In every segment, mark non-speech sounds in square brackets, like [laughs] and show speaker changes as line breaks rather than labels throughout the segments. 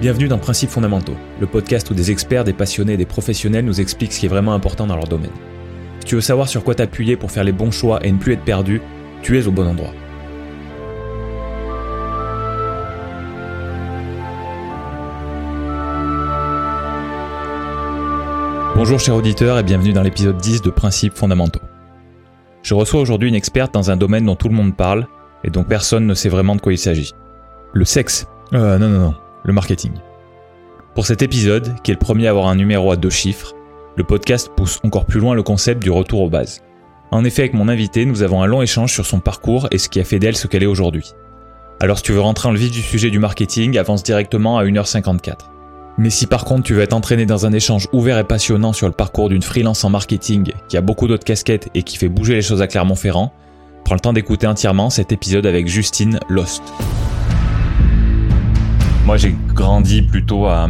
Bienvenue dans Principes fondamentaux, le podcast où des experts, des passionnés et des professionnels nous expliquent ce qui est vraiment important dans leur domaine. Si tu veux savoir sur quoi t'appuyer pour faire les bons choix et ne plus être perdu, tu es au bon endroit. Bonjour chers auditeurs et bienvenue dans l'épisode 10 de Principes fondamentaux. Je reçois aujourd'hui une experte dans un domaine dont tout le monde parle et dont personne ne sait vraiment de quoi il s'agit. Le sexe. Euh, non, non, non le marketing. Pour cet épisode, qui est le premier à avoir un numéro à deux chiffres, le podcast pousse encore plus loin le concept du retour aux bases. En effet, avec mon invité, nous avons un long échange sur son parcours et ce qui a fait d'elle ce qu'elle est aujourd'hui. Alors si tu veux rentrer dans le vif du sujet du marketing, avance directement à 1h54. Mais si par contre tu veux être entraîné dans un échange ouvert et passionnant sur le parcours d'une freelance en marketing qui a beaucoup d'autres casquettes et qui fait bouger les choses à Clermont-Ferrand, prends le temps d'écouter entièrement cet épisode avec Justine Lost. Moi, j'ai grandi plutôt à,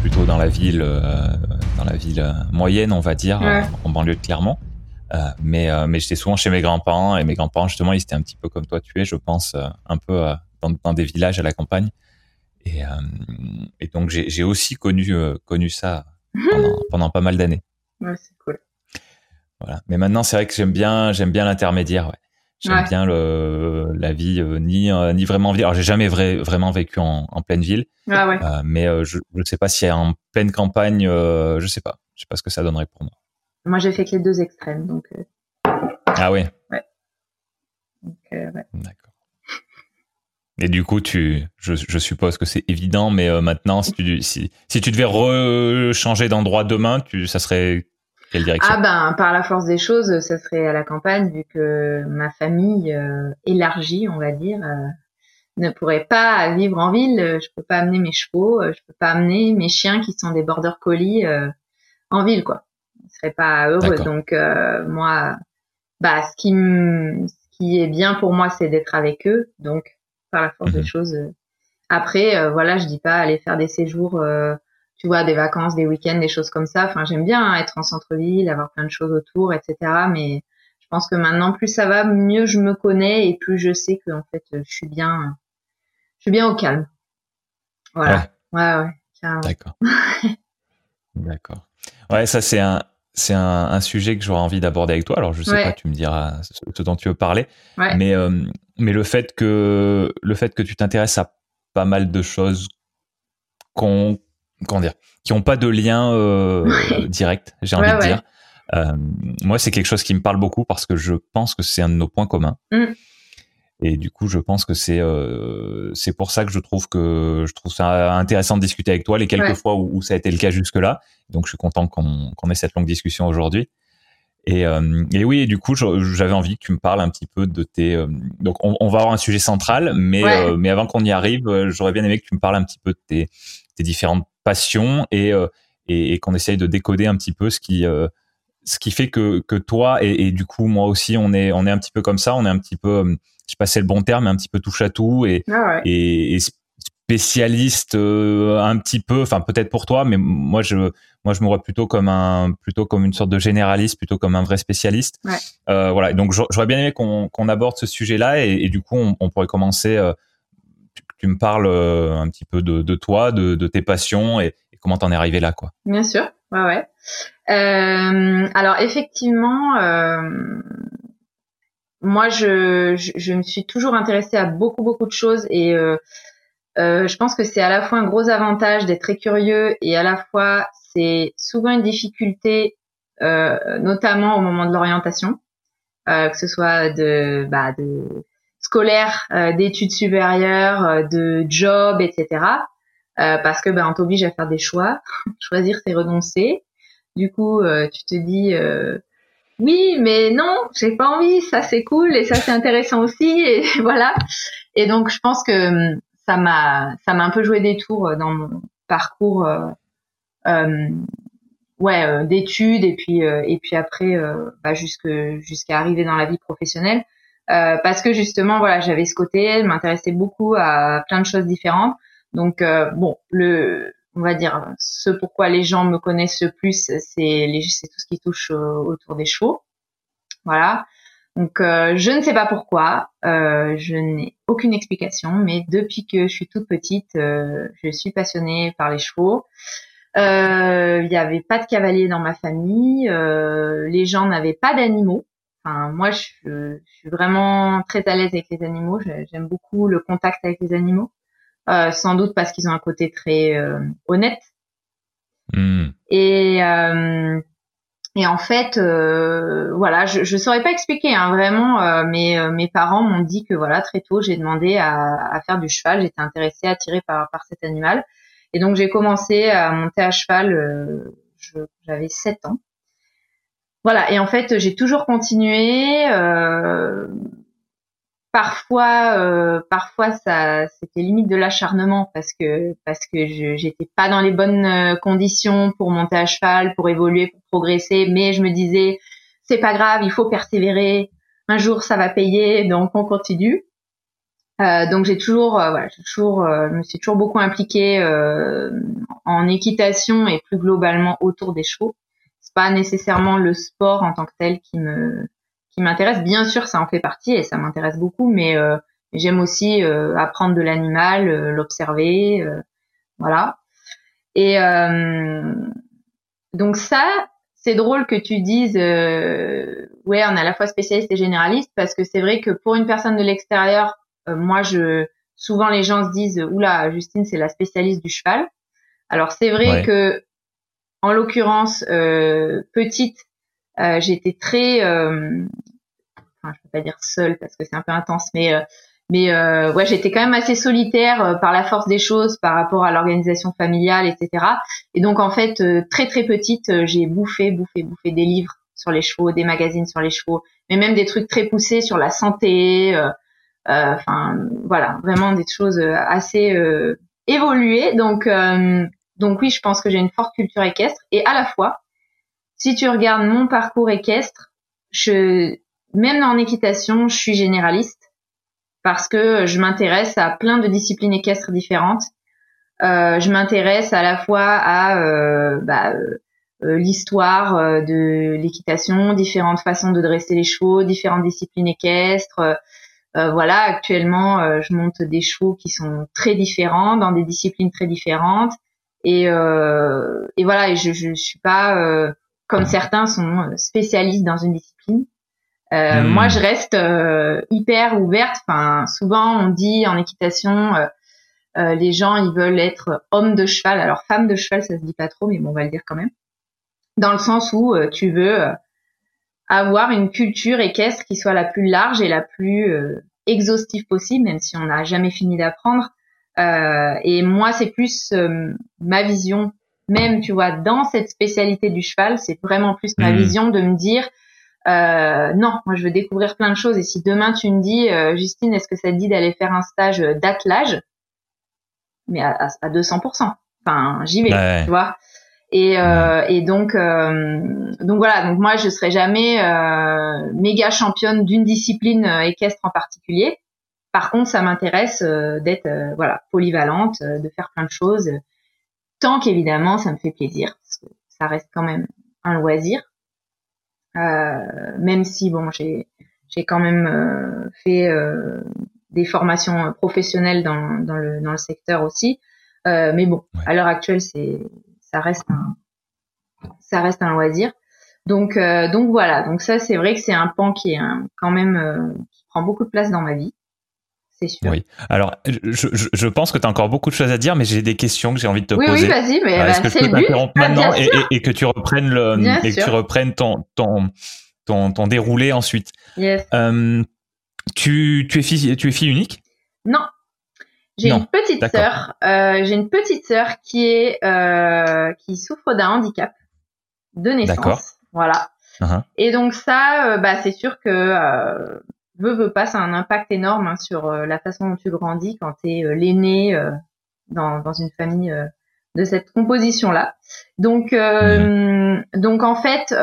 plutôt dans la ville, euh, dans la ville euh, moyenne, on va dire, en banlieue de Clermont. Euh, mais mais j'étais souvent chez mes grands-parents et mes grands-parents justement, ils étaient un petit peu comme toi, tu es, je pense, un peu dans, dans, des villages à la campagne. Et, et donc j'ai aussi connu connu ça pendant, pendant pas mal d'années.
Ouais, c'est cool.
Voilà. Mais maintenant, c'est vrai que j'aime bien j'aime bien l'intermédiaire. Ouais. J'aime bien le, la vie euh, ni euh, ni vraiment ville. Alors j'ai jamais vrai, vraiment vécu en, en pleine ville,
ah ouais.
euh, mais je ne sais pas si en pleine campagne, je sais pas. Je sais pas ce que ça donnerait pour moi.
Moi j'ai fait que les deux extrêmes, donc.
Ah
oui. Ouais. ouais.
D'accord. Et du coup, tu, je, je suppose que c'est évident, mais maintenant, si tu, si, si tu devais rechanger d'endroit demain, tu, ça serait
ah ben, par la force des choses, ça serait à la campagne, vu que ma famille euh, élargie, on va dire, euh, ne pourrait pas vivre en ville. Je peux pas amener mes chevaux, je peux pas amener mes chiens qui sont des border collies euh, en ville, quoi. Ils seraient pas heureux. Donc moi, bah, ce qui, ce qui est bien pour moi, c'est d'être avec eux. Donc, par la force des mhm. choses. Après, voilà, je dis pas aller faire des séjours tu vois, des vacances, des week-ends, des choses comme ça. Enfin, j'aime bien hein, être en centre-ville, avoir plein de choses autour, etc. Mais je pense que maintenant, plus ça va, mieux je me connais et plus je sais que en fait, je suis bien, je suis bien au calme. Voilà. Ouais, ouais.
D'accord. [laughs] D'accord. Ouais, ça c'est un, c'est un, un, sujet que j'aurais envie d'aborder avec toi. Alors je sais pas, tu me diras ce, dont tu veux parler, mais euh, mais le fait que le fait que tu t'intéresses à pas mal de choses qu'on comment dire, qui ont pas de lien euh, [laughs] direct, j'ai envie de dire. Euh, moi, c'est quelque chose qui me parle beaucoup parce que je pense que c'est un de nos points communs. Mm. Et du coup, je pense que c'est euh, c'est pour ça que je trouve que je trouve ça intéressant de discuter avec toi les quelques fois où, ça a été le cas jusque là. Donc, je suis content qu'on qu'on ait cette longue discussion aujourd'hui. Et, euh, et oui, et du coup, j'avais envie que tu me parles un petit peu de tes. Euh, donc, on, on, va avoir un sujet central, mais euh, mais avant qu'on y arrive, j'aurais bien aimé que tu me parles un petit peu de tes tes différentes passion euh, et, et, qu'on essaye de décoder un petit peu ce qui euh, ce qui fait que, que toi et, du coup moi aussi on est on est un petit peu comme ça. On est un petit peu euh, je sais pas si c'est le bon terme mais un petit peu touche à tout et
ah
et, spécialiste un petit peu enfin peut-être pour toi mais moi je moi je me vois plutôt comme un plutôt comme une sorte de généraliste plutôt comme un vrai spécialiste.
Ouais.
voilà. Donc j'aurais bien aimé qu'on qu'on aborde ce sujet là et, du coup on, on pourrait commencer tu me parles euh, un petit peu de, de toi, de, de, tes passions et, comment t'en es arrivé là, quoi.
Bien sûr, ouais, ouais. Euh, alors effectivement, euh, moi, je, je, je, me suis toujours intéressée à beaucoup, beaucoup de choses et euh, euh, je pense que c'est à la fois un gros avantage d'être très curieux et à la fois c'est souvent une difficulté, euh, notamment au moment de l'orientation, que ce soit de, bah, de scolaire, euh, d'études supérieures, euh, de job, etc. Euh, parce que ben on t'oblige à faire des choix. [laughs] Choisir, c'est renoncer. Du coup, tu te dis oui, mais non, j'ai pas envie. Ça c'est cool et ça c'est intéressant aussi [laughs] et voilà. Et donc je pense que hum, ça m'a ça m'a un peu joué des tours dans mon parcours euh, ouais d'études et puis et puis après bah, jusque jusqu'à arriver dans la vie professionnelle euh, parce que justement voilà j'avais ce côté, je m'intéressais beaucoup à plein de choses différentes. Donc euh, bon le on va dire ce pourquoi les gens me connaissent le plus c'est c'est tout ce qui touche autour des chevaux. Voilà. Donc je ne sais pas pourquoi, je n'ai aucune explication, mais depuis que je suis toute petite, je suis passionnée par les chevaux. Il n'y avait pas de cavalier dans ma famille, les gens n'avaient pas d'animaux. Enfin, moi, je, je, suis vraiment très à l'aise avec les animaux. J'aime beaucoup le contact avec les animaux. Euh, sans doute parce qu'ils ont un côté très euh, honnête. Hmm. Et euh, et en fait, voilà, je ne saurais pas expliquer. Hein, vraiment, mais mes parents m'ont dit que voilà, très tôt, j'ai demandé à, à, faire du cheval. J'étais intéressée, attirée par par cet animal. Et donc j'ai commencé à monter à cheval. J'avais 7 ans. Voilà. Et en fait, j'ai toujours continué. Euh, parfois euh, parfois ça c'était limite de l'acharnement parce que parce que j'étais pas dans les bonnes euh, conditions pour monter à cheval pour évoluer pour progresser mais je me disais c'est pas grave il faut persévérer un jour ça va payer donc on continue euh, donc j'ai toujours voilà toujours je me suis toujours beaucoup impliquée en équitation et plus globalement autour des chevaux c'est pas nécessairement le sport en tant que tel qui me qui m'intéresse. Bien sûr, ça en fait partie et ça m'intéresse beaucoup, mais euh, j'aime aussi euh, apprendre de l'animal, euh, l'observer, voilà. Et donc ça, c'est drôle que tu dises, ouais, on est à la fois spécialiste et généraliste, parce que c'est vrai que pour une personne de l'extérieur, moi, je souvent les gens se disent, oula, Justine, c'est la spécialiste du cheval. Alors c'est vrai que, en l'occurrence, petite, euh, j'étais très, euh, enfin, je peux pas dire seule parce que c'est un peu intense, mais euh, mais euh, ouais, j'étais quand même assez solitaire euh, par la force des choses, par rapport à l'organisation familiale, etc. Et donc en fait, très très petite, j'ai bouffé, bouffé, bouffé des livres sur les chevaux, des magazines sur les chevaux, mais même des trucs très poussés sur la santé. Enfin voilà, vraiment des choses assez évoluées. Donc donc oui, je pense que j'ai une forte culture équestre et à la fois si tu regardes mon parcours équestre, même en équitation, je suis généraliste parce que je m'intéresse à plein de disciplines équestres différentes. Euh, je m'intéresse à la fois à euh, bah, euh, l'histoire de l'équitation, différentes façons de dresser les chevaux, différentes disciplines équestres. Voilà, actuellement, je monte des chevaux qui sont très différents dans des disciplines très différentes. Et, et voilà, et je, je, suis pas comme certains sont euh, spécialistes dans une discipline. Euh, hmm. Moi, je reste euh, hyper ouverte. Enfin, souvent, on dit en équitation, les gens, ils veulent être hommes de cheval. Alors, femme de cheval, ça se dit pas trop, mais bon, on va le dire quand même. Dans le sens où tu veux avoir une culture équestre qui soit la plus large et la plus exhaustive possible, même si on n'a jamais fini d'apprendre. Et moi, c'est plus ma vision même, tu vois, dans cette spécialité du cheval, c'est vraiment plus ma hmm. vision de me dire, euh, non, moi je veux découvrir plein de choses. Et si demain tu me dis, euh, Justine, est-ce que ça te dit d'aller faire un stage d'attelage? Mais à, à, 200%. Enfin, j'y vais, tu vois. Et, euh, et donc, euh, donc voilà. Donc moi, je serai jamais euh, méga championne d'une discipline équestre en particulier. Par contre, ça m'intéresse d'être voilà polyvalente, de faire plein de choses. Tant qu'évidemment ça me fait plaisir, parce que ça reste quand même un loisir. Euh, même si bon, j'ai j'ai quand même euh, fait euh, des formations professionnelles dans, dans le dans le secteur aussi, mais bon, à l'heure actuelle c'est ça reste un ça reste un loisir. Donc donc voilà, donc ça c'est vrai que c'est un pan qui est quand même qui prend beaucoup de place dans ma vie c'est sûr.
Oui. Alors, je, je, je pense que tu as encore beaucoup de choses à dire, mais j'ai des questions que j'ai envie de te
poser.
Oui,
vas-y, mais
Est-ce que je peux t'interrompre ah, maintenant et, et, que tu reprennes le et que tu reprennes ton ton ton, ton déroulé ensuite?
Yes.
Euh, tu tu es fille tu es fille unique?
Non. J'ai une petite sœur. Euh, j'ai une petite sœur qui est euh, qui souffre d'un handicap de naissance. Voilà. Uh-huh. Et donc ça, euh, bah c'est sûr que euh, veut, veut pas, ça a un impact énorme hein, sur euh, la façon dont tu grandis quand tu es euh, l'aîné euh, dans, dans une famille de cette composition-là. Donc, donc en fait,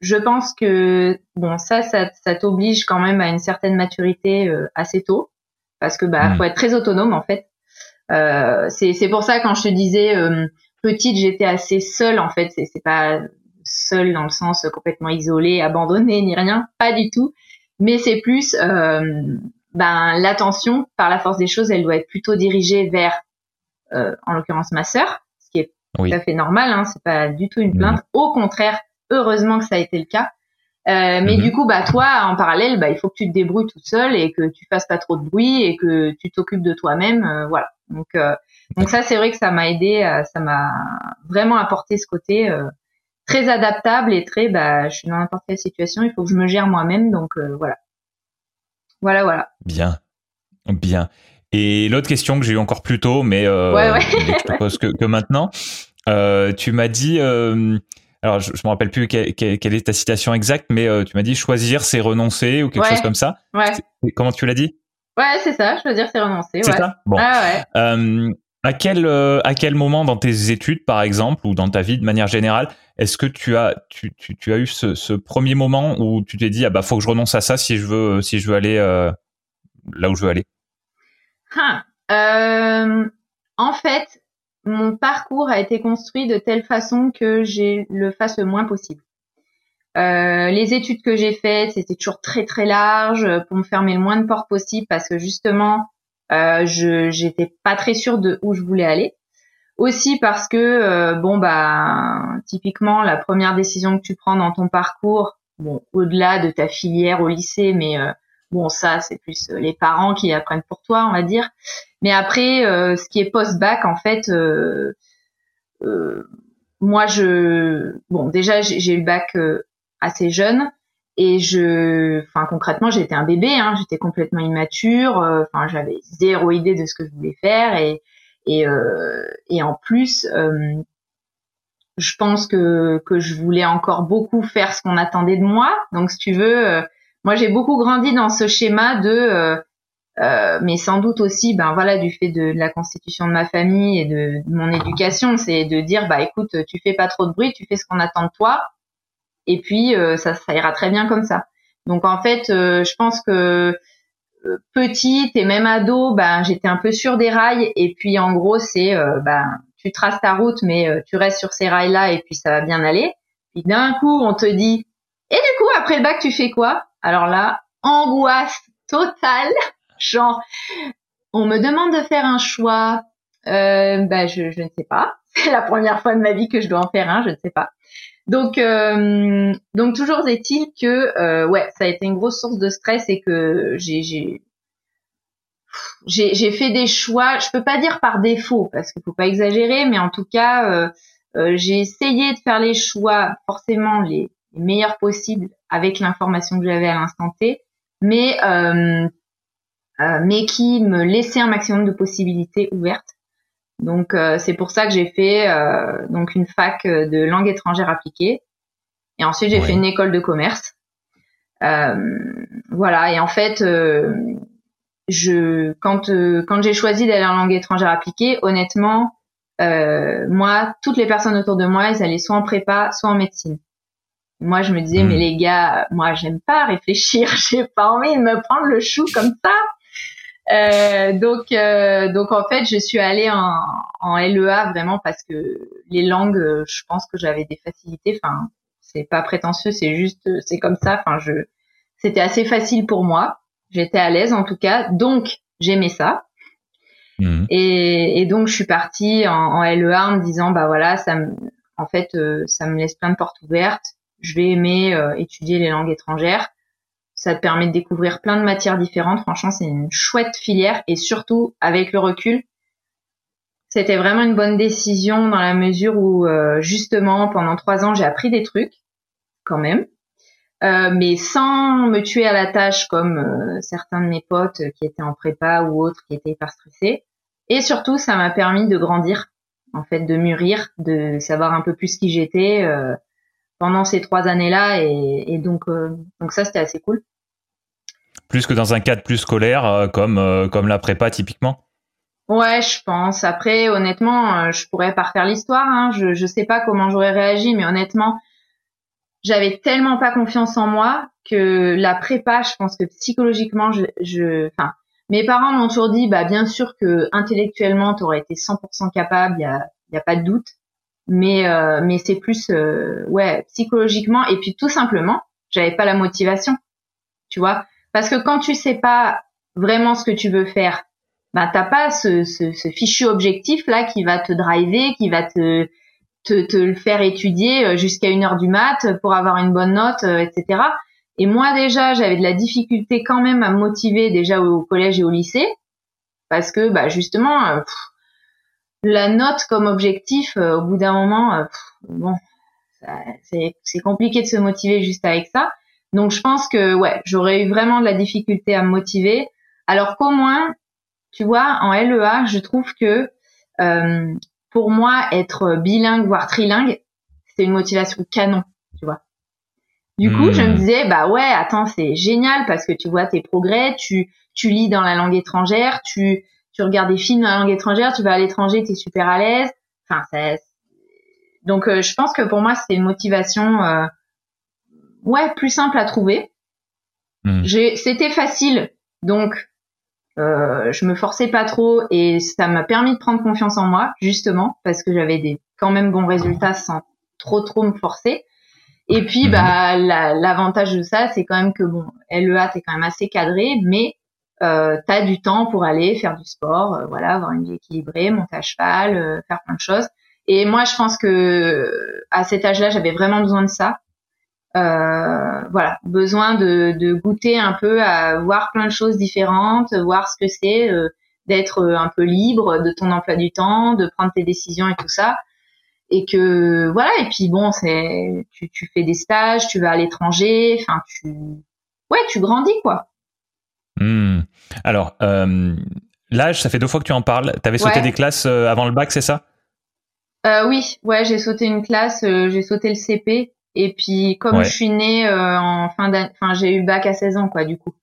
je pense que bon, ça, ça, ça t'oblige quand même à une certaine maturité assez tôt, parce que bah, faut être très autonome en fait. c'est c'est pour ça quand je te disais petite, j'étais assez seule en fait. C'est c'est pas seul dans le sens complètement isolé, abandonné ni rien, pas du tout. Mais c'est plus ben l'attention par la force des choses, elle doit être plutôt dirigée vers, en l'occurrence ma sœur, ce qui est tout à fait normal. Hein, c'est pas du tout une plainte. Au contraire, heureusement que ça a été le cas. Euh, mais mhm. du coup, bah toi, en parallèle, bah il faut que tu te débrouilles toute seule et que tu fasses pas trop de bruit et que tu t'occupes de toi-même, euh, voilà. Donc euh, donc ça, c'est vrai que ça m'a aidé, ça m'a vraiment apporté ce côté très adaptable et très, bah je suis dans n'importe quelle situation, il faut que je me gère moi-même, donc voilà, voilà, voilà.
Bien, bien. Et l'autre question que j'ai eu encore plus tôt, mais
ouais, ouais. [laughs]
je te pose que, que maintenant, tu m'as dit alors je, me rappelle plus quelle, est ta citation exacte, mais euh, tu m'as dit choisir c'est renoncer ou quelque chose comme ça.
Ouais.
Comment tu l'as dit?
Ouais, c'est ça, choisir c'est renoncer.
C'est ça? Bon. Euh, à quel euh, à quel moment dans tes études par exemple ou dans ta vie de manière générale est-ce que tu as tu, tu, as eu ce, premier moment où tu t'es dit ah bah faut que je renonce à ça si je veux si je veux aller là où je veux aller?
Hein, en fait mon parcours a été construit de telle façon que j'ai le fasse le moins possible. Euh, les études que j'ai faites, c'était toujours très très large pour me fermer le moins de portes possible parce que justement, euh, je j'étais pas très sûre de où je voulais aller. Aussi parce que euh, bon bah typiquement la première décision que tu prends dans ton parcours, bon au-delà de ta filière au lycée, mais euh, Bon, ça, c'est plus euh, les parents qui apprennent pour toi, on va dire. Mais après, euh, ce qui est post-bac, en fait, moi, je, bon, déjà, j'ai eu le bac assez jeune et je, enfin, concrètement, j'étais un bébé, hein, j'étais complètement immature. Enfin, j'avais zéro idée de ce que je voulais faire et et et en plus, je pense que que je voulais encore beaucoup faire ce qu'on attendait de moi. Donc, si tu veux moi, j'ai beaucoup grandi dans ce schéma de, euh, euh, mais sans doute aussi, ben voilà, du fait de, la constitution de ma famille et de, mon éducation, c'est de dire, bah écoute, tu fais pas trop de bruit, tu fais ce qu'on attend de toi, et puis euh, ça, ça ira très bien comme ça. Donc en fait, je pense que petite et même ado, ben j'étais un peu sur des rails, et puis en gros, c'est, ben tu traces ta route, mais tu restes sur ces rails-là, et puis ça va bien aller. Puis d'un coup, on te dit, et du coup, après le bac, tu fais quoi? Alors là, angoisse totale. Genre, on me demande de faire un choix. Euh, bah, je, je ne sais pas. [laughs] C'est la première fois de ma vie que je dois en faire un, je ne sais pas. Donc, euh, donc toujours est-il que euh, ouais, ça a été une grosse source de stress et que j'ai j'ai j'ai fait des choix. Je peux pas dire par défaut parce qu'il faut pas exagérer, mais en tout cas, euh, euh, j'ai essayé de faire les choix forcément les meilleurs possibles avec l'information que j'avais à l'instant T, mais euh, euh, mais qui me laissait un maximum de possibilités ouvertes. Donc euh, c'est pour ça que j'ai fait donc une fac de langue étrangère appliquée et ensuite j'ai fait une école de commerce. voilà et en fait je quand quand j'ai choisi d'aller en langue étrangère appliquée, honnêtement, moi toutes les personnes autour de moi, elles allaient soit en prépa, soit en médecine. Moi, je me disais, mais hmm. les gars, moi, j'aime pas réfléchir. [laughs] J'ai pas envie de me prendre le chou comme ça. Euh, donc, euh, donc en fait, je suis allée en, en LEA vraiment parce que les langues, je pense que j'avais des facilités. Enfin, c'est pas prétentieux, c'est juste, c'est comme ça. Enfin, je, c'était assez facile pour moi. J'étais à l'aise en tout cas, donc j'aimais ça. Hmm. Et, et, donc je suis partie en, en, LEA en me disant bah voilà, ça me, en fait, euh, ça me laisse plein de portes ouvertes je vais aimer euh, étudier les langues étrangères. Ça te permet de découvrir plein de matières différentes. Franchement, c'est une chouette filière et surtout avec le recul, c'était vraiment une bonne décision dans la mesure où euh, justement pendant trois ans j'ai appris des trucs quand même, euh, mais sans me tuer à la tâche comme certains de mes potes qui étaient en prépa ou autres qui étaient hyper stressés. Et surtout, ça m'a permis de grandir, en fait, de mûrir, de savoir un peu plus qui j'étais pendant ces trois années-là et, donc euh, donc ça c'était assez cool.
Plus que dans un cadre plus scolaire euh, comme euh, comme la prépa typiquement.
Ouais, je pense. Après, honnêtement, je pourrais pas refaire l'histoire. Hein. Je je sais pas comment j'aurais réagi, mais honnêtement, j'avais tellement pas confiance en moi que la prépa, je pense que psychologiquement, je, je mes parents m'ont toujours dit, bah bien sûr que intellectuellement, tu aurais été 100% capable, y a, y a pas de doute. mais euh, mais c'est plus euh, ouais psychologiquement et puis tout simplement j'avais pas la motivation tu vois? Parce que quand tu sais pas vraiment ce que tu veux faire bah t'as pas ce, ce, ce, fichu objectif là qui va te driver qui va te te, te le faire étudier euh, jusqu'à une heure du mat pour avoir une bonne note etc et moi déjà j'avais de la difficulté quand même à me motiver déjà au collège et au lycée parce que bah justement la note comme objectif, euh, au bout d'un moment, euh, bon, c'est compliqué de se motiver juste avec ça. Donc je pense que ouais, j'aurais eu vraiment de la difficulté à me motiver. Alors qu'au moins, tu vois, en LEA, je trouve que euh, pour moi, être bilingue voire trilingue, c'est une motivation canon, tu vois. Du coup, je me hmm. disais bah ouais, attends, c'est génial parce que tu vois tes progrès, tu tu lis dans la langue étrangère, tu tu regardes des films en langue étrangère, tu vas à l'étranger, tu es super à l'aise. Enfin, ça, donc euh, je pense que pour moi c'était une motivation euh, ouais plus simple à trouver. Hmm. C'était facile, donc euh, je me forçais pas trop et ça m'a permis de prendre confiance en moi justement parce que j'avais des quand même bons résultats sans trop trop me forcer. Et puis hmm. bah l'avantage de ça c'est quand même que bon LEA t'es quand même assez cadré, mais euh, tu as du temps pour aller faire du sport, euh, voilà, avoir une vie équilibrée, monter à cheval, euh, faire plein de choses. Et moi, je pense que à cet âge-là, j'avais vraiment besoin de ça. Euh, voilà, besoin de, de, goûter un peu à voir plein de choses différentes, voir ce que c'est d'être un peu libre de ton emploi du temps, de prendre tes décisions et tout ça. Et que voilà, et puis bon, c'est tu, tu fais des stages, tu vas à l'étranger, enfin tu ouais, tu grandis quoi.
Hmm. Alors, euh, l'âge, ça fait deux fois que tu en parles. Tu avais sauté des classes euh, avant le bac, c'est ça?
Euh, Oui, ouais, j'ai sauté une classe, j'ai sauté le CP. Et puis, comme je suis née en fin d'année, enfin, j'ai eu bac à 16 ans, quoi, du coup.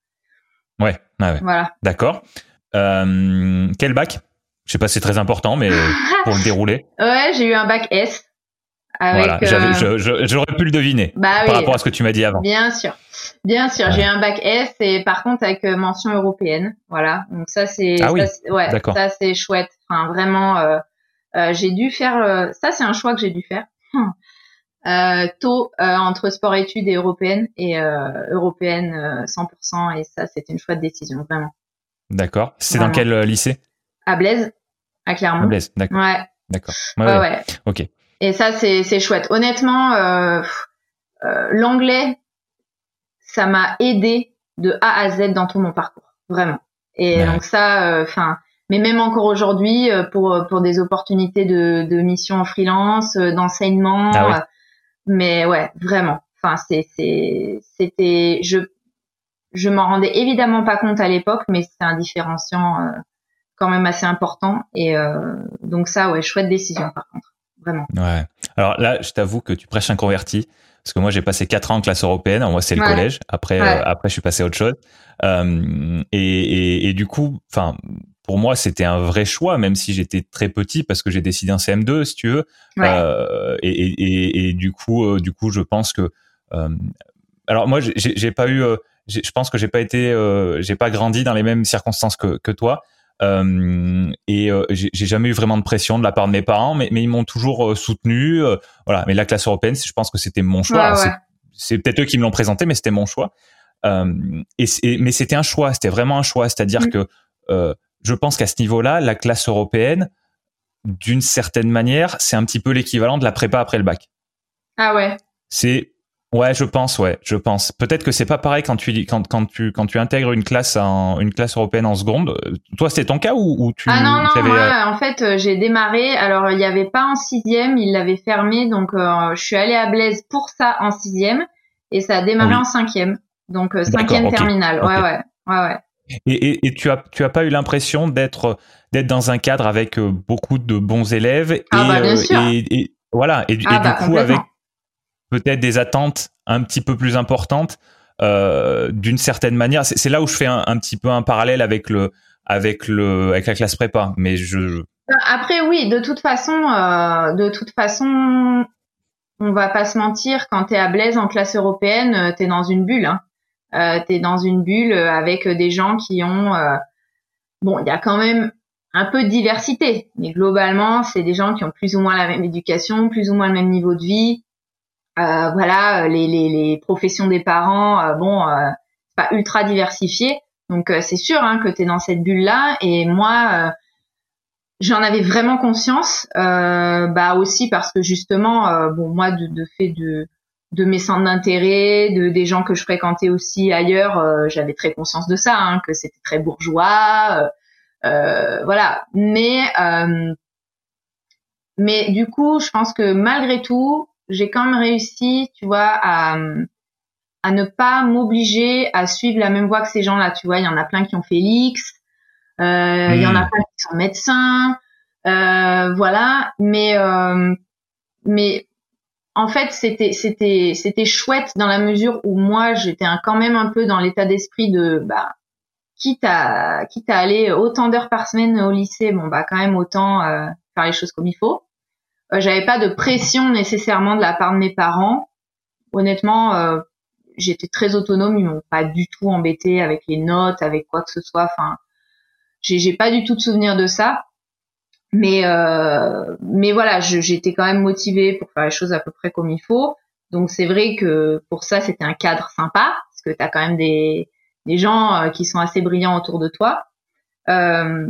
Ouais, ouais. Voilà. D'accord. quel bac? Je sais pas si c'est très important, mais [laughs] pour le dérouler.
Ouais, j'ai eu un bac S
voilà, euh, j'aurais pu le deviner bah par rapport à ce que tu m'as dit avant.
Bien sûr, bien sûr. J'ai un bac S et par contre avec euh, mention européenne. Voilà, donc ça c'est,
ah oui.
ouais, ça c'est chouette. Enfin vraiment, euh, j'ai dû faire. ça c'est un choix que j'ai dû faire. Tôt entre sport études et européenne et européenne 100% et ça c'était une chouette décision vraiment.
D'accord. C'est dans quel lycée?
À Blaise, à Clermont. À
Blaise, d'accord.
Ouais.
D'accord.
ouais, ouais.
Ok.
Et ça, c'est chouette. Honnêtement, euh, euh, l'anglais, ça m'a aidé de A à Z dans tout mon parcours, vraiment. Et donc ça, euh, enfin, mais même encore aujourd'hui, pour pour des opportunités de, de mission en freelance, d'enseignement, ah mais ouais, vraiment. Enfin, c'est c'était, je je m'en rendais évidemment pas compte à l'époque, mais c'est un différenciant quand même assez important. Et donc ça, ouais, chouette décision par contre vraiment.
Ouais. Alors là, je t'avoue que tu prêches un converti. Parce que moi, j'ai passé quatre ans en classe européenne. Moi, c'est le collège. Après, euh, après, je suis passé à autre chose. Euh, et, et, et, du coup, enfin, pour moi, c'était un vrai choix, même si j'étais très petit, parce que j'ai décidé un CM2, si tu veux. Euh, et, et, et, du coup, euh, du coup, je pense que. Euh, alors moi, j'ai pas eu. je pense que j'ai pas été. j'ai pas grandi dans les mêmes circonstances que, que toi. Euh, et euh, j'ai jamais eu vraiment de pression de la part de mes parents, mais, mais ils m'ont toujours euh, soutenu. voilà. Mais la classe européenne, je pense que c'était mon choix. C'est peut-être eux qui me l'ont présenté, mais c'était mon choix. et, mais c'était un choix. C'était vraiment un choix. C'est-à-dire mm. que je pense qu'à ce niveau-là, la classe européenne, d'une certaine manière, c'est un petit peu l'équivalent de la prépa après le bac.
Ah ouais.
C'est Ouais, je pense, ouais, je pense. Peut-être que c'est pas pareil quand tu quand quand tu quand tu intègres une classe en une classe européenne en seconde. Toi, c'était ton cas ou, ou tu
Ah non non, moi, euh, en fait, euh, j'ai démarré. Alors, il y avait pas en sixième, il l'avait fermé, donc euh, je suis allée à Blaise pour ça en sixième et ça a démarré en cinquième, donc cinquième terminale. Ouais ouais ouais ouais.
Et, et, et, tu as tu as pas eu l'impression d'être d'être dans un cadre avec beaucoup de bons élèves
ah, bah, bien sûr.
et, voilà et, ah, bah, du coup avec peut-être des attentes un petit peu plus importantes euh, d'une certaine manière. C'est là où je fais un, petit peu un parallèle avec le avec le avec la classe prépa. Mais je
après oui, de toute façon, euh, de toute façon, on va pas se mentir. Quand tu es à Blaise en classe européenne, euh, tu es dans une bulle. Hein. Euh, tu es dans une bulle avec des gens qui ont bon, il y a quand même un peu de diversité. Mais globalement, c'est des gens qui ont plus ou moins la même éducation, plus ou moins le même niveau de vie. Euh, voilà, les, les, les, professions des parents, euh, bon, euh, pas ultra diversifié. Donc euh, c'est sûr hein, que tu es dans cette bulle-là. Et moi, j'en avais vraiment conscience. bah aussi parce que justement, bon, moi, de, de fait de de mes centres d'intérêt, de des gens que je fréquentais aussi ailleurs, j'avais très conscience de ça, hein, que c'était très bourgeois, euh, voilà. Mais euh, mais du coup, je pense que malgré tout, j'ai quand même réussi, tu vois, à à ne pas m'obliger à suivre la même voie que ces gens-là. Tu vois, il y en a plein qui ont fait l'X, euh, il y en a hmm. plein qui sont médecins, euh, voilà. Mais euh, mais en fait, c'était c'était c'était chouette dans la mesure où moi j'étais quand même un peu dans l'état d'esprit de bah quitte à quitte à aller autant d'heures par semaine au lycée, bon bah quand même autant euh, faire les choses comme il faut. Euh, J'avais pas de pression nécessairement de la part de mes parents. Honnêtement, euh, j'étais très autonome, ils m'ont pas du tout embêté avec les notes, avec quoi que ce soit. Enfin, j'ai pas du tout de souvenir de ça. Mais euh, mais voilà, j'étais quand même motivée pour faire les choses à peu près comme il faut. Donc c'est vrai que pour ça c'était un cadre sympa parce que tu as quand même des des gens euh, qui sont assez brillants autour de toi. Euh,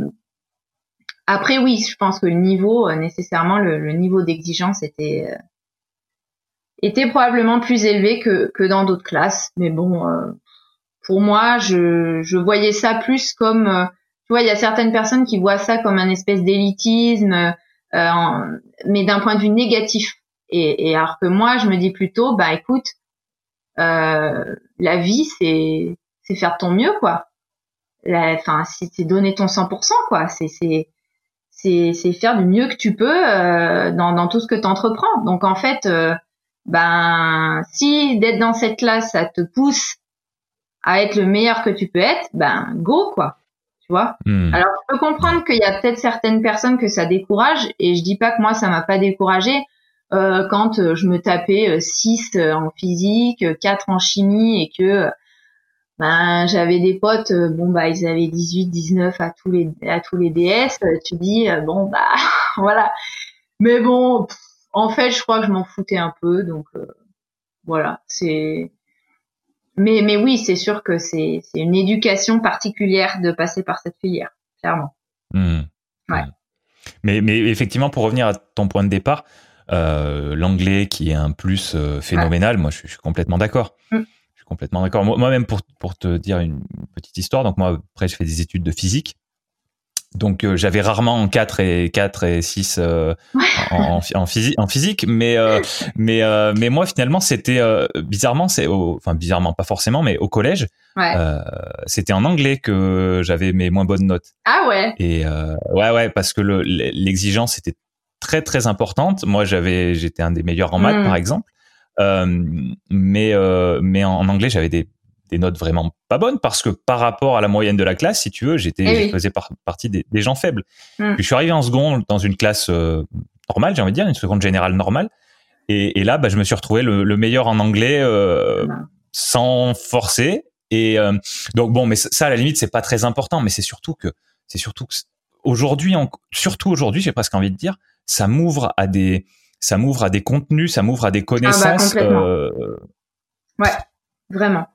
après, oui, je pense que le niveau, euh, nécessairement, le, niveau d'exigence était était probablement plus élevé que, que dans d'autres classes. Mais bon, pour moi, je, je voyais ça plus comme, tu vois, il y a certaines personnes qui voient ça comme un espèce d'élitisme, mais d'un point de vue négatif. Et, et, alors que moi, je me dis plutôt, bah écoute, la vie, c'est c'est faire ton mieux, quoi. Enfin, c'est donner ton 100%, quoi. C'est c'est c'est faire du mieux que tu peux euh, dans, dans tout ce que tu entreprends. Donc en fait, euh, ben si d'être dans cette classe, ça te pousse à être le meilleur que tu peux être, ben go quoi. Tu vois. Hmm. Alors je peux comprendre qu'il y a peut-être certaines personnes que ça décourage et je dis pas que moi ça m'a pas découragé euh, quand je me tapais 6 en physique, 4 en chimie et que ben j'avais des potes euh, bon bah ils avaient 18 19 à tous les à tous les DS euh, tu dis euh, bon bah [laughs] voilà mais bon en fait je crois que je m'en foutais un peu donc voilà c'est mais mais oui c'est sûr que c'est une éducation particulière de passer par cette filière clairement
mmh. ouais mais mais effectivement pour revenir à ton point de départ l'anglais qui est un plus phénoménal moi je, suis complètement d'accord mmh complètement d'accord. Moi-même, pour, pour te dire une petite histoire, donc moi, après, je fais des études de physique. Donc euh, j'avais rarement 4 et 4 et 6 euh, en, en, physique, en physique, mais euh, mais mais moi finalement c'était bizarrement c'est enfin bizarrement pas forcément, mais au collège c'était en anglais que j'avais mes moins bonnes notes.
Ah ouais.
Et ouais ouais parce que l'exigence était très très importante. Moi j'avais j'étais un des meilleurs en maths hmm. par exemple. Euh, mais euh, mais en, anglais, j'avais des, des notes vraiment pas bonnes parce que par rapport à la moyenne de la classe, si tu veux, j'étais, eh je faisais partie des, des, gens faibles. Hmm. Puis je suis arrivé en seconde dans une classe euh, normale, j'ai envie de dire, une seconde générale normale. Et, et là, bah, je me suis retrouvé le, le meilleur en anglais euh, sans forcer. Et euh, donc bon, mais ça à la limite, c'est pas très important, mais c'est surtout que c'est surtout que aujourd'hui, surtout aujourd'hui, j'ai presque envie de dire, ça m'ouvre à des ça m'ouvre à des contenus, ça m'ouvre à des ah bah, connaissances.
euh... Ouais, vraiment.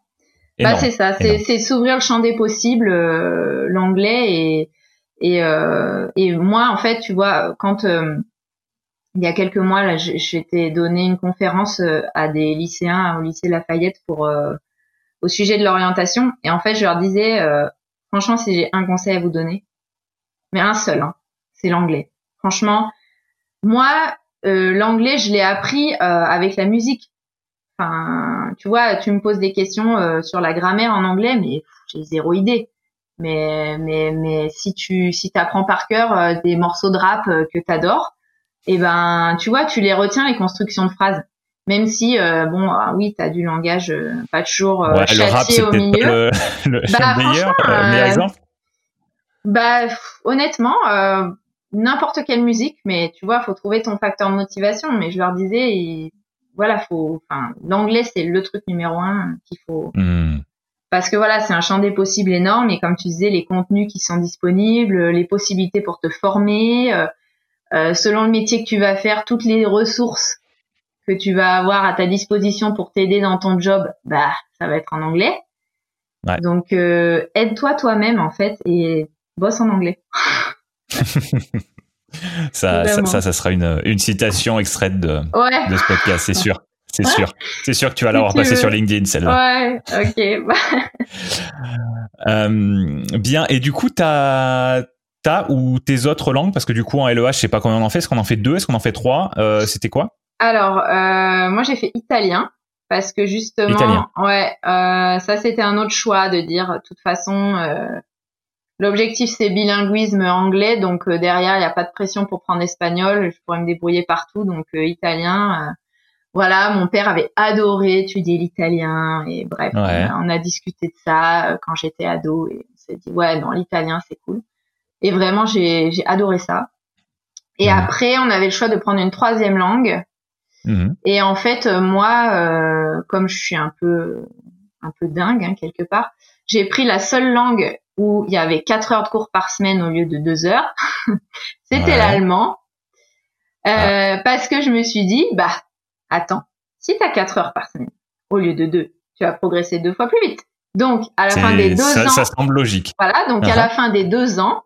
Bah c'est ça, c'est s'ouvrir le champ des possibles, euh, l'anglais et et euh, et moi en fait, tu vois, quand euh, il y a quelques mois là, j'étais donné une conférence euh, à des lycéens au lycée Lafayette pour au sujet de l'orientation et en fait je leur disais franchement si j'ai un conseil à vous donner, mais un seul, hein, c'est l'anglais. Franchement, moi euh, l'anglais, je l'ai appris euh, avec la musique. Enfin, tu vois, tu me poses des questions euh, sur la grammaire en anglais, mais j'ai zéro idée. Mais mais mais si tu si t'apprends par cœur des morceaux de rap que t'adores, et eh ben tu vois, tu les retiens les constructions de phrases. Même si bon, ah oui, t'as du langage pas toujours ouais, le rap, au milieu.
Le, [laughs] le, bah, meilleur, meilleur exemple.
Bah honnêtement n'importe quelle musique, mais tu vois, faut trouver ton facteur de motivation. Mais je leur disais, voilà, faut, enfin, l'anglais c'est le truc numéro un qu'il faut, hmm. parce que voilà, c'est un champ des possibles énorme et comme tu disais, les contenus qui sont disponibles, les possibilités pour te former, euh, euh, selon le métier que tu vas faire, toutes les ressources que tu vas avoir à ta disposition pour t'aider dans ton job, bah ça va être en anglais. Donc euh, aide-toi toi-même en fait et bosse en anglais. [laughs]
ça, ça, ça, sera une, une citation extraite de, de ce podcast, c'est sûr. C'est sûr. C'est sûr que tu vas l'avoir passé sur LinkedIn, celle-là.
Ouais, ok. [laughs]
euh, bien. Et du coup, t'as, t'as ou tes autres langues, parce que du coup, en LEH, je sais pas combien on en fait. Est-ce qu'on en fait deux? Est-ce qu'on en fait trois? Euh, c'était quoi?
Alors, euh, moi, j'ai fait italien. Parce que justement, italien. ouais, ça c'était un autre choix de dire, de toute façon, l'objectif c'est bilinguisme anglais, donc euh, derrière il n'y a pas de pression pour prendre espagnol, je pourrais me débrouiller partout, donc italien, voilà, mon père avait adoré étudier l'italien et bref, on, a, discuté de ça euh, quand j'étais ado et on s'est dit ouais, non, l'italien c'est cool. Et vraiment, j'ai adoré ça. Et après, on avait le choix de prendre une troisième langue. Mhm. Et en fait, euh, moi, euh, comme je suis un peu un peu dingue hein, quelque part, j'ai pris la seule langue où il y avait quatre heures de cours par semaine au lieu de deux heures. [laughs] C'était l'allemand. Ah. Parce que je me suis dit, bah Attends, si tu as 4 heures par semaine au lieu de 2, tu vas progresser deux fois plus vite. Donc, à la fin des deux ans.
Ça semble logique.
Voilà, donc à la uh-huh. fin des deux ans,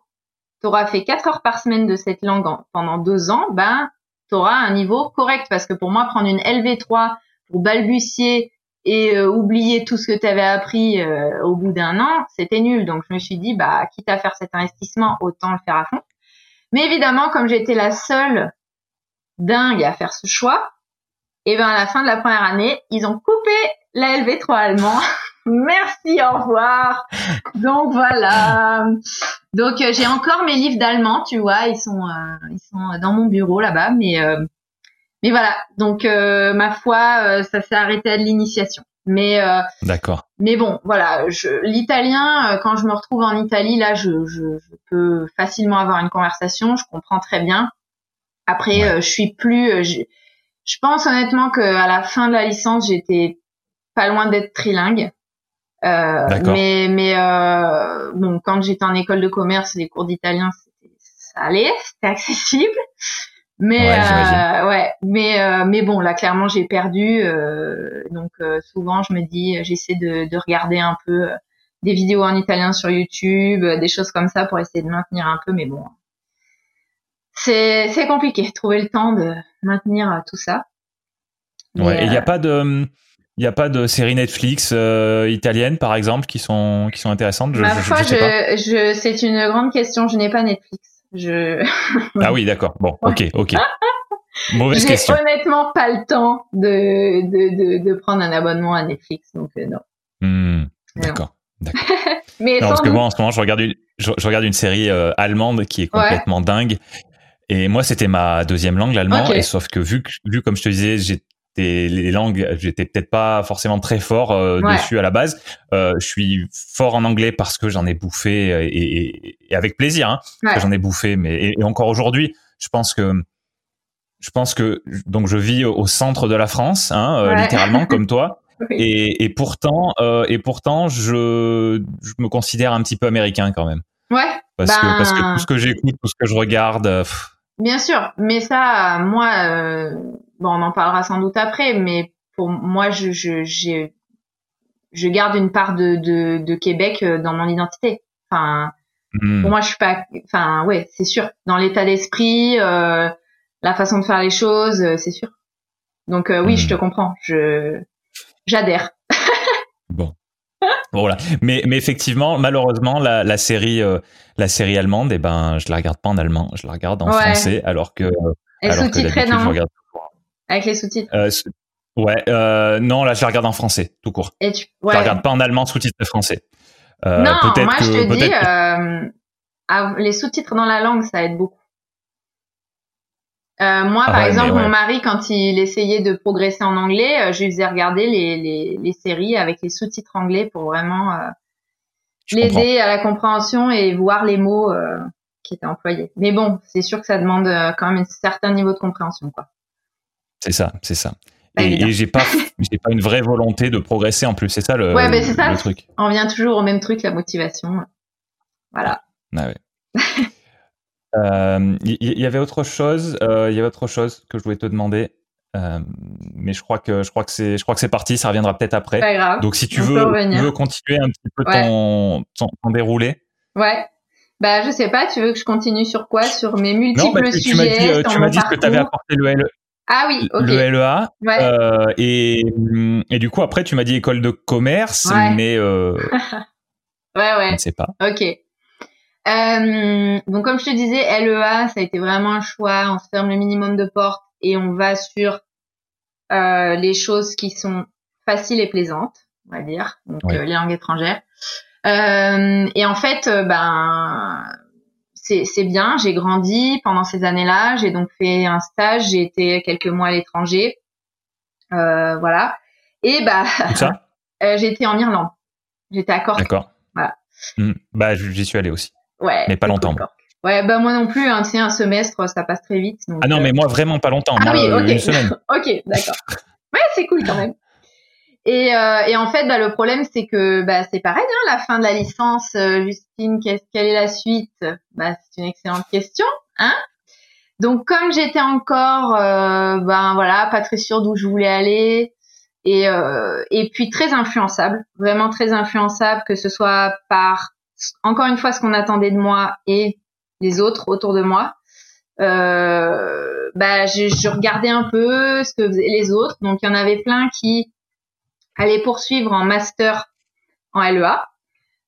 tu auras fait 4 heures par semaine de cette langue pendant deux ans, ben, tu auras un niveau correct. Parce que pour moi, prendre une LV3 pour balbutier et euh, oublier tout ce que tu avais appris euh, au bout d'un an, c'était nul. Donc, je me suis dit, bah, quitte à faire cet investissement, autant le faire à fond. Mais évidemment, comme j'étais la seule dingue à faire ce choix, et ben à la fin de la première année, ils ont coupé la LV3 allemand. [laughs] Merci, au revoir. Donc voilà. Donc euh, j'ai encore mes livres d'allemand, tu vois, ils sont euh, ils sont dans mon bureau là-bas, mais mais voilà. Donc ma foi, ça s'est arrêté à l'initiation. Mais
d'accord.
Mais bon, voilà, l'italien quand je me retrouve en Italie là, je, je, je, peux facilement avoir une conversation, je comprends très bien. Après, je suis plus je pense honnêtement qu'à la fin de la licence, j'étais pas loin d'être trilingue. Euh, mais mais euh, bon, quand j'étais en école de commerce, les cours d'italien, ça allait, [laughs] c'était accessible. Mais ouais, euh, ouais mais euh, mais bon, là clairement j'ai perdu. Euh, donc souvent je me dis, j'essaie de, de regarder un peu des vidéos en italien sur YouTube, des choses comme ça pour essayer de maintenir un peu. Mais bon, c'est c'est compliqué trouver le temps de maintenir tout ça.
ouais, il n'y a pas de il n'y a pas de séries Netflix euh, italiennes, par exemple, qui sont qui sont intéressantes?
Je, Ma foi, je, je, c'est une grande question. Je n'ai pas Netflix. Je. [laughs]
ah oui, d'accord. Bon, ok, ok. [laughs] Mauvaise question.
J'ai honnêtement pas le temps de, de, de, de prendre un abonnement à Netflix, donc non.
Hmm, d'accord. [laughs] Mais non, parce que moi, en ce moment, je regarde une, je, regarde une série allemande qui est complètement dingue. Et moi, c'était ma deuxième langue, l'allemand. Et sauf que vu, vu comme je te disais, j'étais les langues, j'étais peut-être pas forcément très fort euh, dessus à la base. Euh, je suis fort en anglais parce que j'en ai bouffé et, et, avec plaisir. Hein, J'en ai bouffé, mais et, encore aujourd'hui, je pense que je pense que donc je vis au centre de la France, hein, euh, littéralement comme toi. [laughs] Et, et, pourtant, euh, et pourtant, je, je me considère un petit peu américain quand même.
Ouais.
Parce que parce que ben tout ce que j'écoute, tout ce que je regarde.
Bien sûr, mais ça, moi, euh, bon, on en parlera sans doute après, mais pour moi, je, je, je garde une part de, de, de, Québec euh, dans mon identité. Enfin, hmm. pour moi, je suis pas, enfin, ouais, c'est sûr. Dans l'état d'esprit, euh, la façon de faire les choses, euh, c'est sûr. Donc oui, je hmm. te comprends. Je, j'adhère.
bon. Voilà. Mais, mais effectivement, malheureusement, la, la série, euh, la série allemande, eh ben, je la regarde pas en allemand, je la regarde en français, alors que.
Et sous-titrée, non? regarde... Avec les sous-titres. Euh,
ouais, euh, non, là, je la regarde en français, tout court. Et tu... ouais. Je la regarde pas en allemand, sous-titré français.
Euh, non, moi, je te dis, euh, les sous-titres dans la langue, ça aide beaucoup. Euh, moi, ah par exemple, mon mari, quand il essayait de progresser en anglais, euh, je lui faisais regarder les, les, les séries avec les sous-titres anglais pour vraiment euh, l'aider à la compréhension et voir les mots euh, qui étaient employés. Mais bon, c'est sûr que ça demande quand même un certain niveau de compréhension, quoi.
C'est ça, c'est ça. et, j'ai pas, [laughs] j'ai pas une vraie volonté de progresser en plus. C'est ça le,
ouais, ça. truc. On vient toujours au même truc, la motivation. Voilà.
Ah ouais. [laughs] Il euh, y, avait autre chose. Il y avait autre chose que je voulais te demander. Euh, mais je crois que je crois que c'est je crois que c'est parti. Ça reviendra peut-être après.
Pas grave.
Donc si tu veux, veux continuer un petit peu ton, ton, ton déroulé?
Ouais. Bah, je sais pas, tu veux que je continue sur quoi? Sur mes multiples non, bah, tu, sujets Tu
m'as dit, tu m'as dit que tu avais apporté le, LE,
ah oui,
le LEA. Ouais. Euh, et, et du coup, après, tu m'as dit école de commerce, mais. Euh, [laughs]
ouais, ouais.
Je ne sais pas.
Ok. Euh, donc, comme je te disais, LEA, ça a été vraiment un choix. On se ferme le minimum de portes et on va sur euh, les choses qui sont faciles et plaisantes, on va dire. Donc, euh, les langues étrangères. Euh, et en fait, euh, ben, c'est bien. J'ai grandi pendant ces années-là. J'ai donc fait un stage. J'ai été quelques mois à l'étranger. Euh, voilà. Et bah, [laughs] été en Irlande. J'étais à Cork.
D'accord.
Voilà.
Mmh. Bah, j'y suis allé aussi.
Ouais.
Mais pas longtemps.
ouais, bah moi non plus. Hein, tu un semestre, ça passe très vite.
ah non, mais moi vraiment pas longtemps. Ah oui,
ok.
Une semaine. [laughs]
ok, d'accord. ouais, c'est cool quand même. Et, euh, et en fait, bah, le problème, c'est que bah, c'est pareil, hein, la fin de la licence, euh, Justine, quelle est la suite? Bah, C'est une excellente question. Hein Donc, comme j'étais encore, euh, ben voilà, pas très sûre d'où je voulais aller, et, euh, et puis très influençable, vraiment très influençable, que ce soit par, encore une fois, ce qu'on attendait de moi et les autres autour de moi. Euh, bah, je, je regardais un peu ce que faisaient les autres. Donc, il y en avait plein qui aller poursuivre en master en LEA.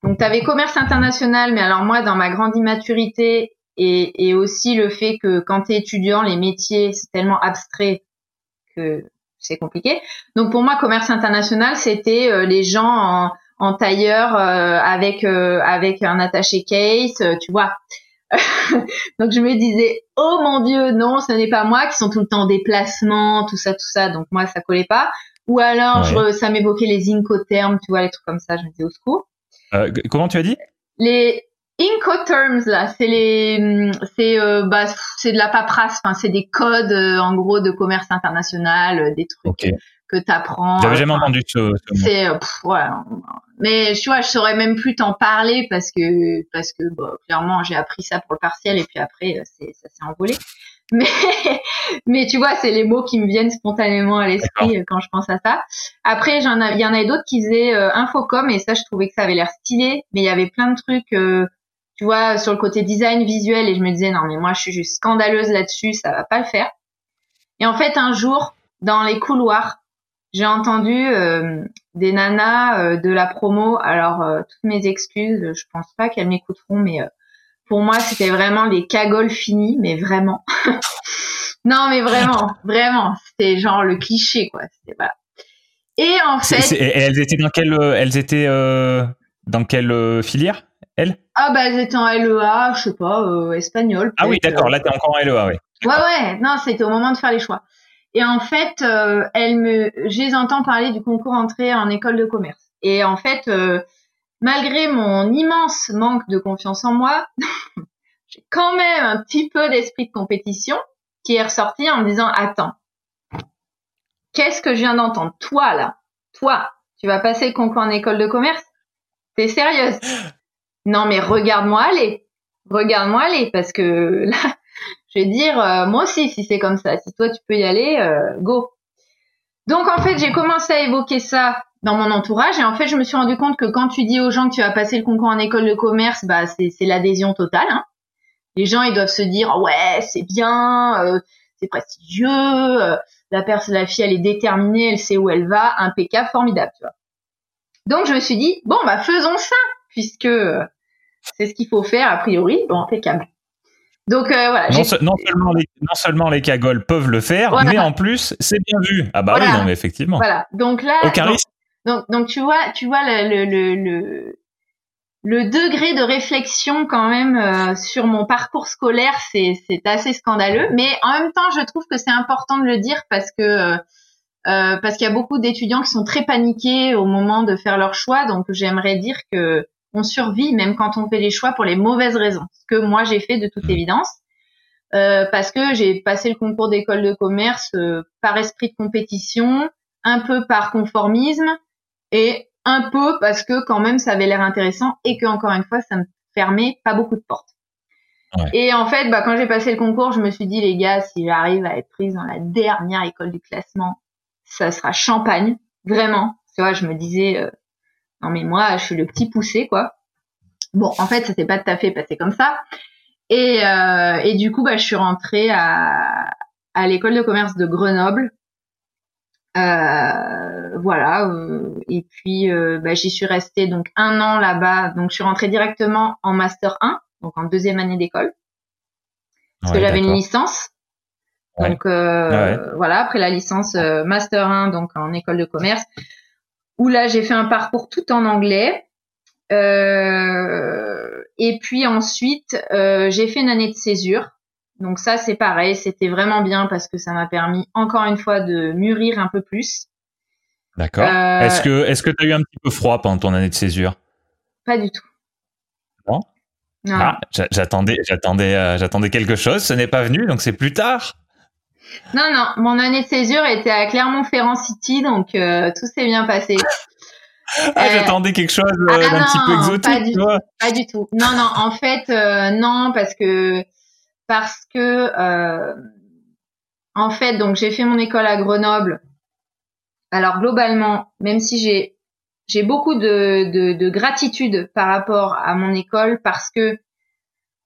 Donc, tu avais commerce international, mais alors moi, dans ma grande immaturité et, et aussi le fait que quand tu es étudiant, les métiers, c'est tellement abstrait que c'est compliqué. Donc, pour moi, commerce international, c'était euh, les gens en, en tailleur euh, avec euh, avec un attaché case, tu vois. [laughs] donc je me disais oh mon dieu non ce n'est pas moi qui sont tout le temps en déplacement tout ça tout ça donc moi ça collait pas ou alors, je, ça m'évoquait les incoterms, tu vois, les trucs comme ça. Je me disais au secours.
Euh, comment tu as dit?
Les incoterms là, c'est les, c'est euh, bah, c'est de la paperasse. Enfin, c'est des codes euh, en gros de commerce international, euh, des trucs que tu apprends.
J'avais jamais entendu ce, ce
C'est voilà. Mais tu vois, je saurais même plus t'en parler parce que parce que bah, clairement, j'ai appris ça pour le partiel et puis après, c'est ça s'est envolé. [laughs] Mais, mais tu vois, c'est les mots qui me viennent spontanément à l'esprit euh, quand je pense à ça. Après, j'en il y en avait d'autres qui faisaient euh, infocom et ça, je trouvais que ça avait l'air stylé, mais il y avait plein de trucs, euh, tu vois, sur le côté design visuel et je me disais non mais moi je suis juste scandaleuse là-dessus, ça va pas le faire. Et en fait, un jour, dans les couloirs, j'ai entendu des nanas de la promo. Alors toutes mes excuses, je pense pas qu'elles m'écouteront, mais pour moi, c'était vraiment les cagoles finies, mais vraiment. [laughs] non, mais vraiment, vraiment. C'était genre le cliché, quoi. Voilà. Et en fait.
elles étaient dans quelle, euh, elles étaient euh, dans quelle euh, filière, elles?
Ah bah elles étaient en LEA, je sais pas, euh, espagnol.
Ah oui, d'accord. Là, t'es encore en LEA, oui.
Ouais, ouais. Non, c'était au moment de faire les choix. Et en fait, euh, elles me, les entends parler du concours entrée en école de commerce. Et en fait, malgré mon immense manque de confiance en moi, [laughs] j'ai quand même un petit peu d'esprit de compétition qui est ressorti en me disant attends, qu'est-ce que je viens d'entendre? Toi là, toi, tu vas passer le concours en école de commerce? T'es sérieuse? [gasps] Non mais regarde-moi aller, regarde-moi aller parce que là, je vais dire euh, moi aussi si c'est comme ça, si toi tu peux y aller, euh, go. Donc en fait j'ai commencé à évoquer ça dans mon entourage. Et en fait, je me suis rendu compte que quand tu dis aux gens que tu vas passer le concours en école de commerce, bah c'est l'adhésion totale. Hein. Les gens, ils doivent se dire ouais, c'est bien, euh, c'est prestigieux, euh, la personne, la fille, elle est déterminée, elle sait où elle va, impeccable, formidable, tu vois. Donc je me suis dit bon bah faisons ça puisque euh, c'est ce qu'il faut faire a priori, bon impeccable. Donc voilà.
Non, seulement les, non seulement les cagoles peuvent le faire, mais en plus c'est bien vu. Ah bah oui, non mais effectivement.
Voilà. Donc là.
Aucun risque.
Donc, donc tu vois, tu vois le, le, le, le degré de réflexion quand même euh, sur mon parcours scolaire, c'est, c'est assez scandaleux. Mais en même temps, je trouve que c'est important de le dire parce que euh, euh, parce qu'il y a beaucoup d'étudiants qui sont très paniqués au moment de faire leur choix. Donc, j'aimerais dire que on survit même quand on fait les choix pour les mauvaises raisons. Ce que moi j'ai fait de toute mmh. évidence. parce que j'ai passé le concours d'école de commerce par esprit de compétition, un peu par conformisme et un peu parce que quand même ça avait l'air intéressant et que encore une fois ça me fermait pas beaucoup de portes. Et en fait, bah, quand j'ai passé le concours, je me suis dit les gars, si j'arrive à être prise dans la dernière école du classement, ça sera champagne, vraiment. Tu vois, je me disais euh, non mais moi, je suis le petit poussé quoi. Bon, en fait, ça s'est pas tout à fait passé comme ça. Et, euh, et du coup, bah, je suis rentrée à, à l'école de commerce de Grenoble euh, voilà. Euh, et puis euh, bah, j'y suis restée donc un an là-bas. Donc je suis rentrée directement en master 1, donc en deuxième année d'école, parce que j'avais une licence. Donc voilà, après la licence master 1, donc en école de commerce, où là j'ai fait un parcours tout en anglais. et puis ensuite j'ai fait une année de césure donc ça, c'est pareil, c'était vraiment bien parce que ça m'a permis encore une fois de mûrir un peu plus.
D'accord. Euh, est-ce que est-ce que tu as eu un petit peu froid pendant ton année de césure?
Pas du tout.
Non? non. Ah, j'attendais j'attendais euh, j'attendais quelque chose, ce n'est pas venu, donc c'est plus tard?
Non non, mon année de césure était à Clermont-Ferrand City, donc euh, tout s'est bien passé.
Ah, j'attendais quelque chose ah, d'un petit peu exotique.
Pas du, pas du tout. Non non, en fait non parce que parce que euh, en fait, donc j'ai fait mon école à Grenoble. Alors globalement, même si j'ai j'ai beaucoup de, de, de, gratitude par rapport à mon école parce que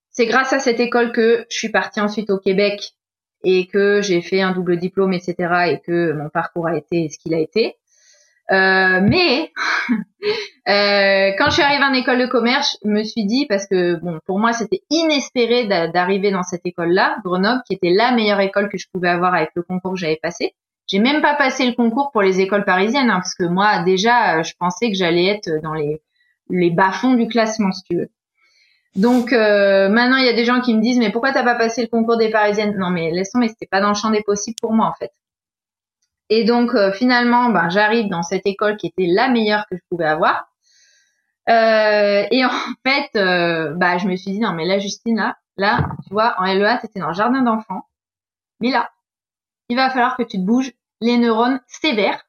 c'est grâce à cette école que je suis partie ensuite au Québec et que j'ai fait un double diplôme, etc. et que mon parcours a été ce qu'il a été. Euh, mais [laughs] euh, quand je suis arrivée en école de commerce, je me suis dit parce que bon, pour moi c'était inespéré d'arriver dans cette école-là, Grenoble, qui était la meilleure école que je pouvais avoir avec le concours que j'avais passé. J'ai même pas passé le concours pour les écoles parisiennes, hein, parce que moi déjà, je pensais que j'allais être dans les les bas-fonds du classement, si tu veux. Donc euh, maintenant, il y a des gens qui me disent mais pourquoi t'as pas passé le concours des parisiennes? Non mais laisse mais c'était pas dans le champ des possibles pour moi en fait. Et donc euh, finalement, ben, j'arrive dans cette école qui était la meilleure que je pouvais avoir. Euh, et en [laughs] fait, bah, je me suis dit non mais là Justine là, là, tu vois, en LEA c'était dans le jardin d'enfants, mais là, il va falloir que tu te bouges les neurones sévères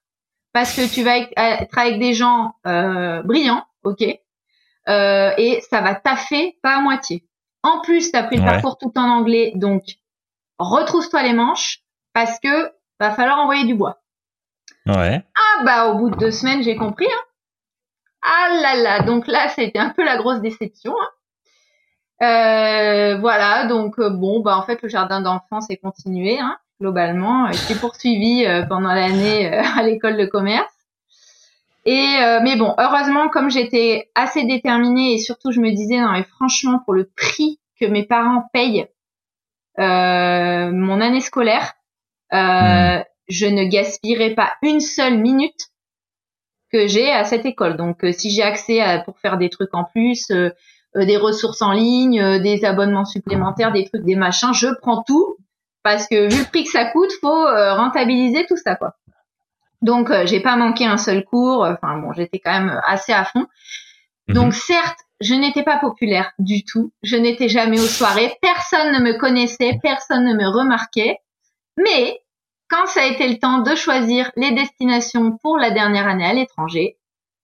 parce que tu vas être avec des gens brillants, ok, et ça va taffer pas à moitié. En plus, tu as pris le parcours tout en anglais, donc retrousse-toi les manches parce que va falloir envoyer du bois.
Ouais.
Ah bah au bout de deux semaines j'ai compris. Hein. Ah là là, donc là c'était un peu la grosse déception. Hein. Euh, voilà, donc euh, bon bah en fait le jardin d'enfants s'est continué hein, globalement. J'ai poursuivi euh, pendant l'année [laughs] à l'école de commerce. Et mais bon, heureusement comme j'étais assez déterminée et surtout je me disais non mais franchement pour le prix que mes parents payent mon année scolaire, euh, hmm. Je ne gaspillerai pas une seule minute que j'ai à cette école. Donc, euh, si j'ai accès à, pour faire des trucs en plus, euh, des ressources en ligne, des abonnements supplémentaires, des trucs, des machins, je prends tout parce que vu le prix que ça coûte, faut rentabiliser tout ça, quoi. Donc, j'ai pas manqué un seul cours. Enfin bon, j'étais quand même assez à fond. Mhm. Donc, certes, je n'étais pas populaire du tout. Je n'étais jamais aux soirées. Personne ne me connaissait, personne ne me remarquait. Mais quand ça a été le temps de choisir les destinations pour la dernière année à l'étranger,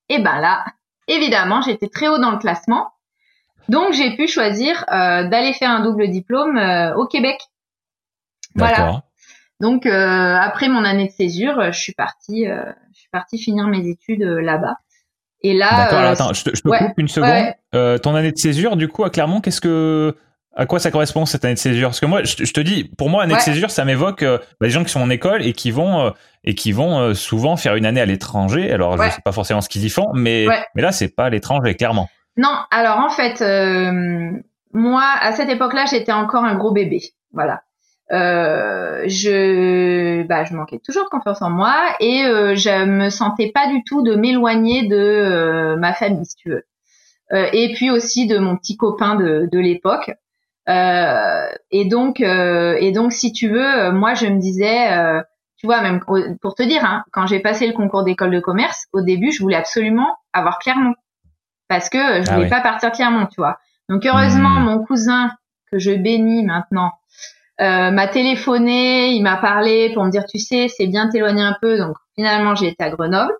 et eh ben là, évidemment, j'étais très haut dans le classement. Donc j'ai pu choisir euh, d'aller faire un double diplôme euh, au Québec. Voilà. Donc euh, après mon année de césure, je suis partie, je suis partie finir mes études là-bas.
Et là. D'accord. attends, je te, coupe une seconde. ton année de césure, du coup, à Clermont, qu'est-ce que à quoi ça correspond cette année de césure? Parce que moi, je, te dis, pour moi, année de césure, ça m'évoque euh, bah, des gens qui sont en école et qui vont euh, et qui vont euh, souvent faire une année à l'étranger. Alors, je sais pas forcément ce qu'ils y font, mais mais là, c'est pas à l'étranger, clairement.
Non, alors en fait, moi, à cette époque-là, j'étais encore un gros bébé. Voilà. Je, bah, je manquais toujours de confiance en moi et je me sentais pas du tout de m'éloigner de ma famille, si tu veux. et puis aussi de mon petit copain de, de l'époque. Euh, et donc, euh, et donc, si tu veux, euh, moi, je me disais, tu vois, même pour te dire, hein, quand j'ai passé le concours d'école de commerce, au début, je voulais absolument avoir Clermont parce que je ah voulais pas partir Clermont, tu vois. Donc heureusement, hmm. mon cousin que je bénis maintenant m'a téléphoné, il m'a parlé pour me dire, tu sais, c'est bien t'éloigner un peu. Donc finalement, j'ai été à Grenoble.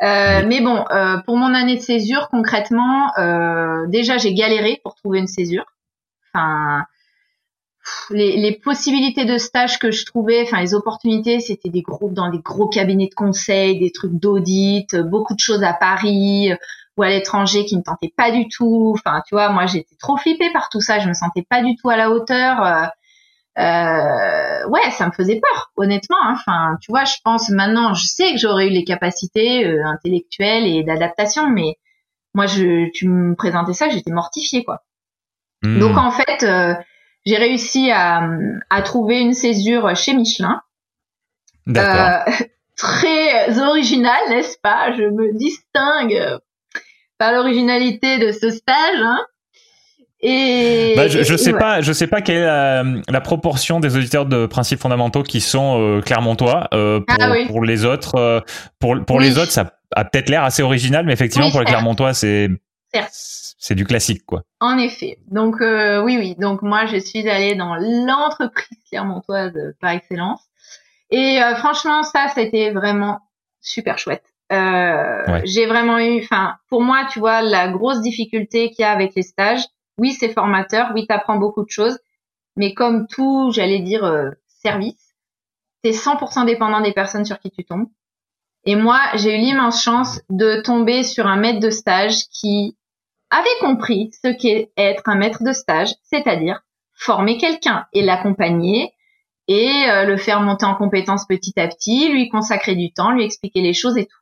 mais bon, pour mon année de césure, concrètement, déjà j'ai galéré pour trouver une césure. Enfin, les, possibilités de stage que je trouvais, enfin les opportunités, c'était des groupes dans des gros cabinets de conseil, des trucs d'audit, beaucoup de choses à Paris euh, ou à l'étranger qui me tentaient pas du tout. Enfin, tu vois, moi j'étais trop flippée par tout ça, je me sentais pas du tout à la hauteur. Euh, euh ouais, ça me faisait peur, honnêtement. Hein. Enfin, tu vois, je pense maintenant, je sais que j'aurais eu les capacités euh, intellectuelles et d'adaptation, mais moi, je, tu me présentais ça, j'étais mortifiée, quoi. Hmm. Donc en fait, j'ai réussi à, à, trouver une césure chez Michelin. Euh, [laughs] très original, n'est-ce pas? Je me distingue par l'originalité de ce stage. Hein.
Et, bah, je, je sais pas, je sais pas quelle est la, proportion des auditeurs de principes fondamentaux qui sont euh, clermontois. Euh, pour, ah pour, les autres, euh, pour, pour les autres, ça a peut-être l'air assez original, mais effectivement pour les clermontois, c'est c'est du classique, quoi.
En effet. Donc euh, oui, oui. Donc moi, je suis allée dans l'entreprise clermontoise par excellence. Et euh, franchement, ça, c'était vraiment super chouette. Euh, J'ai vraiment eu, enfin, pour moi, tu vois, la grosse difficulté qu'il y a avec les stages, oui, c'est formateur, oui, t'apprends beaucoup de choses, mais comme tout, j'allais dire, euh, service, t'es 100% dépendant des personnes sur qui tu tombes. Et moi, j'ai eu l'immense chance de tomber sur un maître de stage qui avait compris ce qu'est être un maître de stage, c'est-à-dire former quelqu'un et l'accompagner et euh, le faire monter en compétence petit à petit, lui consacrer du temps, lui expliquer les choses et tout.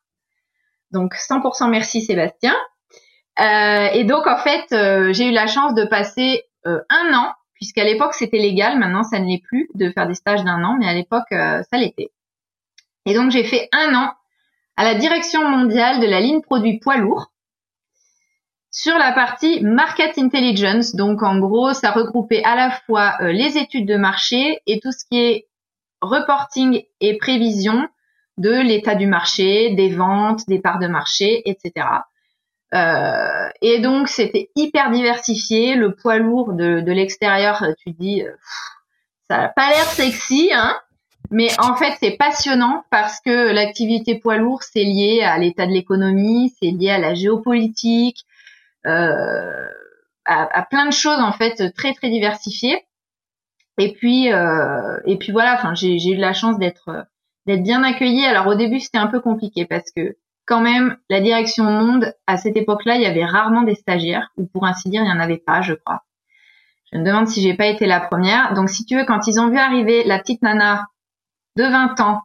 Donc 100% merci Sébastien. Euh, et donc en fait, euh, j'ai eu la chance de passer un an, puisqu'à l'époque c'était légal, maintenant ça ne l'est plus de faire des stages d'un an, mais à l'époque ça l'était. Et donc j'ai fait un an à la direction mondiale de la ligne produit poids lourd sur la partie Market Intelligence. Donc en gros, ça regroupait à la fois euh, les études de marché et tout ce qui est reporting et prévision de l'état du marché, des ventes, des parts de marché, etc. Euh, et donc c'était hyper diversifié. Le poids lourd de, de l'extérieur, tu dis, euh, ça n'a pas l'air sexy, hein mais en fait, c'est passionnant parce que l'activité poids lourd, c'est lié à l'état de l'économie, c'est lié à la géopolitique, euh, à, plein de choses en fait très très diversifiées. Et puis euh, et puis voilà, enfin j'ai eu la chance d'être d'être bien accueillie. Alors au début c'était un peu compliqué parce que quand même la direction monde à cette époque-là il y avait rarement des stagiaires ou pour ainsi dire il n'y en avait pas je crois. Je me demande si j'ai pas été la première. Donc si tu veux quand ils ont vu arriver la petite nana de 20 ans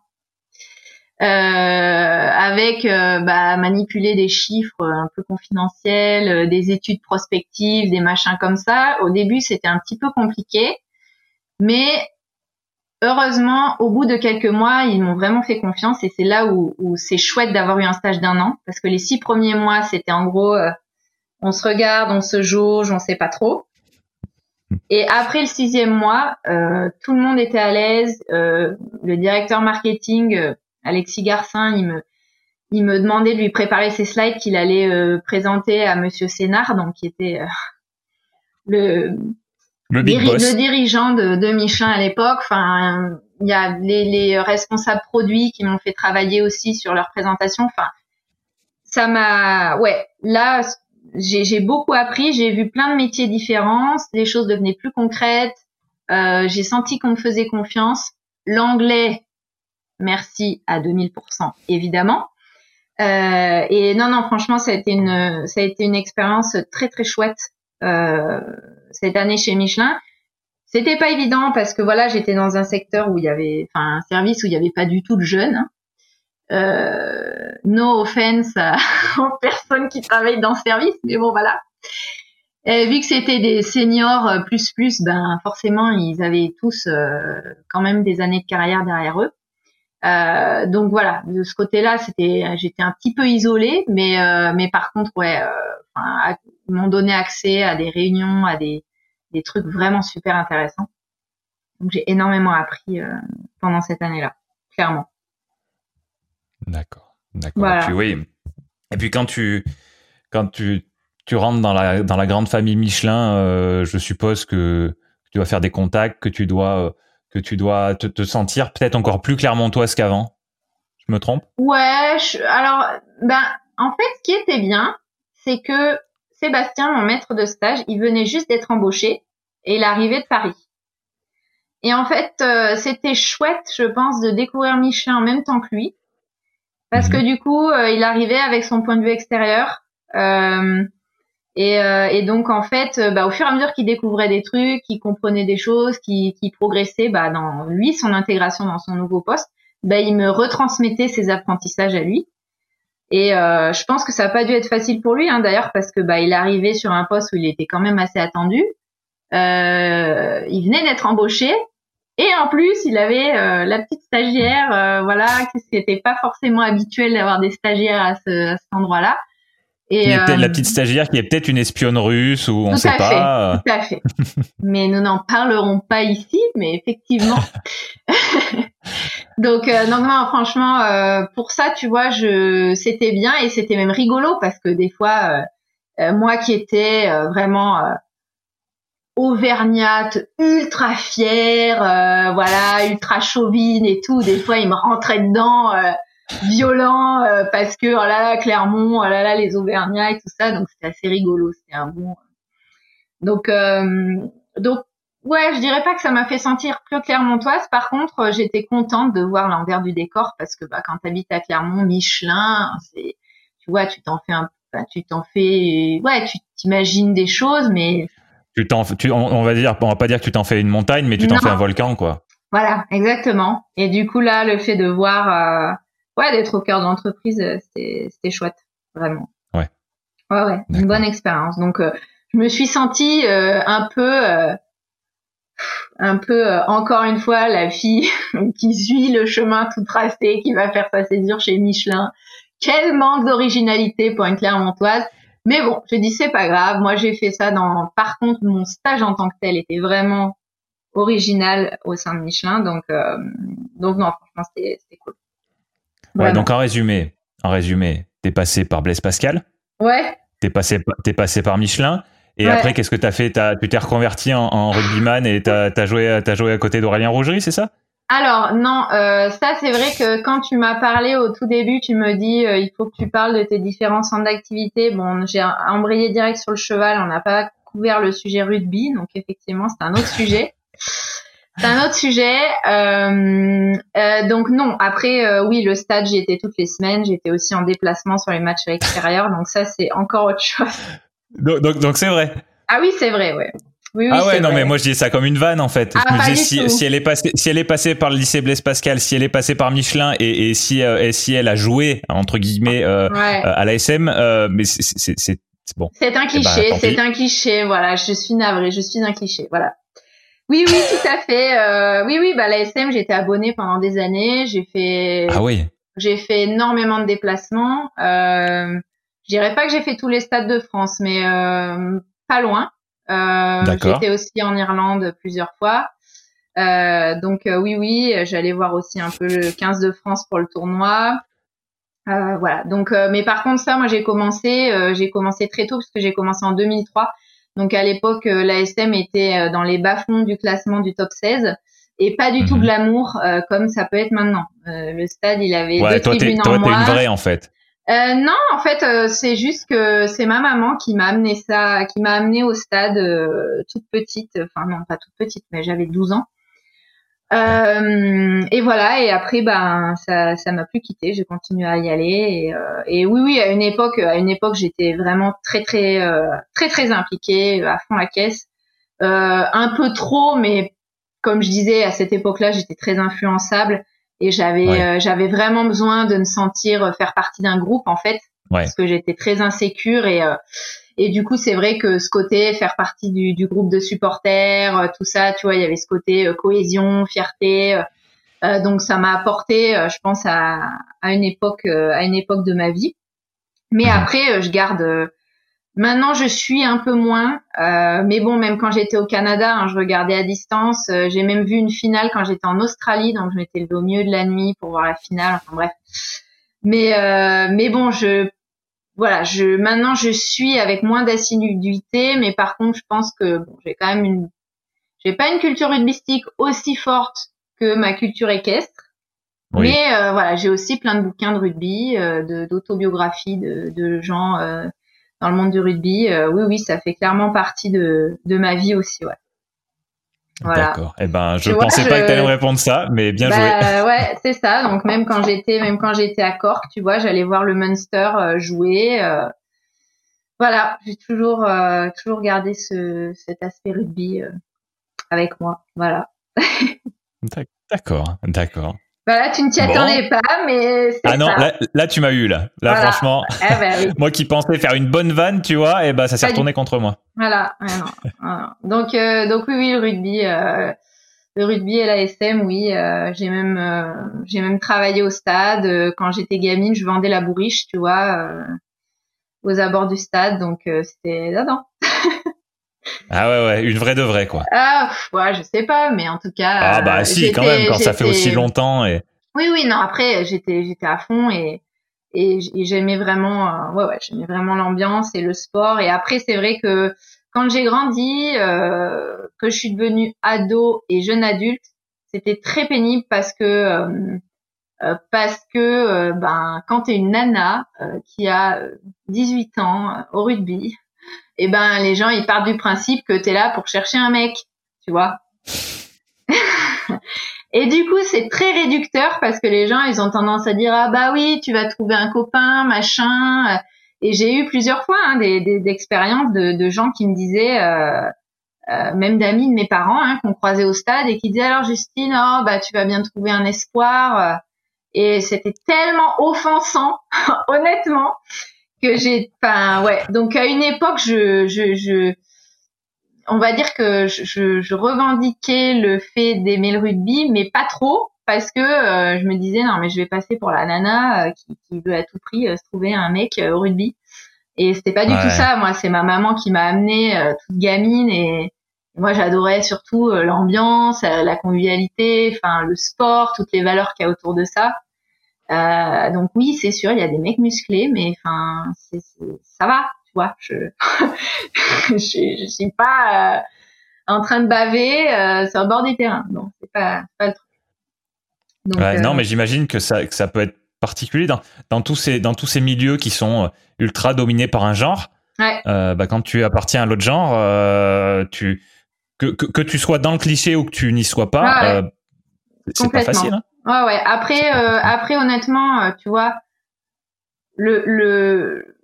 euh, avec euh, bah, manipuler des chiffres un peu confidentiels, euh, des études prospectives, des machins comme ça. Au début, c'était un petit peu compliqué, mais heureusement, au bout de quelques mois, ils m'ont vraiment fait confiance et c'est là où, c'est chouette d'avoir eu un stage d'un an parce que les six premiers mois, c'était en gros, on se regarde, on se jauge, on sait pas trop. Et après le sixième mois, euh, tout le monde était à l'aise. Euh, le directeur marketing Alexis Garcin, il me, il me demandait de lui préparer ses slides qu'il allait euh, présenter à Monsieur Sénard, donc qui était euh, le, le, dirigeant de, de Michelin à l'époque. Enfin, il y a les, les responsables produits qui m'ont fait travailler aussi sur leur présentation. Enfin, ça m'a, ouais, là, j'ai beaucoup appris. J'ai vu plein de métiers différents. Les choses devenaient plus concrètes. Euh, j'ai senti qu'on me faisait confiance. L'anglais, merci à 2000%, évidemment. Euh, et non, non, franchement, ça a été une, ça a été une expérience très très chouette euh, cette année chez Michelin. C'était pas évident parce que voilà, j'étais dans un secteur où il y avait, enfin, un service où il y avait pas du tout de jeunes. Hein. Euh, no offense [laughs] aux personnes qui travaillent dans ce service, mais bon voilà. Et vu que c'était des seniors euh, plus plus, ben forcément ils avaient tous euh, quand même des années de carrière derrière eux. Euh, donc voilà, de ce côté-là, c'était, j'étais un petit peu isolée, mais euh, mais par contre, ouais, euh, ils m'ont donné accès à des réunions, à des des trucs vraiment super intéressants. Donc j'ai énormément appris euh, pendant cette année-là, clairement.
D'accord, d'accord. Et puis oui, et puis quand tu quand tu tu rentres dans la dans la grande famille Michelin, je suppose que tu dois faire des contacts, que tu dois que tu dois te, sentir peut-être encore plus clairement toi qu'avant. Je me trompe?
Ouais, alors ben en fait, ce qui était bien, c'est que Sébastien, mon maître de stage, il venait juste d'être embauché et il arrivait de Paris. Et en fait, euh, c'était chouette, je pense, de découvrir Michelin en même temps que lui, parce que mhm. du coup, euh, il arrivait avec son point de vue extérieur. Euh, et, donc, en fait, bah, au fur et à mesure qu'il découvrait des trucs, qu'il comprenait des choses, qu'il progressait bah, dans lui, son intégration dans son nouveau poste, bah, il me retransmettait ses apprentissages à lui. Et euh, je pense que ça n'a pas dû être facile pour lui, hein, d'ailleurs, parce que bah, il est sur un poste où il était quand même assez attendu. Euh, il venait d'être embauché, et en plus, il avait euh, la petite stagiaire, voilà, qui n'était pas forcément habituel d'avoir des stagiaires à, ce, à cet endroit-là.
Et euh, la petite stagiaire qui est peut-être une espionne russe ou on ne sait pas.
Tout à fait. [laughs] mais nous n'en parlerons pas ici, mais effectivement. [laughs] Donc euh, non, non, franchement, euh, pour ça, tu vois, je c'était bien et c'était même rigolo parce que des fois, euh, moi qui étais vraiment auvergnate, ultra fière, voilà, ultra chauvine et tout, des fois, il me rentrait dedans violent parce que oh là là Clermont, oh là là les Auvergnats et tout ça, donc c'était assez rigolo, c'était un bon. Donc donc Ouais, je dirais pas que ça m'a fait sentir plus clermontoise. Par contre, euh, j'étais contente de voir l'envers du décor parce que bah, quand tu habites à Clermont, Michelin, c'est, tu vois, tu t'en fais un, bah, tu t'en fais, ouais, tu t'imagines des choses, mais
tu t'en, tu, on, va dire, on va pas dire que tu t'en fais une montagne, mais tu t'en fais un volcan, quoi.
Voilà, exactement. Et du coup là, le fait de voir, euh, ouais, d'être au cœur de l'entreprise, euh, c'était, chouette, vraiment.
Ouais.
Ouais, ouais, une bonne expérience. Donc, je me suis sentie un peu un peu euh, encore une fois la fille [laughs] qui suit le chemin tout tracé, qui va faire sa césure chez Michelin. Quel manque d'originalité pour une Clermontoise. Mais bon, je dis c'est pas grave. Moi, j'ai fait ça dans. Par contre, mon stage en tant que tel était vraiment original au sein de Michelin, donc euh, donc non, franchement, c'était cool.
Ouais, donc en résumé, en résumé, t'es passé par Blaise Pascal.
Ouais.
T'es passé, t'es passé par Michelin. Et après, qu'est-ce que tu as fait Tu t'es reconverti en, en, rugbyman et tu as, joué, as joué à côté d'Aurélien Rougerie, c'est ça?
Alors non, euh, ça c'est vrai que quand tu m'as parlé au tout début, tu me dis euh, il faut que tu parles de tes différents centres d'activité. Bon, j'ai embrayé direct sur le cheval, on n'a pas couvert le sujet rugby, donc effectivement c'est un autre sujet. [laughs] C'est un autre sujet. Euh, euh donc non, après euh, oui, le stade j'y étais toutes les semaines, j'étais aussi en déplacement sur les matchs à l'extérieur, donc ça c'est encore autre chose.
Donc, donc, c'est vrai.
Ah oui, c'est vrai, ouais. Oui,
ah ouais, non, mais moi je dis ça comme une vanne en fait. Ah, je si, si, elle est passée, si elle est passée par le lycée Blaise Pascal, si elle est passée par Michelin et, et si euh, et si elle a joué entre guillemets euh, euh à l'ASM, euh, mais c'est bon.
C'est un eh ben, cliché, c'est un cliché. Voilà, je suis navrée, je suis un cliché. Voilà. Oui, oui, tout à fait. Euh, oui, oui, bah l'ASM, j'étais abonnée pendant des années. J'ai fait.
Ah oui.
J'ai fait énormément de déplacements. Euh, je dirais pas que j'ai fait tous les stades de France, mais euh, pas loin. Euh, J'étais aussi en Irlande plusieurs fois. Euh, donc oui, oui, j'allais voir aussi un peu le 15 de France pour le tournoi. Euh, voilà. Donc, euh, mais par contre, ça, moi, j'ai commencé, j'ai commencé très tôt parce que j'ai commencé en 2003. Donc à l'époque, l'ASM était dans les bas-fonds du classement du top 16 et pas du tout mhm. glamour comme ça peut être maintenant. le stade, il avait
ouais, deux toi, tribunes en toi, une vraie en fait.
Euh, non, en fait, euh, c'est juste que c'est ma maman qui m'a amené ça, qui m'a amené au stade euh, toute petite, enfin non, pas toute petite, mais j'avais 12 ans. Euh, et voilà, et après, ben, ça, ça m'a plus quitté. J'ai continué à y aller. Et, et, oui, oui, à une époque, à une époque, j'étais vraiment très, très, très, très impliquée, à fond la caisse. un peu trop, mais comme je disais, à cette époque-là, j'étais très influençable et j'avais euh, j'avais vraiment besoin de me sentir euh, faire partie d'un groupe en fait parce que j'étais très insécure et euh, et du coup c'est vrai que ce côté faire partie du, du groupe de supporters tout ça tu vois il y avait ce côté cohésion fierté donc ça m'a apporté je pense à à une époque à une époque de ma vie mais après je garde Maintenant, je suis un peu moins, euh, mais bon, même quand j'étais au Canada, hein, je regardais à distance. Euh, j'ai même vu une finale quand j'étais en Australie, donc je m'étais levée au milieu de la nuit pour voir la finale. Enfin bref. Mais euh, mais bon, je voilà, je maintenant je suis avec moins d'assiduité, mais par contre, je pense que bon, j'ai quand même une j'ai pas une culture rugbystique aussi forte que ma culture équestre. Mais euh, voilà, j'ai aussi plein de bouquins de rugby, euh, d'autobiographies de, de, gens euh, dans le monde du rugby. Euh, oui, oui, ça fait clairement partie de, de ma vie aussi, ouais.
Voilà. D'accord. Eh ben, je pensais pas que tu allais me répondre ça, mais bien joué.
Bah, ouais, c'est ça. Donc même quand j'étais, même quand j'étais à Cork, tu vois, j'allais voir le Munster jouer. voilà, j'ai toujours, toujours gardé ce, cet aspect rugby avec moi. Voilà. [laughs]
d'accord, d'accord.
Bah tu ne t'y attendais pas, mais
Ah non, Là, tu m'as eu, là. Là, franchement, [laughs] eh ben [laughs] moi qui pensais faire une bonne vanne, tu vois, et eh ben ça s'est retourné contre moi.
Voilà. Donc, euh, donc oui, oui, le rugby, euh, le rugby et la SM, oui. Euh, j'ai même, j'ai même travaillé au stade. Quand j'étais gamine, je vendais la bourriche, tu vois, aux abords du stade. Donc, c'était là-dedans. [laughs]
Ah ouais, ouais, une vraie de vraie, quoi.
Ah, ouais, je sais pas, mais en tout cas.
Ah bah si, quand même, quand ça fait aussi longtemps et.
Oui, oui, non, après, j'étais, j'étais à fond et, et, j'aimais vraiment, euh, ouais, ouais, j'aimais vraiment l'ambiance et le sport. Et après, c'est vrai que quand j'ai grandi, euh, que je suis devenue ado et jeune adulte, c'était très pénible parce que, euh, euh parce que, euh, ben, quand t'es une nana qui a 18 ans au rugby, eh ben les gens ils partent du principe que tu es là pour chercher un mec, tu vois. [laughs] et du coup, c'est très réducteur parce que les gens ils ont tendance à dire ah bah oui, tu vas trouver un copain, machin. Et j'ai eu plusieurs fois hein, des, des, expériences de, de, gens qui me disaient euh, euh, même d'amis de mes parents hein, qu'on croisait au stade et qui disaient alors Justine, oh bah tu vas bien trouver un espoir. Et c'était tellement offensant, [laughs] honnêtement que j'ai, enfin ouais. Donc à une époque, je, je, je on va dire que je, je, revendiquais le fait d'aimer le rugby, mais pas trop parce que euh, je me disais non mais je vais passer pour la nana euh, qui, qui, veut à tout prix euh, se trouver un mec au rugby. Et c'était pas du tout ça. Moi, c'est ma maman qui m'a amenée toute gamine et moi j'adorais surtout l'ambiance, la convivialité, enfin le sport, toutes les valeurs qu'il y a autour de ça. Euh, donc oui, c'est sûr, il y a des mecs musclés, mais enfin, ça va, tu vois. Je, [laughs] je, je, suis pas euh, en train de baver euh, sur le bord du terrain. Non, c'est pas, pas le truc.
Donc, ouais, non, mais j'imagine que ça, que ça peut être particulier dans, dans tous ces, dans tous ces milieux qui sont ultra dominés par un genre. Ouais. bah, quand tu appartiens à l'autre genre, tu que, que, que, tu sois dans le cliché ou que tu n'y sois pas, ah c'est pas facile. Hein
Ouais, ouais. Après, euh, après, honnêtement, euh, tu vois, le, le...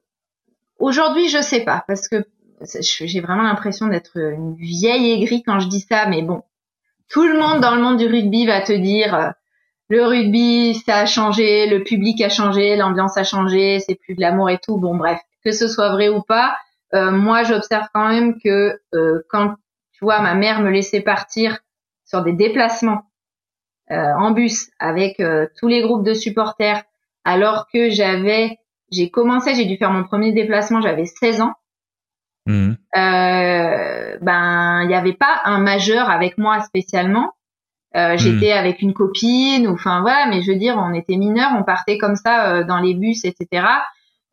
aujourd'hui, je sais pas, parce que j'ai vraiment l'impression d'être une vieille aigrie quand je dis ça, mais bon, tout le monde dans le monde du rugby va te dire, euh, le rugby, ça a changé, le public a changé, l'ambiance a changé, c'est plus de l'amour et tout. Bon, bref, que ce soit vrai ou pas, moi, j'observe quand même que quand, tu vois, ma mère me laissait partir sur des déplacements en bus avec euh, tous les groupes de supporters, alors que j'avais, j'ai commencé, j'ai dû faire mon premier déplacement, j'avais 16 ans. Mmh. Euh, ben, il n'y avait pas un majeur avec moi spécialement. Euh, j'étais mmh. avec une copine, ou enfin voilà, mais je veux dire, on était mineurs, on partait comme ça dans les bus, etc.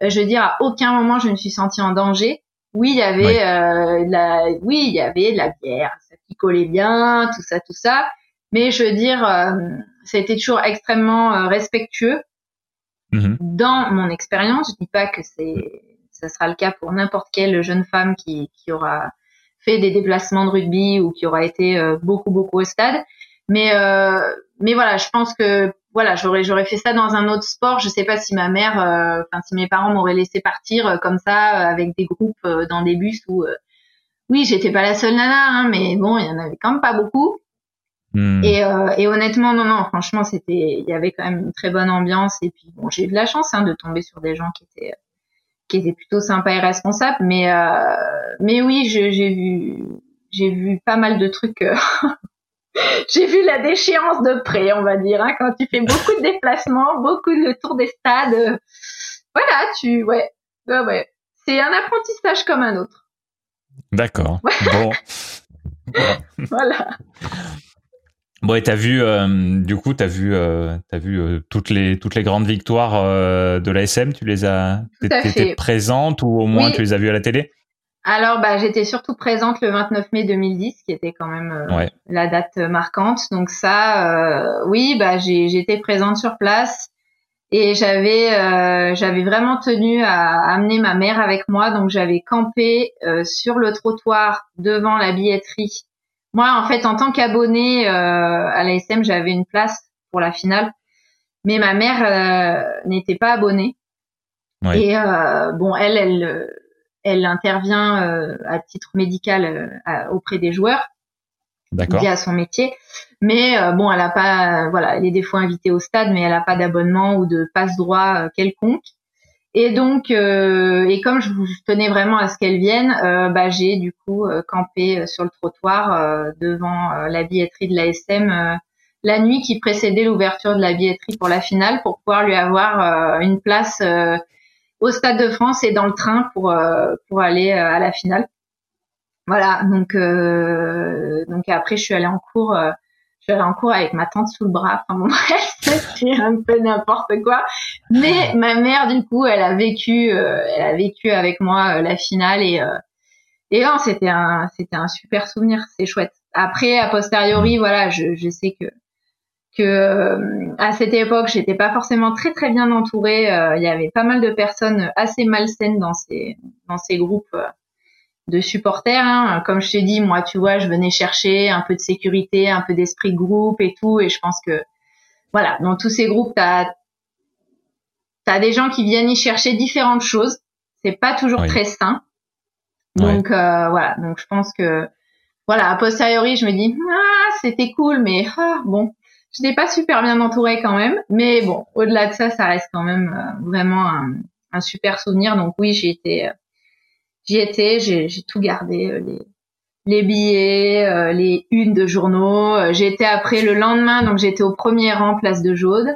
je veux dire, à aucun moment je me suis sentie en danger. Oui, il y avait, la, oui, il y avait de la bière, ça collait bien, tout ça, tout ça. Mais je veux dire, euh, ça a été toujours extrêmement euh, respectueux mhm. dans mon expérience. Je dis pas que c'est, ça sera le cas pour n'importe quelle jeune femme qui, qui aura fait des déplacements de rugby ou qui aura été euh, beaucoup beaucoup au stade. Mais euh, mais voilà, je pense que voilà, j'aurais j'aurais fait ça dans un autre sport. Je sais pas si ma mère, enfin si mes parents m'auraient laissé partir comme ça avec des groupes dans des bus où oui, j'étais pas la seule nana, hein, mais bon, il y en avait quand même pas beaucoup. Hmm. Et, euh, et, honnêtement, non, non, franchement, c'était, il y avait quand même une très bonne ambiance. Et puis, bon, j'ai eu de la chance hein, de tomber sur des gens qui étaient, qui étaient plutôt sympas et responsables. Mais, euh, mais oui, j'ai vu, j'ai vu pas mal de trucs. Euh, [laughs] j'ai vu la déchéance de près, on va dire, hein, quand tu fais beaucoup de déplacements, beaucoup de tours des stades. Voilà, tu, ouais, ouais, ouais. C'est un apprentissage comme un autre.
D'accord. Bon. [laughs]
voilà.
Bon, et t'as vu, euh, du coup, t'as vu, euh, as vu euh, toutes les toutes les grandes victoires de l'ASM. Tu les as, t'étais présente ou au moins tu les as vues à la télé?
Alors, bah, j'étais surtout présente le 29 mai 2010, qui était quand même euh, la date marquante. Donc ça, euh, oui, bah, j'étais présente sur place et j'avais euh, j'avais vraiment tenu à amener ma mère avec moi. Donc j'avais campé sur le trottoir devant la billetterie. Moi, en fait, en tant qu'abonnée à l'ASM, j'avais une place pour la finale, mais ma mère n'était pas abonnée. Et bon, elle, elle elle intervient euh, à titre médical euh, auprès des joueurs via son métier. Mais euh, bon, elle a pas, voilà, elle est des fois invitée au stade, mais elle a pas d'abonnement ou de passe droit quelconque. Et donc, et comme je, tenais vraiment à ce qu'elle vienne, bah, j'ai du coup campé sur le trottoir devant la billetterie de l'ASM la nuit qui précédait l'ouverture de la billetterie pour la finale pour pouvoir lui avoir une place au Stade de France et dans le train pour euh, pour aller euh, à la finale. Voilà, donc euh, donc après je suis allée en cours je suis allée en cours avec ma tante sous le bras. Enfin bon [laughs] bref, c'était un peu n'importe quoi. Mais ma mère du coup, elle a vécu elle a vécu avec moi la finale et et non, c'était un c'était un super souvenir, c'est chouette. Après a posteriori, voilà, je je sais que que euh, à cette époque, j'étais pas forcément très très bien entourée. Euh, il y avait pas mal de personnes assez malsaines dans ces dans ces groupes euh, de supporters. Hein. Comme je t'ai dit, moi, tu vois, je venais chercher un peu de sécurité, un peu d'esprit de groupe et tout. Et je pense que voilà, dans tous ces groupes, t'as as des gens qui viennent y chercher différentes choses. C'est pas toujours très sain. Donc voilà, donc je pense que voilà, a posteriori, je me dis ah c'était cool, mais ah, bon, je n'ai pas super bien entourée quand même, mais bon, au-delà de ça, ça reste quand même euh, vraiment un, super souvenir. Donc oui, j'ai été, euh, j'y étais, j'ai tout gardé, euh, les, les billets, les unes de journaux. j'ai été après le lendemain, donc j'étais au premier rang, place de Jaude.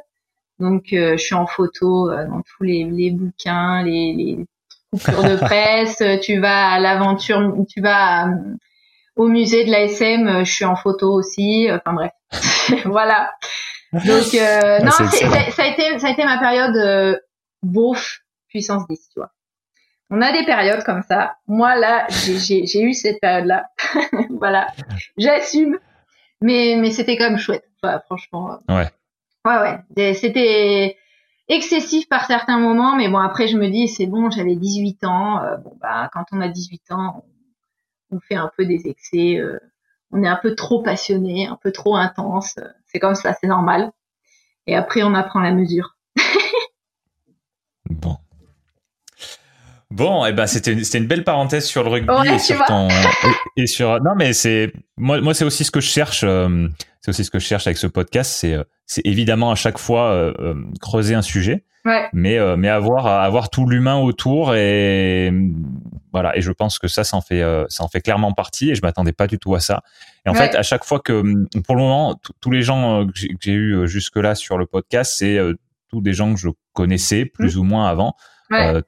Donc je suis en photo dans tous les, les bouquins, les, les coupures de [laughs] presse. tu vas à l'aventure, tu vas au musée de l'ASM, je suis en photo aussi. Enfin bref, [laughs] voilà. Donc euh, non, ça a été ça a été ma période euh, beauf puissance 10, tu vois. On a des périodes comme ça. Moi là, j'ai eu cette période-là. [laughs] voilà, j'assume. Mais mais c'était quand même chouette, franchement.
Ouais.
Ouais ouais. C'était excessif par certains moments, mais bon après je me dis c'est bon, j'avais 18 ans. Euh, bon bah quand on a 18 ans, on, fait un peu des excès. Euh, on est un peu trop passionné, un peu trop intense. C'est comme ça, c'est normal. Et après, on apprend la mesure. [laughs]
bon. Bon, et eh ben c'était une belle parenthèse sur le rugby et sur ton [laughs] et, sur non mais c'est moi moi c'est aussi ce que je cherche euh, c'est aussi ce que je cherche avec ce podcast c'est euh, c'est évidemment à chaque fois euh, creuser un sujet mais mais avoir avoir tout l'humain autour et voilà, et je pense que ça, ça en fait, euh, ça en fait clairement partie. Et je m'attendais pas du tout à ça. Et en fait, à chaque fois que, hum, pour le moment, tous les gens euh, que j'ai eu euh, jusque là sur le podcast, c'est tous des gens que je connaissais plus mmh. ou moins avant.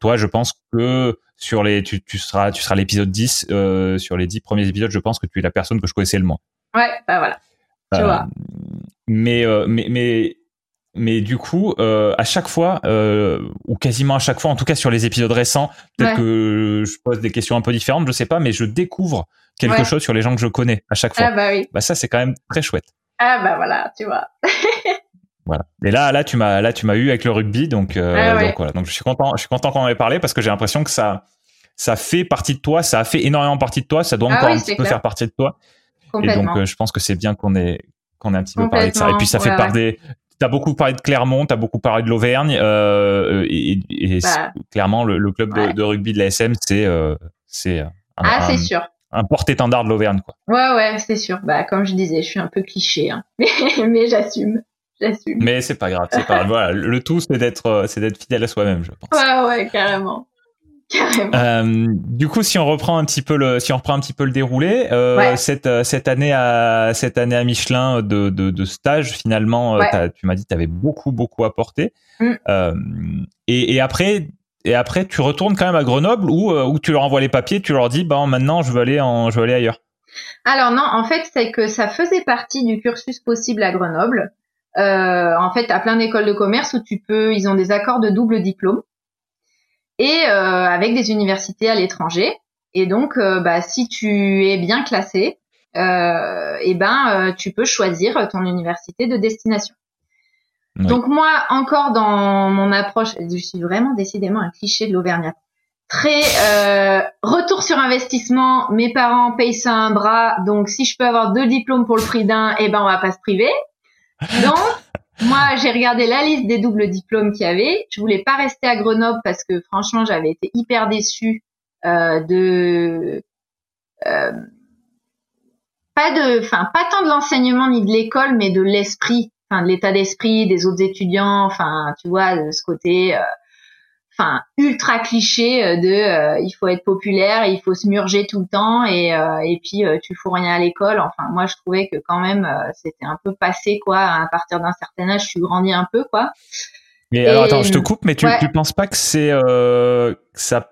Toi, je pense que sur les, tu, tu seras, tu seras l'épisode 10 sur les 10 premiers épisodes. Je pense que tu es la personne que je connaissais le moins.
Ouais, bah voilà. Tu vois.
Mais, mais, mais mais du coup, euh, à chaque fois, euh, ou quasiment à chaque fois, en tout cas sur les épisodes récents, peut-être que je pose des questions un peu différentes, je sais pas, mais je découvre quelque chose sur les gens que je connais à chaque fois.
Ah bah oui.
Bah ça, c'est quand même très chouette.
Ah bah voilà, tu vois. [laughs]
voilà. Et là, là, tu m'as, là, tu m'as eu avec le rugby, donc, euh, ah donc voilà. Donc je suis content, je suis content qu'on en ait parlé parce que j'ai l'impression que ça, ça fait partie de toi, ça a fait énormément partie de toi, ça doit ah encore un petit peu faire partie de toi. Et donc, je pense que c'est bien qu'on ait qu'on ait un petit peu parlé de ça. Et puis ça fait part des T'as beaucoup parlé de Clermont, t'as beaucoup parlé de l'Auvergne, euh, et, et bah, clairement le, club de, de, rugby de la SM, c'est euh, c'est un,
ah, c'est sûr.
un porte-étendard de l'Auvergne, quoi.
Ouais, ouais, c'est sûr. Bah, comme je disais, je suis un peu cliché, hein. [laughs] mais, mais j'assume. J'assume.
Mais c'est pas grave, c'est pas grave. Voilà, le tout, c'est d'être, euh, c'est d'être fidèle à soi-même, je pense.
Ouais, ouais, carrément.
Euh, du coup, si on reprend un petit peu le, si on reprend un petit peu le déroulé, euh, cette euh, cette année à cette année à Michelin de de, de stage, finalement, tu m'as dit, tu avais beaucoup beaucoup apporté. Mm. Euh, et, et après. Et après, tu retournes quand même à Grenoble ou où tu leur envoies les papiers, tu leur dis, bah maintenant, je veux aller en, je veux aller ailleurs.
Alors non, en fait, c'est que ça faisait partie du cursus possible à Grenoble. Euh, en fait, à plein d'écoles de commerce où tu peux, ils ont des accords de double diplôme et euh, avec des universités à l'étranger. Et donc, bah, si tu es bien classé, euh, et ben, tu peux choisir ton université de destination. Donc moi, encore dans mon approche, je suis vraiment décidément un cliché de l'Auvergnat. Très euh, retour sur investissement. Mes parents payent ça un bras, donc si je peux avoir deux diplômes pour le prix d'un, eh ben on va pas se priver. Donc moi, j'ai regardé la liste des doubles diplômes qu'il y avait. Je voulais pas rester à Grenoble parce que franchement, j'avais été hyper déçue euh, de euh, pas de, enfin pas tant de l'enseignement ni de l'école, mais de l'esprit enfin de l'état d'esprit des autres étudiants, enfin tu vois de ce côté euh, enfin ultra cliché euh, de euh, il faut être populaire, il faut se murger tout le temps et et puis tu fous rien à l'école. Enfin moi je trouvais que quand même c'était un peu passé quoi à partir d'un certain âge, je suis grandi un peu quoi.
Mais alors attends, je te coupe mais tu tu penses pas que c'est ça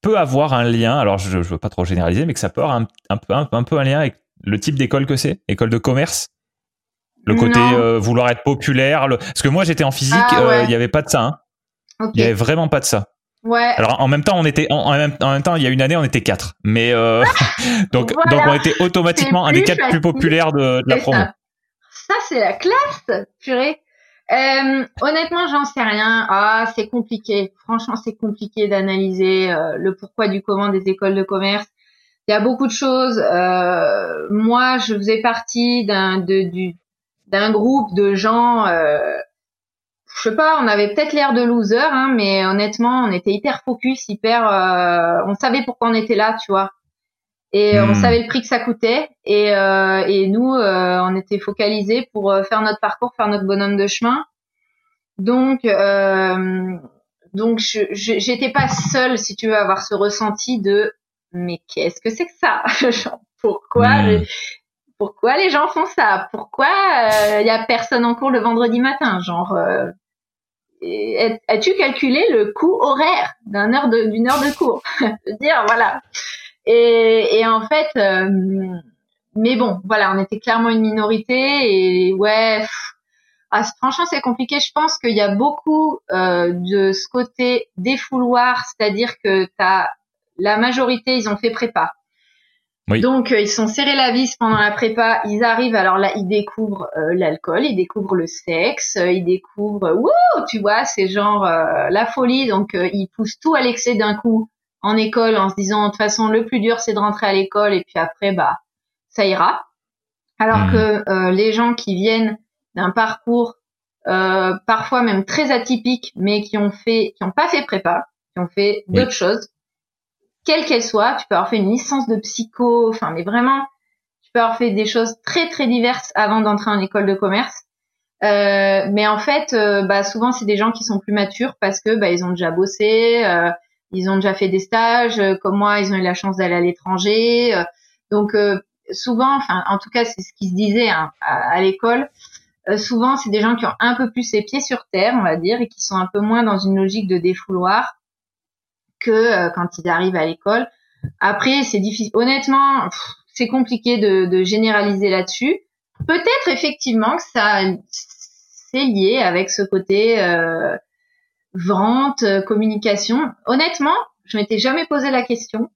peut avoir un lien, alors je, je veux pas trop généraliser, mais que ça peut avoir un, un, peu, un peu un lien avec le type d'école que c'est, école de commerce? Le côté euh, vouloir être populaire. Parce que moi, j'étais en physique, ah, euh, il n'y avait pas de ça. Hein. Il n'y avait vraiment pas de ça.
Ouais.
Alors en même temps, on était en, même, temps, il y a une année, on était quatre. Mais euh, [laughs] donc donc on était automatiquement un des quatre plus populaires de, la promo.
Ça, c'est la classe, purée. honnêtement, j'en sais rien. Ah, c'est compliqué. Franchement, c'est compliqué d'analyser le pourquoi du comment des écoles de commerce. Il y a beaucoup de choses. moi, je faisais partie d'un de, du d'un groupe de gens, euh, je sais pas, on avait peut-être l'air de loser, hein, mais honnêtement, on était hyper focus, hyper, euh, on savait pourquoi on était là, tu vois. Et on hmm. savait le prix que ça coûtait. Et, euh, et nous, euh, on était focalisés pour euh, faire notre parcours, faire notre bonhomme de chemin. Donc, euh, donc, je j'étais pas seule, si tu veux, à avoir ce ressenti de mais qu'est-ce que c'est que ça? [laughs] Pourquoi hmm pourquoi les gens font ça? Pourquoi il euh, y a personne en cours le vendredi matin? Genre, euh, as-tu calculé le coût horaire d'une heure heure de cours? [laughs] Dire, voilà. Et, en fait, euh, mais bon, voilà, on était clairement une minorité et ouais. ah, franchement, c'est compliqué. Je pense qu'il y a beaucoup de ce côté défouloir, c'est-à-dire que t'as la majorité, ils ont fait prépa. Donc euh, ils sont serrés la vis pendant la prépa, ils arrivent alors là ils découvrent euh, l'alcool, ils découvrent le sexe, euh, ils découvrent wouh, tu vois, c'est genre la folie. Donc ils poussent tout à l'excès d'un coup en école en se disant de toute façon le plus dur c'est de rentrer à l'école. Et puis après bah ça ira. Alors mmh. que les gens qui viennent d'un parcours parfois même très atypique mais qui ont fait qui ont pas fait prépa, qui ont fait d'autres choses quelle qu'elle soit. Tu peux avoir fait une licence de psycho, enfin, mais vraiment, tu peux avoir fait des choses très très diverses avant d'entrer en école de commerce. Euh, mais en fait, euh, bah, souvent c'est des gens qui sont plus matures parce que bah, ils ont déjà bossé, euh, ils ont déjà fait des stages. comme moi, ils ont eu la chance d'aller à l'étranger. donc souvent, enfin, en tout cas, c'est ce qui se disait hein, à, à l'école. souvent, c'est des gens qui ont un peu plus les pieds sur terre, on va dire, et qui sont un peu moins dans une logique de défouloir que euh, quand ils arrivent à l'école. Après, c'est difficile. Honnêtement, c'est compliqué de, de généraliser là-dessus. Peut-être effectivement que ça c'est lié avec ce côté euh, vente, communication. Honnêtement, je m'étais jamais posé la question.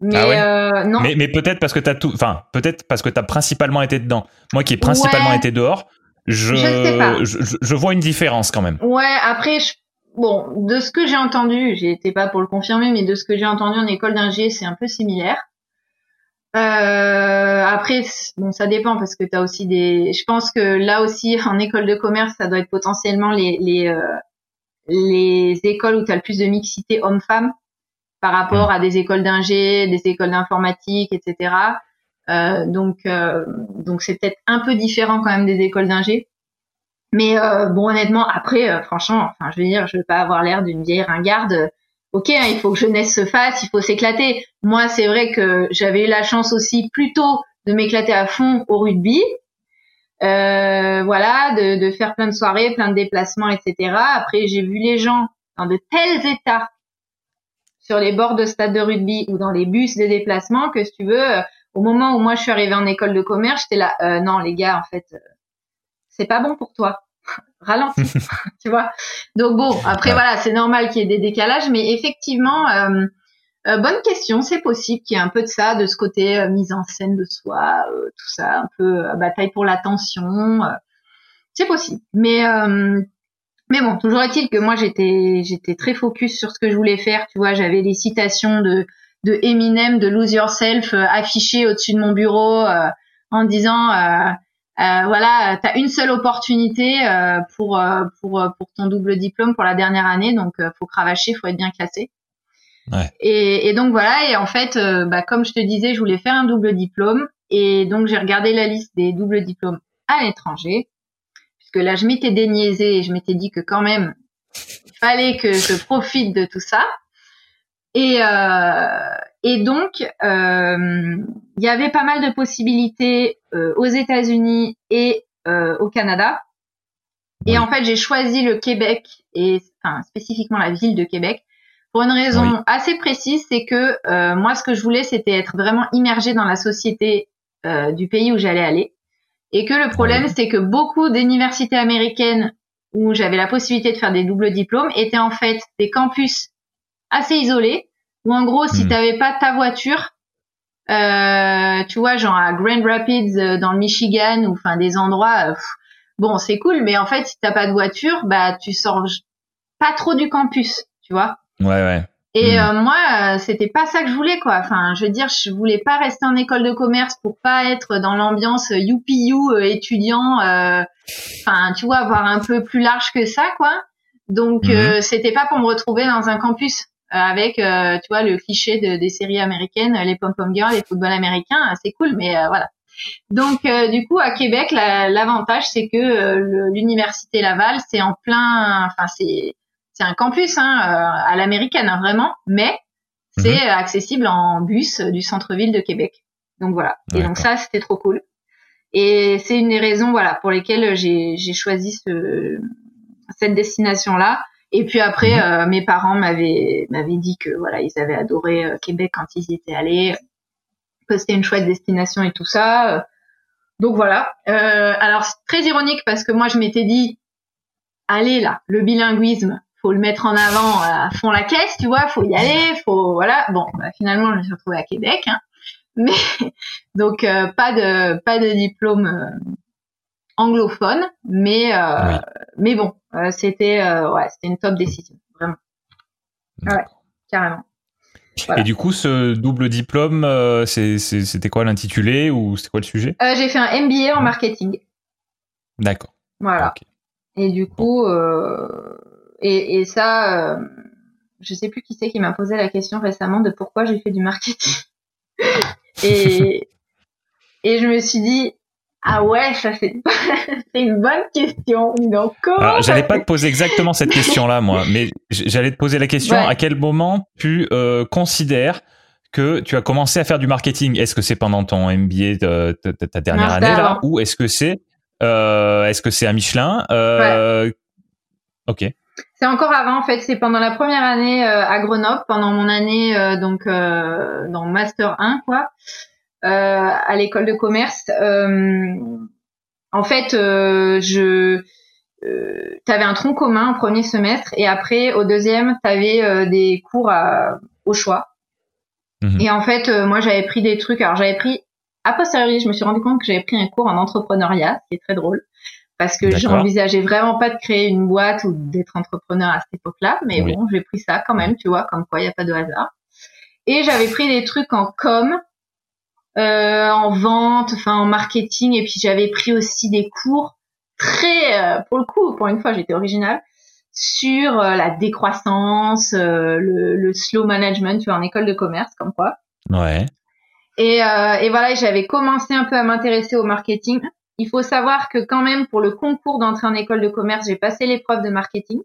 Mais ah euh, non.
Mais, mais peut-être parce que t'as tout, enfin peut-être parce que t'as principalement été dedans. Moi qui ai principalement été dehors, je je, je, vois une différence quand même.
Ouais, après je bon, de ce que j'ai entendu, j'étais pas pour le confirmer, mais de ce que j'ai entendu en école d'ingé, c'est un peu similaire. Euh, après, bon, ça dépend parce que tu as aussi des. Je pense que là aussi, [laughs] en école de commerce, ça doit être potentiellement les les, euh, les écoles où tu as le plus de mixité homme-femme par rapport à des écoles d'ingé, des écoles d'informatique, etc. Euh, donc euh, donc c'est peut-être un peu différent quand même des écoles d'ingé. Mais euh, bon, honnêtement, après, euh, franchement, enfin, je veux dire, je veux pas avoir l'air d'une vieille ringarde. Ok, hein, il faut que jeunesse se fasse, il faut s'éclater. Moi, c'est vrai que j'avais eu la chance aussi plutôt de m'éclater à fond au rugby. Euh, voilà, de, de, faire plein de soirées, plein de déplacements, etc. Après, j'ai vu les gens dans de tels états sur les bords de stade de rugby ou dans les bus des déplacements que, si tu veux, au moment où moi je suis arrivée en école de commerce, j'étais là, non les gars, en fait, c'est pas bon pour toi. [laughs] Ralentis, [laughs] tu vois. Donc bon, après voilà, c'est normal qu'il y ait des décalages, mais effectivement, euh, bonne question, c'est possible qu'il y ait un peu de ça, de ce côté mise en scène de soi, tout ça, un peu bataille pour l'attention. c'est possible. Mais mais bon, toujours est-il que moi j'étais j'étais très focus sur ce que je voulais faire. Tu vois, j'avais des citations de de Eminem, de Lose Yourself euh, affichées au-dessus de mon bureau euh, en disant euh, euh voilà, t'as une seule opportunité pour pour pour ton double diplôme pour la dernière année, donc faut cravacher, faut être bien classé. Ouais. Et, et, donc voilà, et en fait, bah, comme je te disais, je voulais faire un double diplôme, et donc j'ai regardé la liste des doubles diplômes à l'étranger que là, je m'étais déniaisée et je m'étais dit que quand même, il fallait que je profite de tout ça. Et, euh, et donc, euh, il y avait pas mal de possibilités euh, aux États-Unis et euh, au Canada. Et en fait, j'ai choisi le Québec et enfin, spécifiquement la ville de Québec pour une raison assez précise, c'est que euh, moi, ce que je voulais, c'était être vraiment immergée dans la société du pays où j'allais aller. Et que le problème, c'est que beaucoup d'universités américaines où j'avais la possibilité de faire des doubles diplômes étaient en fait des campus assez isolés, où en gros, si tu n'avais pas ta voiture, euh, tu vois, genre à Grand Rapids euh, dans le Michigan, ou enfin des endroits, euh, bon, c'est cool, mais en fait, si t'as pas de voiture, bah tu sors pas trop du campus, tu vois.
Ouais, ouais.
Et hmm. euh, moi, euh, c'était pas ça que je voulais, quoi. Enfin, je veux dire, je voulais pas rester en école de commerce pour pas être dans l'ambiance youpi euh, étudiant. Enfin, tu vois, avoir un peu plus large que ça, quoi. Donc, hmm. c'était pas pour me retrouver dans un campus avec, tu vois, le cliché de, des séries américaines, les pom-pom girls, les football américains. C'est cool, mais voilà. Donc, du coup, à Québec, l'avantage, c'est que l'université Laval, c'est en plein, enfin, c'est c'est un campus hein, euh, à l'américaine hein, vraiment, mais c'est mhm. accessible en bus du centre-ville de Québec. Donc voilà. Et donc ça, c'était trop cool. Et c'est une des raisons voilà pour lesquelles j'ai choisi ce, cette destination là. Et puis après, euh, mes parents m'avaient m'avaient dit que voilà ils avaient adoré euh, Québec quand ils y étaient allés, que c'était une chouette destination et tout ça. Donc voilà. Euh, alors c'est très ironique parce que moi je m'étais dit allez là, le bilinguisme, faut le mettre en avant à fond la caisse, tu vois, faut y aller, faut voilà. Bon, bah, finalement, je me suis retrouvée à Québec, hein. [laughs] mais donc euh, pas de pas de diplôme euh, anglophone, mais euh, mais bon, c'était ouais, c'était une top décision, vraiment. Ouais, carrément.
Et du coup, ce double diplôme, c'était quoi l'intitulé ou c'était quoi le sujet?
J'ai fait un MBA en marketing.
D'accord.
Voilà. Et du coup, euh, et, et ça, euh, je sais plus qui c'est qui m'a posé la question récemment de pourquoi j'ai fait du marketing. [laughs] et, et je me suis dit, ah ouais, ça [laughs] c'est une bonne question. Donc comment
j'allais pas te poser exactement cette question-là, moi, mais j'allais te poser la question à quel moment tu euh, considères que tu as commencé à faire du marketing? Est-ce que c'est pendant ton MBA de, ta dernière année là, ou est-ce que c'est euh, est-ce que c'est à Michelin? Euh, ouais. Ok.
C'est encore avant en fait, c'est pendant la première année euh, à Grenoble, pendant mon année euh, donc euh, dans master 1 quoi, à l'école de commerce. en fait, je t'avais un tronc commun au premier semestre et après au deuxième t'avais des cours au choix. Mhm. Et en fait, moi j'avais pris des trucs. Alors j'avais pris a posteriori, je me suis rendu compte que j'avais pris un cours en entrepreneuriat, qui est très drôle parce que j'envisageais vraiment pas de créer une boîte ou d'être entrepreneur à cette époque-là, mais bon, j'ai pris ça quand même, tu vois, comme quoi il n'y a pas de hasard. Et j'avais pris des trucs en com, euh, en vente, enfin en marketing, et puis j'avais pris aussi des cours très, euh, pour le coup, pour une fois, j'étais originale sur euh, la décroissance, euh, le, le, slow management, tu vois, en école de commerce, comme quoi.
Ouais.
Et, et voilà, j'avais commencé un peu à m'intéresser au marketing il faut savoir que quand même pour le concours d'entrée en école de commerce, j'ai passé l'épreuve de marketing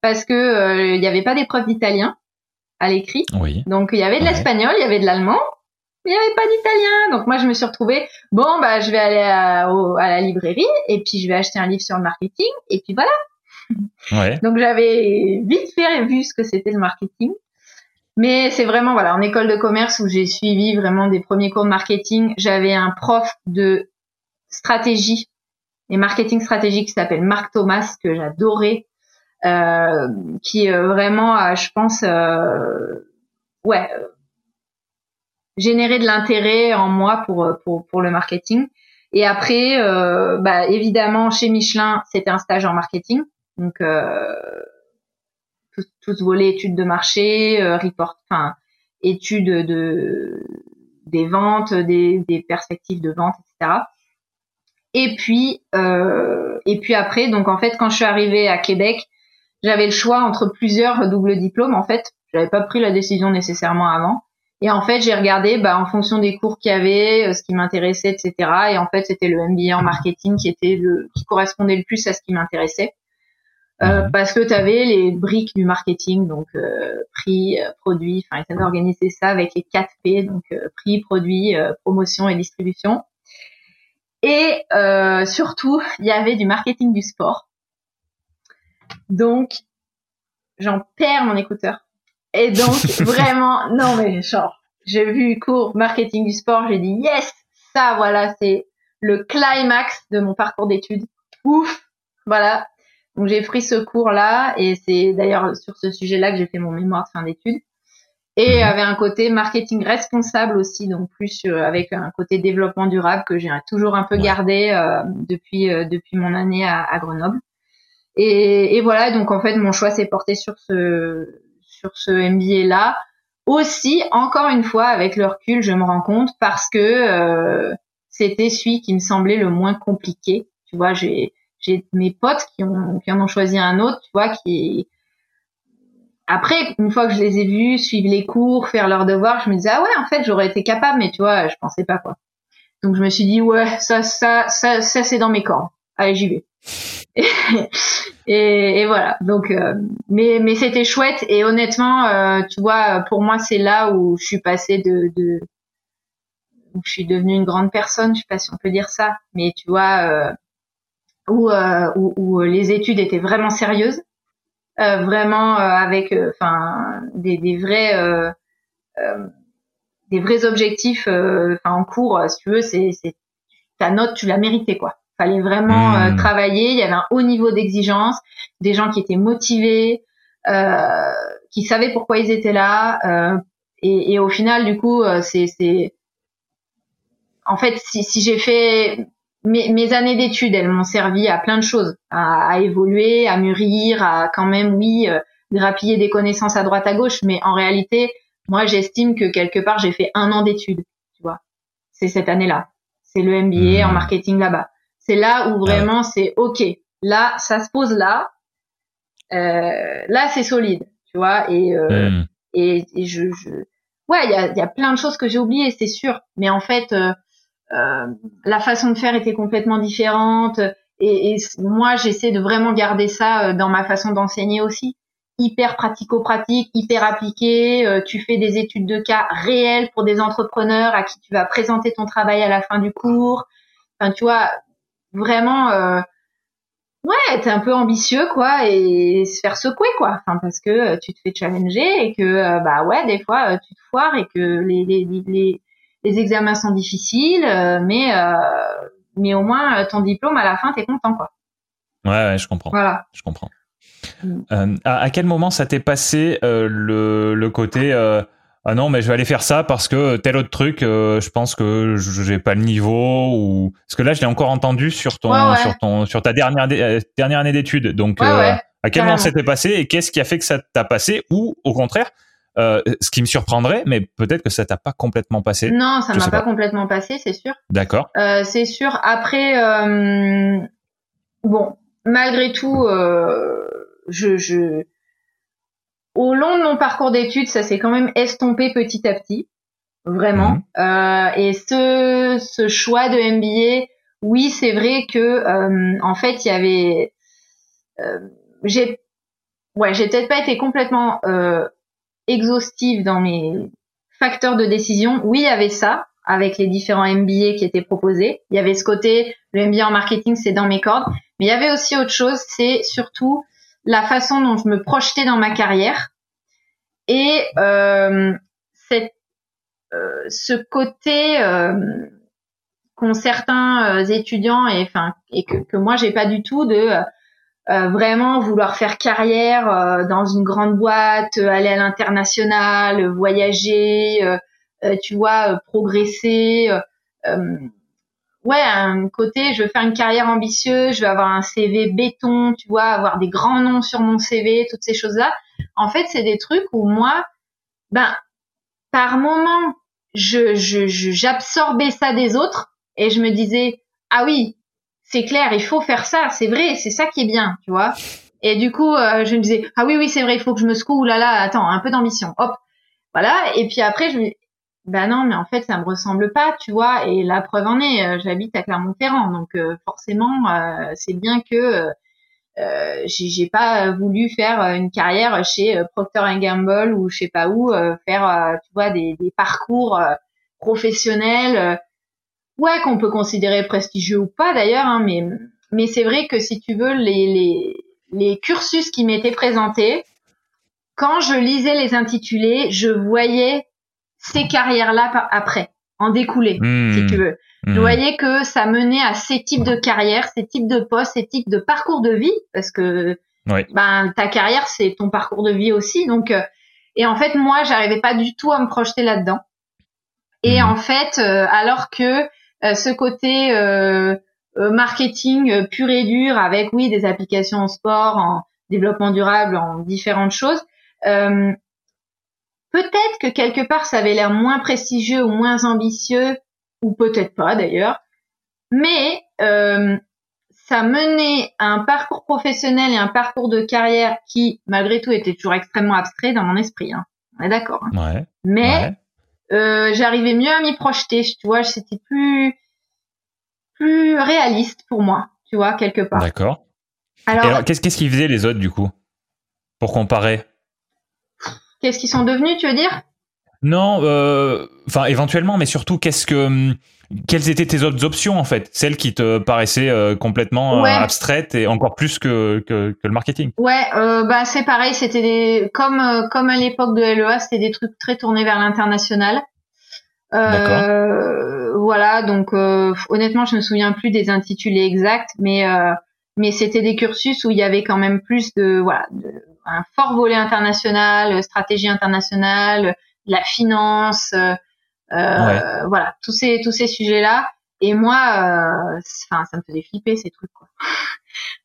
parce que euh, il n'y avait pas d'épreuve d'italien à l'écrit. Donc il y avait de l'espagnol, il y avait de l'allemand, mais il n'y avait pas d'italien. Donc moi je me suis retrouvée bon bah je vais aller à, la librairie et puis je vais acheter un livre sur le marketing et puis voilà. [laughs] Ouais. Donc j'avais vite fait vu ce que c'était le marketing. Mais c'est vraiment voilà en école de commerce où j'ai suivi vraiment des premiers cours de marketing. J'avais un prof de stratégie et marketing stratégique qui s'appelle Marc Thomas que j'adorais, euh, qui est vraiment, euh, je pense, euh, ouais, générer de l'intérêt en moi pour, pour, pour le marketing. Et après, euh, bah, évidemment, chez Michelin, c'était un stage en marketing. Donc, euh, tout, tout ce volet études de marché, euh, report, enfin, études de, des ventes, des, des perspectives de vente, etc. Et puis, euh, et puis après, donc en fait, quand je suis arrivée à Québec, j'avais le choix entre plusieurs doubles diplômes. En fait, j'avais pas pris la décision nécessairement avant. Et en fait, j'ai regardé bah, en fonction des cours qu'il y avait, euh, ce qui m'intéressait, etc. Et en fait, c'était le MBA en marketing qui était le qui correspondait le plus à ce qui m'intéressait. Euh, mhm. parce que tu avais les briques du marketing, donc euh, prix, euh, produit, enfin ils avaient organisé ça avec les 4 P, donc prix, produit, promotion et distribution. Et surtout, il y avait du marketing du sport. Donc, j'en perds mon écouteur. Et donc, [laughs] vraiment, non mais genre, j'ai vu cours marketing du sport, j'ai dit yes, ça voilà, c'est le climax de mon parcours d'études. Ouf, voilà. Donc j'ai pris ce cours-là et c'est d'ailleurs sur ce sujet-là que j'ai fait mon mémoire de fin d'études. Et il y avait un côté marketing responsable aussi, donc plus avec un côté développement durable que j'ai toujours un peu gardé euh, depuis euh, depuis mon année à, à Grenoble. Et, et, voilà, donc en fait mon choix s'est porté sur ce sur ce MBA là. Aussi, encore une fois, avec le recul, je me rends compte parce que euh, c'était celui qui me semblait le moins compliqué. Tu vois, j'ai j'ai mes potes qui ont qui en ont choisi un autre, tu vois, qui après une fois que je les ai vus suivre les cours, faire leurs devoirs, je me disais ah ouais, en fait, j'aurais été capable mais tu vois, je pensais pas quoi. Donc je me suis dit ouais, ça ça ça ça c'est dans mes corps. Allez, j'y vais. [laughs] et, et, voilà. Donc, euh, mais mais c'était chouette et honnêtement, euh, tu vois, pour moi, c'est là où je suis passée de, de où je suis devenue une grande personne. Je sais pas si on peut dire ça, mais tu vois, euh, où, où, où les études étaient vraiment sérieuses, vraiment avec, enfin, des, des vrais des vrais objectifs enfin en cours si tu veux c'est ta note tu l'as méritée quoi Fallait vraiment euh, hmm. travailler. Il y avait un haut niveau d'exigence, des gens qui étaient motivés, euh, qui savaient pourquoi ils étaient là. Euh, et, et, au final, du coup, euh, c'est, c'est, en fait, si, si j'ai fait mes, mes années d'études, elles m'ont servi à plein de choses, à, à, évoluer, à mûrir, à quand même, oui, euh, grappiller des connaissances à droite à gauche. Mais en réalité, moi, j'estime que quelque part, j'ai fait un an d'études. Tu vois, c'est cette année-là. C'est le MBA en hmm. marketing là-bas. C'est là où ah vraiment c'est ok. Là, ça se pose là. Euh, là, c'est solide, tu vois. Et euh, hmm. et, et, je, je... ouais, il y a, y a plein de choses que j'ai oubliées, c'est sûr. Mais en fait, euh, euh, la façon de faire était complètement différente. Et, et moi, j'essaie de vraiment garder ça dans ma façon d'enseigner aussi hyper pratico-pratique, hyper appliqué. Euh, tu fais des études de cas réelles pour des entrepreneurs à qui tu vas présenter ton travail à la fin du cours. Enfin, tu vois, vraiment euh, ouais t'es un peu ambitieux quoi et se faire secouer quoi. Enfin parce que euh, tu te fais challenger et que euh, bah ouais des fois tu te foires et que les les, les, les examens sont difficiles mais mais au moins ton diplôme à la fin t'es content quoi.
Ouais, ouais je comprends. Voilà. Je comprends. Mm. à, à, quel moment ça t'est passé le, le côté ah non mais je vais aller faire ça parce que tel autre truc euh, je pense que j'ai pas le niveau ou parce que là je l'ai encore entendu sur ton sur ton sur ta dernière euh, dernière année d'études. Donc euh, à quel moment c'était passé et qu'est-ce qui a fait que ça t'a passé ou au contraire ce qui me surprendrait mais peut-être que ça t'a pas complètement passé.
Non ça m'a pas, complètement passé c'est sûr.
D'accord.
C'est sûr après bon malgré tout je, je au long de mon parcours d'études, ça s'est quand même estompé petit à petit, vraiment. Mhm. Euh, et ce, ce choix de MBA, oui, c'est vrai que euh, en fait, il y avait, euh, j'ai, ouais, j'ai peut-être pas été complètement euh, exhaustive dans mes facteurs de décision. Oui, il y avait ça avec les différents MBA qui étaient proposés. Il y avait ce côté, le MBA en marketing, c'est dans mes cordes. Mais il y avait aussi autre chose, c'est surtout la façon dont je me projetais dans ma carrière et euh, cette, euh, ce côté euh, qu'ont certains euh, étudiants et enfin et que, que moi j'ai pas du tout de vraiment vouloir faire carrière dans une grande boîte, aller à l'international, voyager, tu vois, progresser. Ouais, un côté, je veux faire une carrière ambitieuse, je veux avoir un CV béton, tu vois, avoir des grands noms sur mon CV, toutes ces choses-là. En fait, c'est des trucs où moi, ben, par moment, je, je, j'absorbais ça des autres et je me disais, ah oui, c'est clair, il faut faire ça, c'est vrai, c'est ça qui est bien, tu vois. Et du coup, euh, je me disais, ah oui, oui, c'est vrai, il faut que je me secoue, là, là, attends, un peu d'ambition, hop, voilà. Et puis après, je bah non, mais en fait, ça me ressemble pas, tu vois. Et la preuve en est, euh, j'habite à Clermont-Ferrand, donc euh, forcément, c'est bien que euh, j'ai pas voulu faire une carrière chez Procter Gamble ou je sais pas où, faire, tu vois, des, des parcours professionnels ouais, qu'on peut considérer prestigieux ou pas d'ailleurs, hein, mais, mais c'est vrai que si tu veux, les, les, les cursus qui m'étaient présentés, quand je lisais les intitulés, je voyais ces carrières-là après, en découler, si tu veux. Je hmm. voyais que ça menait à ces types de carrières, ces types de postes, ces types de parcours de vie, parce que ben, ta carrière, c'est ton parcours de vie aussi. Donc, euh, et en fait, moi, j'arrivais pas du tout à me projeter là-dedans. Et hmm. en fait, euh, alors que euh, ce côté euh, euh, marketing pur et dur avec oui des applications en sport, en développement durable, en différentes choses. Peut-être que quelque part ça avait l'air moins prestigieux ou moins ambitieux, ou peut-être pas d'ailleurs, mais ça menait à un parcours professionnel et un parcours de carrière qui, malgré tout, était toujours extrêmement abstrait dans mon esprit. Hein. On est d'accord.
Hein. Ouais.
Mais euh, j'arrivais mieux à m'y projeter, tu vois, c'était plus plus réaliste pour moi, tu vois, quelque part.
D'accord. Alors, qu'est-ce qu'est-ce qu'ils faisaient les autres du coup? Pour comparer?
Qu'est-ce qu'ils sont devenus, tu veux dire?
Non, euh, enfin éventuellement, mais surtout qu'est-ce que hum, quelles étaient tes autres options en fait? Celles qui te paraissaient euh, complètement abstraites et encore plus que, que, que le marketing.
Ouais, euh, bah c'est pareil, c'était des comme comme à l'époque de LEA, c'était des trucs très tournés vers l'international. Euh, voilà, donc honnêtement, je me souviens plus des intitulés exacts, mais mais c'était des cursus où il y avait quand même plus de voilà un fort volet international, stratégie internationale, la finance. Euh, voilà, tous ces tous ces sujets-là. Et moi, euh, enfin, ça me faisait flipper ces trucs. Quoi. [laughs]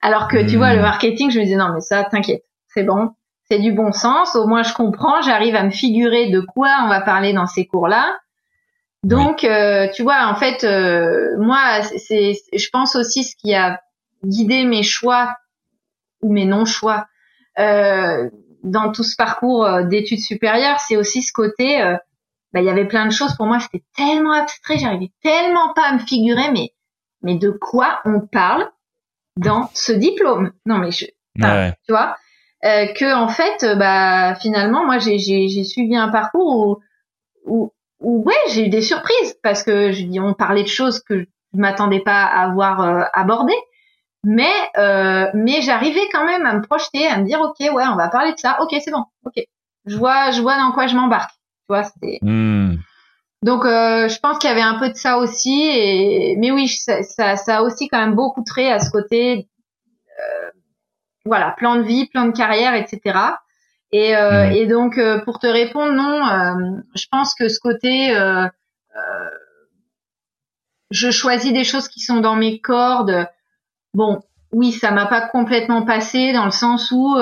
Alors que tu vois, le hmm. marketing, je me disais non, mais ça, t'inquiète, c'est bon, c'est du bon sens. Au moins, je comprends, j'arrive à me figurer de quoi on va parler dans ces cours-là. Donc, euh, tu vois, en fait, moi, c'est, je pense aussi ce qui a guidé mes choix ou mes non-choix dans tout ce parcours d'études supérieures, c'est aussi ce côté bah, il y avait plein de choses. Pour moi, c'était tellement abstrait, j'arrivais tellement pas à me figurer, mais, mais de quoi on parle dans ce diplôme? Non, mais je, tu vois, euh, que en fait, bah finalement, moi j'ai j'ai suivi un parcours où où, ouais, j'ai eu des surprises parce que je dis on parlait de choses que je m'attendais pas à avoir euh, abordées, mais euh, mais j'arrivais quand même à me projeter, à me dire ok ouais, on va parler de ça, ok c'est bon, ok, je vois je vois dans quoi je m'embarque. Hmm. Donc, euh, je pense qu'il y avait un peu de ça aussi. Et mais oui, ça, ça, a aussi quand même beaucoup trait à ce côté, euh, voilà, plan de vie, plan de carrière, etc. Et, euh, hmm. et donc, pour te répondre, non, je pense que ce côté, je choisis des choses qui sont dans mes cordes. Bon, oui, ça m'a pas complètement passé dans le sens où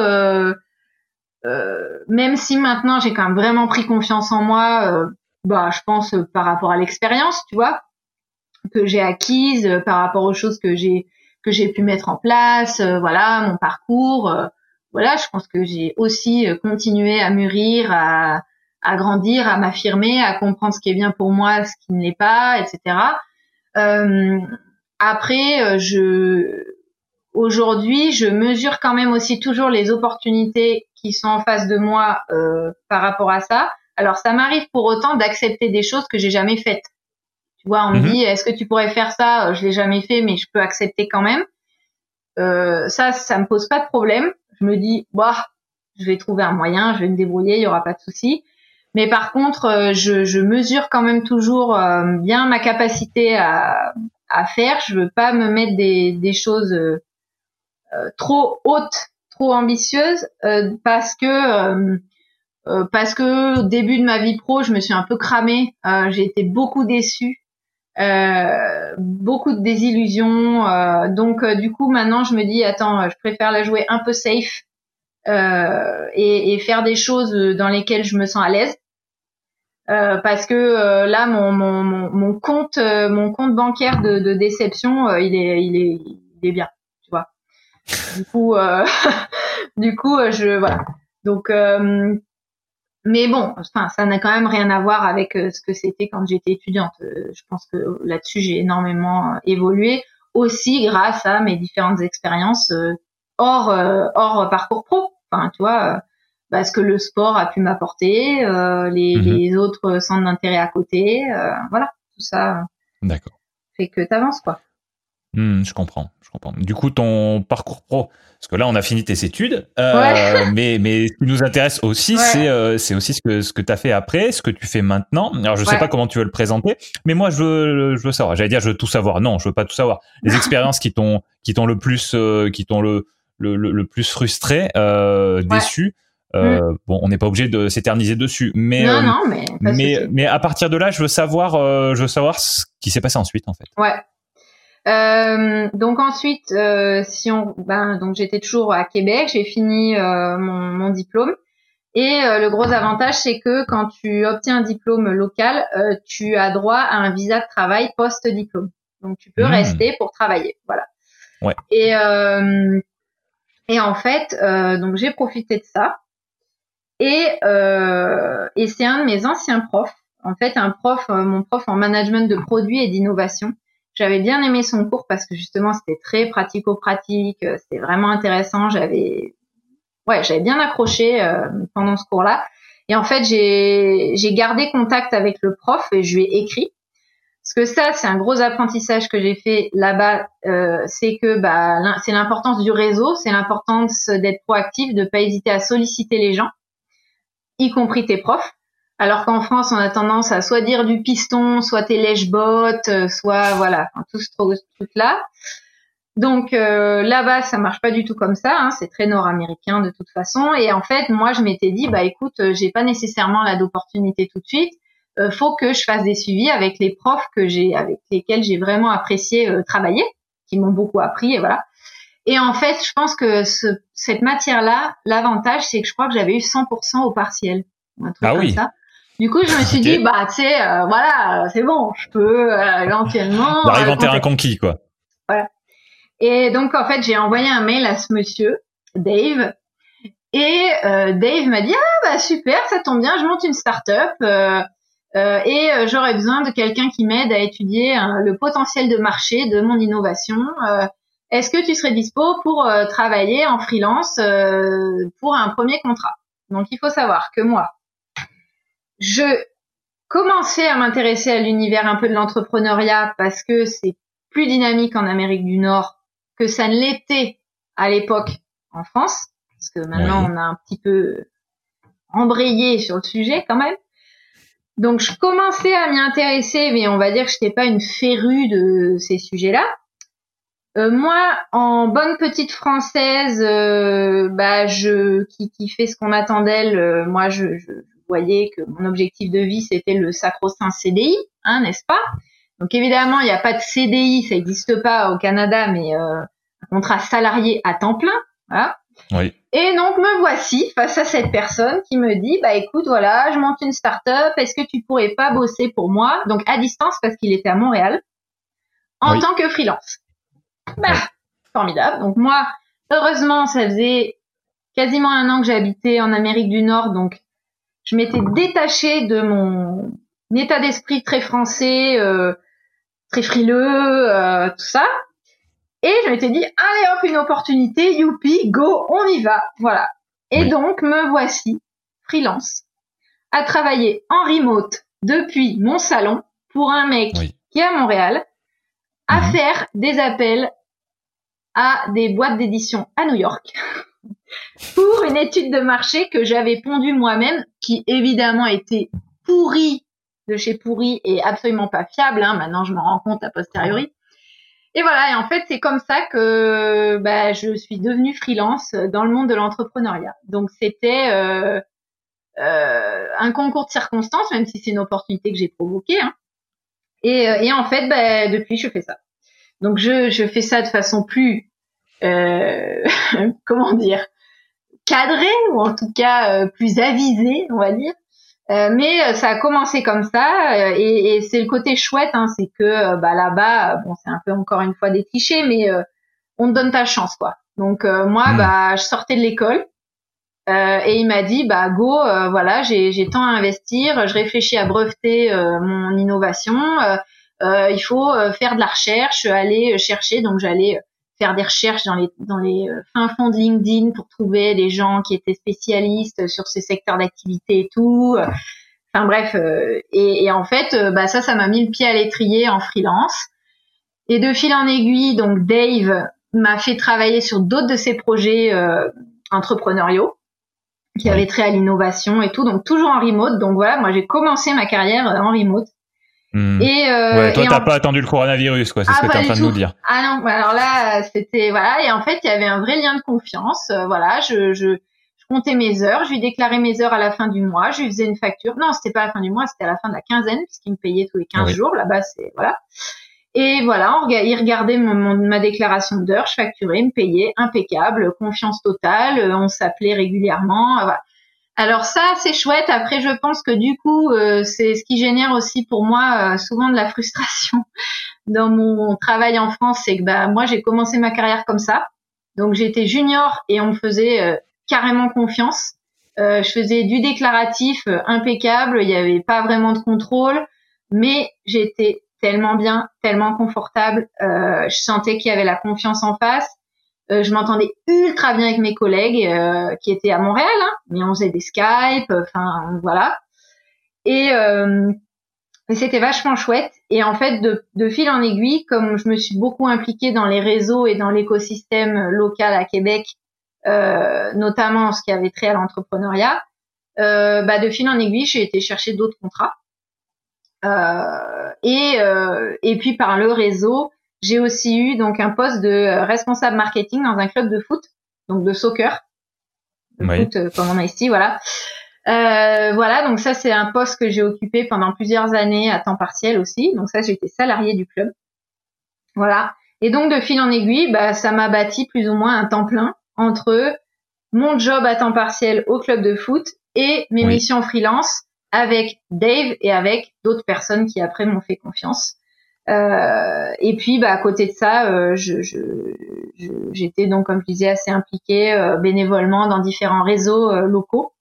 euh, même si maintenant j'ai quand même vraiment pris confiance en moi, euh, bah je pense euh, par rapport à l'expérience, tu vois, que j'ai acquise, par rapport aux choses que j'ai que j'ai pu mettre en place, voilà, mon parcours, voilà, je pense que j'ai aussi continué à mûrir, à, à grandir, à m'affirmer, à comprendre ce qui est bien pour moi, ce qui ne l'est pas, etc. après, je aujourd'hui, je mesure quand même aussi toujours les opportunités qui sont en face de moi euh, par rapport à ça. Alors ça m'arrive pour autant d'accepter des choses que j'ai jamais faites. Tu vois, on me mhm. dit est-ce que tu pourrais faire ça? Je l'ai jamais fait, mais je peux accepter quand même. Euh, ça, ça me pose pas de problème. Je me dis bah, je vais trouver un moyen, je vais me débrouiller, il y aura pas de souci. Mais par contre, euh, je, je mesure quand même toujours euh, bien ma capacité à, à faire. Je veux pas me mettre des, des choses trop haute, trop ambitieuse, parce que parce que début de ma vie pro, je me suis un peu cramée. j'ai été beaucoup déçue. Euh, beaucoup de désillusions. Euh, donc euh, du coup maintenant je me dis attends, je préfère la jouer un peu safe et, et, faire des choses dans lesquelles je me sens à l'aise. Parce que là mon, mon, mon, compte mon compte bancaire de, de déception il est il est il est bien tu vois du coup [laughs] du coup je voilà donc mais bon, enfin, ça n'a quand même rien à voir avec euh, ce que c'était quand j'étais étudiante. Euh, je pense que là-dessus, j'ai énormément euh, évolué, aussi grâce à mes différentes expériences hors hors parcours pro. Enfin, tu vois, parce que le sport a pu m'apporter, les, mhm. les, autres centres d'intérêt à côté, voilà, tout ça.
D'accord.
Fait que t'avances quoi.
Hmm, je comprends, je comprends. Du coup, ton parcours pro, parce que là, on a fini tes études, euh, [laughs] mais, mais ce qui nous intéresse aussi, c'est euh, c'est aussi ce que, ce que tu as fait après, ce que tu fais maintenant. Alors, je sais pas comment tu veux le présenter, mais moi, je veux, je veux savoir. J'allais dire, je veux tout savoir. Non, je veux pas tout savoir. Les [laughs] expériences qui t'ont qui t'ont le plus, euh, qui t'ont le, le, le, plus frustré, déçu. Mm. Bon, on n'est pas obligé de s'éterniser dessus, mais
non, non, mais,
mais, mais à partir de là, je veux savoir, je veux savoir ce qui s'est passé ensuite, en fait.
Ouais. Euh, donc ensuite, euh, si on, ben, donc j'étais toujours à Québec, j'ai fini euh, mon, mon, diplôme. Et euh, le gros avantage, c'est que quand tu obtiens un diplôme local, euh, tu as droit à un visa de travail post-diplôme. Donc tu peux hmm. rester pour travailler, voilà.
Ouais.
Et et en fait, donc j'ai profité de ça. Et et c'est un de mes anciens profs, en fait un prof, mon prof en management de produits et d'innovation j'avais bien aimé son cours parce que justement c'était très pratico-pratique, euh, c'était vraiment intéressant. J'avais, ouais, j'avais bien accroché euh, pendant ce cours-là. Et en fait, j'ai gardé contact avec le prof et je lui ai écrit. Parce que ça, c'est un gros apprentissage que j'ai fait là-bas. Euh, c'est que bah, c'est l'importance du réseau, c'est l'importance d'être proactif, de pas hésiter à solliciter les gens, y compris tes profs. Alors qu'en France, on a tendance à soit dire du piston, soit tes lèche-bottes, euh, soit voilà, tout ce truc là. Donc euh, là-bas, ça marche pas du tout comme ça. Hein, c'est très nord-américain de toute façon. Et en fait, moi, je m'étais dit, bah écoute, euh, j'ai pas nécessairement la d'opportunité tout de suite. Euh, faut que je fasse des suivis avec les profs que j'ai, avec lesquels j'ai vraiment apprécié travailler, qui m'ont beaucoup appris et voilà. Et en fait, je pense que ce, cette matière-là, l'avantage, c'est que je crois que j'avais eu 100% au partiel.
Un truc ah comme oui. ça.
Du coup, je me suis dit, bah, tu sais, euh, voilà, c'est bon, je peux euh, éventuellement.
On arrive en terrain conquis, quoi.
Voilà. Et donc, en fait, j'ai envoyé un mail à ce monsieur, Dave, et euh, Dave m'a dit, ah, bah, super, ça tombe bien, je monte une start-up. Et j'aurais besoin de quelqu'un qui m'aide à étudier hein, le potentiel de marché de mon innovation. Est-ce que tu serais dispo pour travailler en freelance pour un premier contrat? Donc il faut savoir que moi, je commençais à m'intéresser à l'univers un peu de l'entrepreneuriat parce que c'est plus dynamique en Amérique du Nord que ça ne l'était à l'époque en France, parce que maintenant on a un petit peu embrayé sur le sujet quand même. Donc je commençais à m'y intéresser, mais on va dire que je n'étais pas une férue de ces sujets-là. Euh, moi, en bonne petite française, euh, bah je qui, qui fait ce qu'on attend d'elle, euh, moi je, je, voyez que mon objectif de vie, c'était le sacro-saint CDI, hein, n'est-ce pas? Donc évidemment, il n'y a pas de CDI, ça n'existe pas au Canada, mais euh, un contrat salarié à temps plein. Voilà.
Oui.
Et donc me voici face à cette personne qui me dit bah écoute voilà je monte une start-up est-ce que tu pourrais pas bosser pour moi? Donc à distance parce qu'il était à Montréal en tant que freelance bah formidable donc moi heureusement ça faisait quasiment un an que j'habitais en Amérique du Nord donc je m'étais détachée de mon état d'esprit très français, euh, très frileux, euh, tout ça. Et je m'étais dit, allez hop, une opportunité, youpi, go, on y va. Voilà. Et donc, me voici, freelance, à travailler en remote depuis mon salon pour un mec qui est à Montréal, à mhm. faire des appels à des boîtes d'édition à New York. [laughs] pour une étude de marché que j'avais pondue moi-même, qui évidemment était pourrie de chez pourri et absolument pas fiable. Hein, maintenant, je m'en rends compte a posteriori. Et voilà, et en fait, c'est comme ça que bah, je suis devenue freelance dans le monde de l'entrepreneuriat. Donc, c'était euh, euh, un concours de circonstances, même si c'est une opportunité que j'ai provoquée. Hein. Et, euh, et, en fait, bah, depuis, je fais ça. Donc, je, je fais ça de façon plus, euh, [laughs] comment dire, cadrée, ou en tout cas euh, plus avisée, on va dire. Euh, mais euh, ça a commencé comme ça euh, et, et c'est le côté chouette, hein, c'est que bah, là-bas, bon, c'est un peu encore une fois des clichés, mais on te donne ta chance, quoi. Donc moi, hmm. bah, je sortais de l'école et il m'a dit, bah go, voilà, j'ai tant à investir, je réfléchis à breveter mon innovation, il faut faire de la recherche, aller chercher, donc j'allais faire des recherches dans les dans les fins fonds de LinkedIn pour trouver des gens qui étaient spécialistes sur ces secteurs d'activité et tout. Enfin bref, euh, et, et, en fait, euh, bah ça, ça m'a mis le pied à l'étrier en freelance. Et de fil en aiguille, donc Dave m'a fait travailler sur d'autres de ses projets euh, entrepreneuriaux qui avaient trait à l'innovation et tout, donc toujours en remote. Donc voilà, moi j'ai commencé ma carrière en remote.
Hmm. Et euh, ouais, toi, t'as pas attendu le coronavirus, quoi. C'est ce ah, que t'es en train de nous dire.
Ah non, alors là, c'était voilà. Et en fait, il y avait un vrai lien de confiance. Euh, voilà, je, je, je, comptais mes heures, je lui déclarais mes heures à la fin du mois, je lui faisais une facture. Non, c'était pas à la fin du mois, c'était à la fin de la quinzaine, puisqu'il me payait tous les 15 jours. Là-bas, c'est voilà. Et voilà, on, il regardait mon, ma déclaration d'heures, je facturais, me payait, impeccable, confiance totale. Euh, on s'appelait régulièrement. Voilà. Alors ça, c'est chouette. Après, je pense que du coup, euh, c'est ce qui génère aussi pour moi euh, souvent de la frustration [laughs] dans mon travail en France. C'est que bah, moi, j'ai commencé ma carrière comme ça. Donc j'étais junior et on me faisait euh, carrément confiance. je faisais du déclaratif impeccable. Il n'y avait pas vraiment de contrôle, mais j'étais tellement bien, tellement confortable. je sentais qu'il y avait la confiance en face. Euh, je m'entendais ultra bien avec mes collègues euh, qui étaient à Montréal, hein, mais on faisait des Skype, enfin voilà. Et, euh, c'était vachement chouette. Et en fait, de, de, fil en aiguille, comme je me suis beaucoup impliquée dans les réseaux et dans l'écosystème local à Québec, euh, notamment ce qui avait trait à l'entrepreneuriat, euh, bah de fil en aiguille, j'ai été chercher d'autres contrats. Et, et puis par le réseau, j'ai aussi eu donc un poste de euh, responsable marketing dans un club de foot, donc de soccer, de foot euh, comme on a ici, voilà. Euh, voilà, donc ça c'est un poste que j'ai occupé pendant plusieurs années à temps partiel aussi. Donc ça j'étais salarié du club. Voilà. Et donc de fil en aiguille, bah ça m'a bâti plus ou moins un temps plein entre mon job à temps partiel au club de foot et mes missions freelance avec Dave et avec d'autres personnes qui après m'ont fait confiance. Euh, et puis, bah, à côté de ça, euh, je, j'étais donc, comme je disais, assez impliquée euh, bénévolement dans différents réseaux locaux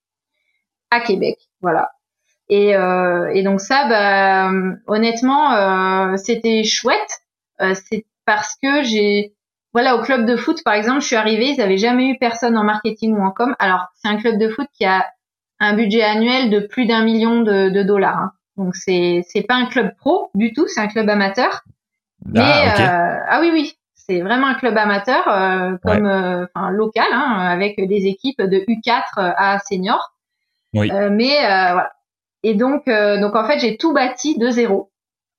à Québec. Voilà. Et, et donc ça, bah, honnêtement, c'était chouette. c'est parce que j'ai, voilà, au club de foot, par exemple, je suis arrivée, ils n'avaient jamais eu personne en marketing ou en com. Alors, c'est un club de foot qui a un budget annuel de plus d'un million de, de dollars. Hein. Donc c'est c'est pas un club pro du tout, c'est un club amateur. Ah, mais euh, ah oui oui, c'est vraiment un club amateur euh, comme euh, enfin local hein, avec des équipes de U4 à senior. Oui. mais voilà. Et donc donc en fait j'ai tout bâti de zéro.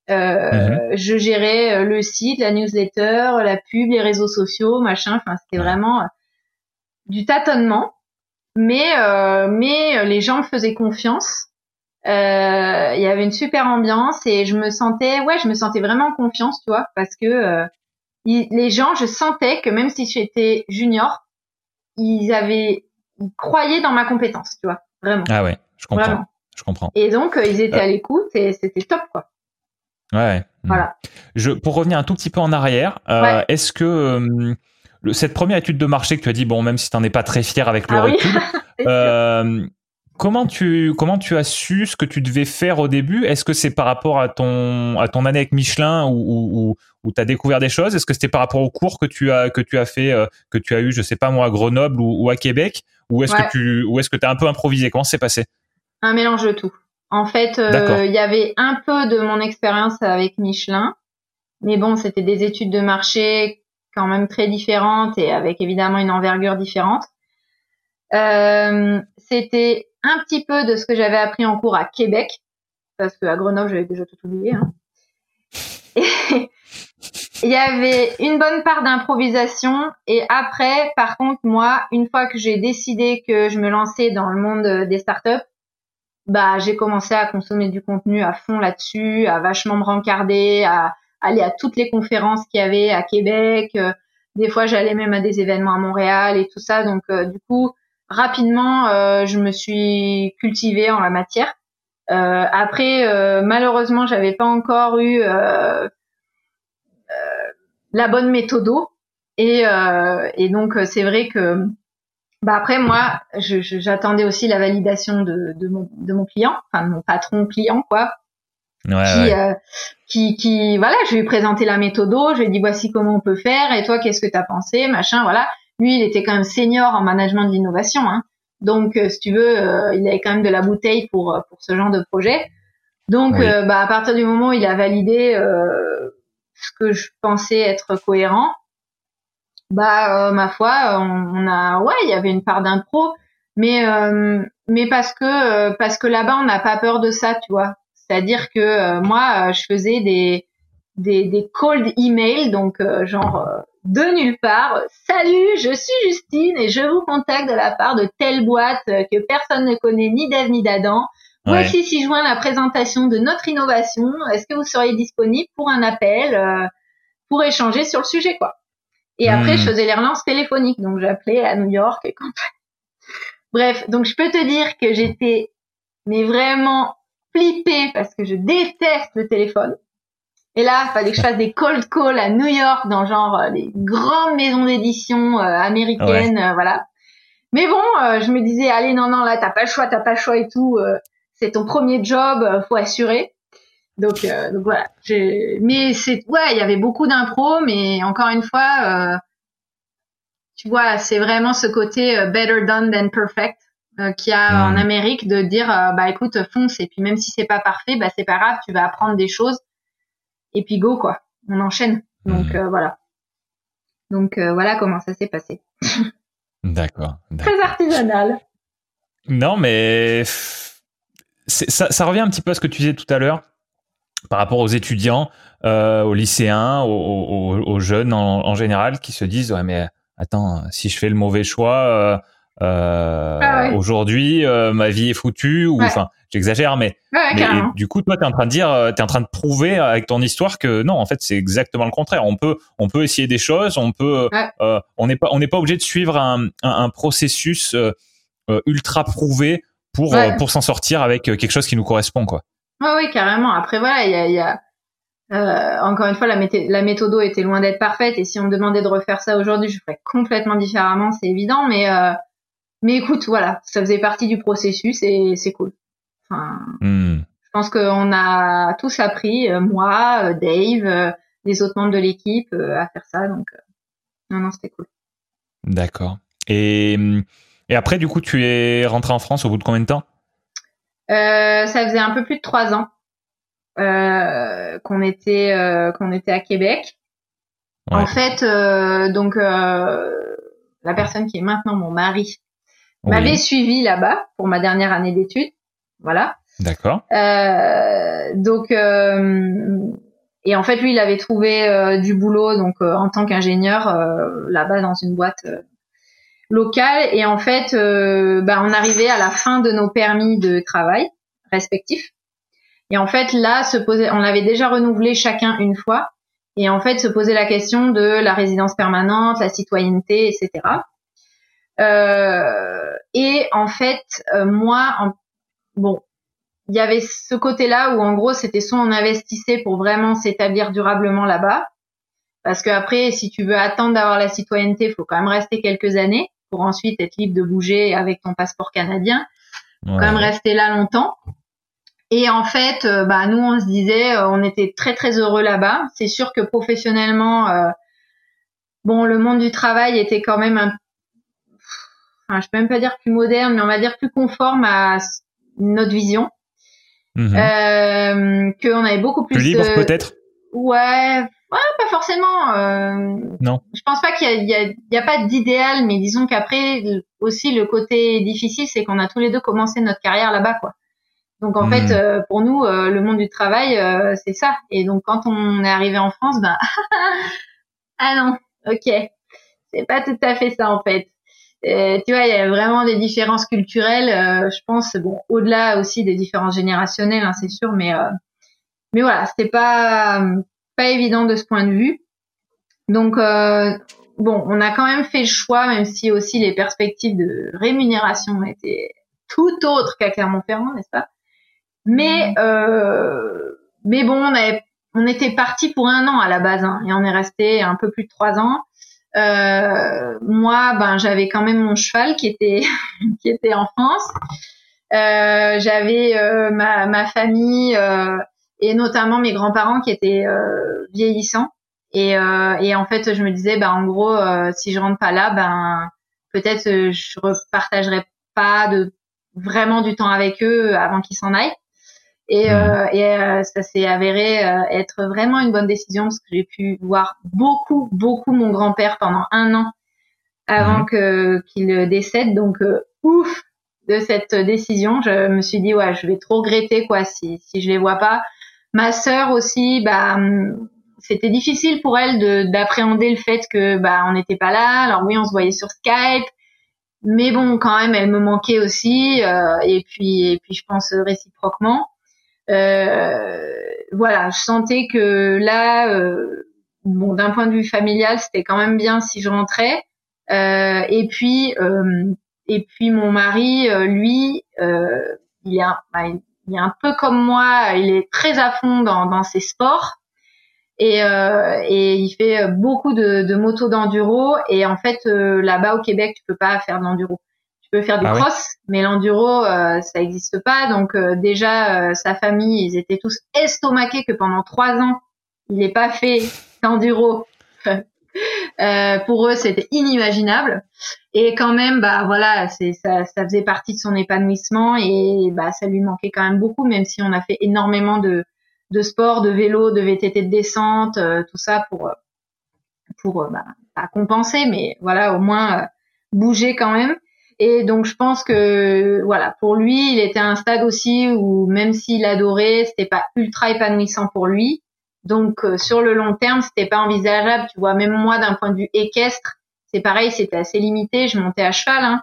Mhm. Je gérais le site, la newsletter, la pub, les réseaux sociaux, machin. Enfin c'était vraiment du tâtonnement. Mais mais les gens me faisaient confiance euh, il y avait une super ambiance et je me sentais, ouais, je me sentais vraiment confiance, tu vois, parce que euh, les gens, je sentais que même si j'étais junior, ils avaient, ils croyaient dans ma compétence, tu vois, vraiment.
Ah ouais, je comprends. Je comprends.
Et donc euh, ils étaient à l'écoute et c'était top, quoi.
Ouais. Voilà. Je, pour revenir un tout petit peu en arrière, est-ce que cette première étude de marché que tu as dit, bon, même si tu n'en es pas très fier avec le ah recul, [laughs] Comment tu, comment tu as su ce que tu devais faire au début? Est-ce que c'est par rapport à ton, à ton année avec Michelin où, où, tu as découvert des choses? Est-ce que c'était par rapport aux cours que tu as, que tu as fait, euh, que tu as eu, je sais pas moi, à Grenoble ou, à Québec? Ou est-ce que tu, ou est-ce que tu as un peu improvisé? Comment c'est passé?
Un mélange de tout. En fait, euh, il y avait un peu de mon expérience avec Michelin, mais bon, c'était des études de marché quand même très différentes et avec évidemment une envergure différente. Euh, c'était un petit peu de ce que j'avais appris en cours à Québec, parce qu'à Grenoble, j'avais déjà tout oublié. Hein. [laughs] il y avait une bonne part d'improvisation et après, par contre, moi, une fois que j'ai décidé que je me lançais dans le monde des startups, bah j'ai commencé à consommer du contenu à fond là-dessus, à vachement me rencarder, à aller à toutes les conférences qu'il y avait à Québec. Euh, des fois, j'allais même à des événements à Montréal et tout ça. Donc, euh, du coup, rapidement, euh, je me suis cultivée en la matière. après, malheureusement, j'avais pas encore eu la bonne méthode. Et, et donc, c'est vrai que bah après moi, j'attendais aussi la validation de, de, mon, de mon client, enfin de mon patron client quoi,
ouais,
qui, Euh, qui, qui, voilà, je lui ai présenté la méthode, je lui ai dit voici comment on peut faire, et toi qu'est-ce que t'as pensé, machin, voilà. Lui, il était quand même senior en management de l'innovation, hein. donc euh, si tu veux, euh, il avait quand même de la bouteille pour euh, pour ce genre de projet. Donc, bah à partir du moment où il a validé ce que je pensais être cohérent, bah ma foi, on, on a, ouais, il y avait une part d'impro, mais mais parce que parce que là-bas on n'a pas peur de ça, tu vois. C'est-à-dire que euh, moi, euh, je faisais des, des, des cold emails, donc euh, genre de nulle part. Salut, je suis Justine et je vous contacte de la part de telle boîte que personne ne connaît ni d'Ève ni d'Adam. Voici si joint la présentation de notre innovation. Est-ce que vous seriez disponible pour un appel pour échanger sur le sujet quoi Et après, hmm. je faisais les relances téléphoniques, donc j'appelais à New York et compagnie. Bref, donc je peux te dire que j'étais mais vraiment flippé parce que je déteste le téléphone. Et là, il fallait que je fasse des cold calls à New York dans genre euh, les grandes maisons d'édition euh, américaines, euh, voilà. Mais bon, je me disais allez non non là t'as pas le choix, t'as pas le choix et tout. c'est ton premier job, faut assurer. Donc, donc voilà. Mais c'est ouais, il y avait beaucoup d'impro, mais encore une fois, tu vois, c'est vraiment ce côté better done than perfect. Euh, qu'il y a en hmm. Amérique de dire euh, bah écoute fonce et puis même si c'est pas parfait bah c'est pas grave tu vas apprendre des choses et puis go quoi. On enchaîne. Donc hmm. euh, voilà. Donc voilà comment ça s'est passé. [laughs]
D'accord
très artisanal.
Non mais ça, ça, revient un petit peu à ce que tu disais tout à l'heure par rapport aux étudiants aux lycéens aux, aux, jeunes en, en, général qui se disent ouais mais attends si je fais le mauvais choix euh, ah aujourd'hui euh, ma vie est foutue ou enfin j'exagère mais, du coup toi tu es en train de dire euh, tu es en train de prouver avec ton histoire que non en fait c'est exactement le contraire. On peut on peut essayer des choses on peut on n'est pas on n'est pas obligé de suivre un, un, processus ultra prouvé pour pour s'en sortir avec quelque chose qui nous correspond quoi.
Ah oui carrément. Après voilà il y a, y a... Euh, encore une fois, la, la méthode était loin d'être parfaite et si on me demandait de refaire ça aujourd'hui, je ferais complètement différemment, c'est évident. Mais euh, mais écoute, voilà, ça faisait partie du processus et c'est cool. Enfin, hmm. Je pense qu'on a tous appris, euh, moi, euh, Dave, euh, les autres membres de l'équipe, à faire ça. Donc, non, non, c'était cool.
D'accord. Et, et après, du coup, tu es rentré en France au bout de combien de temps?
Ça faisait un peu plus de trois ans qu'on était qu'on était à Québec. En fait, donc la personne qui est maintenant mon mari m'avait suivi là-bas pour ma dernière année d'études. Voilà.
D'accord.
Euh, donc euh, et en fait lui il avait trouvé euh, du boulot donc euh, en tant qu'ingénieur euh, là-bas dans une boîte locale et en fait bah, on arrivait à la fin de nos permis de travail respectifs et en fait là se posait on avait déjà renouvelé chacun une fois et en fait se posait la question de la résidence permanente, la citoyenneté, etc. Euh, et en fait, euh, moi, en, bon, il y avait ce côté-là où en gros, c'était soit on investissait pour vraiment s'établir durablement là-bas, parce que après, si tu veux attendre d'avoir la citoyenneté, il faut quand même rester quelques années pour ensuite être libre de bouger avec ton passeport canadien. Faut quand même rester là longtemps. Et en fait, euh, bah nous on se disait, on était très très heureux là-bas. C'est sûr que professionnellement, euh, bon, le monde du travail était quand même un enfin, je peux même pas dire plus moderne, mais on va dire plus conforme à notre vision. Mhm. Euh, qu'on avait beaucoup plus.
Plus libre peut-être?
Ouais, ouais, pas forcément. Euh,
non.
Je pense pas qu'il y, y, y a, pas d'idéal, mais disons qu'après aussi le côté difficile, c'est qu'on a tous les deux commencé notre carrière là-bas, quoi. Donc en fait, hmm. pour nous, le monde du travail, c'est ça. Et donc quand on est arrivé en France, ben [laughs] ah non, ok, c'est pas tout à fait ça en fait. Tu vois, il y a vraiment des différences culturelles. je pense, bon, au-delà aussi des différences générationnelles, hein, c'est sûr, mais mais voilà, c'était pas pas évident de ce point de vue. Donc euh, bon, on a quand même fait le choix, même si aussi les perspectives de rémunération étaient tout autres qu'à Clermont-Ferrand, n'est-ce pas? Mais mmh. euh, mais bon, on avait, on était parti pour un an à la base, hein, et on est resté un peu plus de trois ans. Euh, moi, ben j'avais quand même mon cheval qui était [laughs] qui était en France. Euh, j'avais euh, ma, ma famille euh, et notamment mes grands-parents qui étaient euh, vieillissants. Et, euh, et, en fait, je me disais, ben en gros, si je rentre pas là, ben peut-être je repartagerai pas de vraiment du temps avec eux avant qu'ils s'en aillent. Et, mmh. et ça s'est avéré être vraiment une bonne décision parce que j'ai pu voir beaucoup, beaucoup mon grand-père pendant un an avant mmh. que qu'il décède. Donc ouf de cette décision, je me suis dit ouais, je vais trop regretter quoi si si je les vois pas. Ma sœur aussi, bah, hum, c'était difficile pour elle d'appréhender le fait que bah on n'était pas là. Alors oui, on se voyait sur Skype, mais bon, quand même, elle me manquait aussi. Euh, et puis, et puis, je pense réciproquement. Euh, voilà, je sentais que là, euh, bon, d'un point de vue familial, c'était quand même bien si je rentrais. et puis, et puis mon mari, lui, il a, bah, il est un peu comme moi, il est très à fond dans, dans ses sports et, euh, et il fait beaucoup de, de motos d'enduro et en fait euh, là-bas au Québec tu peux pas faire de l'enduro. Tu peux faire du ah cross, mais l'enduro euh, ça existe pas. Donc euh, déjà sa famille ils étaient tous estomaqués que pendant trois ans il n'ait pas fait d'enduro. [laughs] Euh, pour eux, c'était inimaginable. Et quand même, bah voilà, c'est ça, ça faisait partie de son épanouissement et bah ça lui manquait quand même beaucoup, même si on a fait énormément de de sport, de vélo, de VTT de descente, euh, tout ça pour pour euh, bah, pas compenser, mais voilà, au moins bouger quand même. Et donc je pense que voilà, pour lui, il était un stade aussi où même s'il adorait, c'était pas ultra épanouissant pour lui. Donc euh, sur le long terme, c'était pas envisageable. Tu vois, même moi d'un point de vue équestre, c'est pareil, c'était assez limité. Je montais à cheval, hein.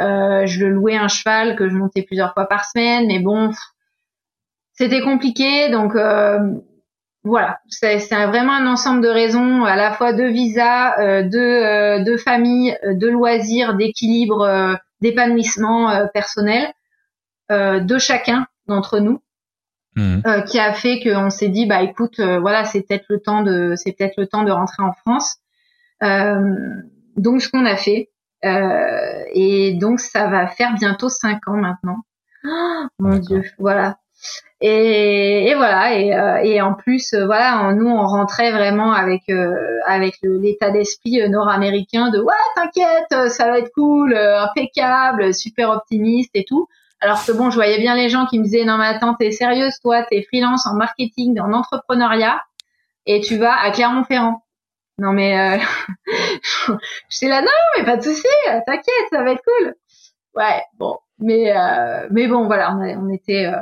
euh, je louais un cheval que je montais plusieurs fois par semaine, mais bon, c'était compliqué. Donc euh, voilà, c'est vraiment un ensemble de raisons, à la fois de visa, de, de famille, de loisirs, d'équilibre, d'épanouissement personnel de chacun d'entre nous. Mmh. Euh, qui a fait qu'on s'est dit bah écoute euh, voilà c'est peut-être le temps de c'est peut-être le temps de rentrer en France euh, donc ce qu'on a fait et donc ça va faire bientôt cinq ans maintenant oh, mon dieu voilà et, et voilà et, et, en plus voilà nous on rentrait vraiment avec avec l'état d'esprit nord-américain de ouais t'inquiète ça va être cool impeccable super optimiste et tout alors que bon, je voyais bien les gens qui me disaient non mais attends, t'es sérieuse toi, t'es freelance en marketing, en entrepreneuriat, et tu vas à Clermont-Ferrand. Non mais euh, [laughs] je suis là non mais pas de souci, t'inquiète, ça va être cool. Ouais bon, mais euh, mais bon voilà, on, était euh,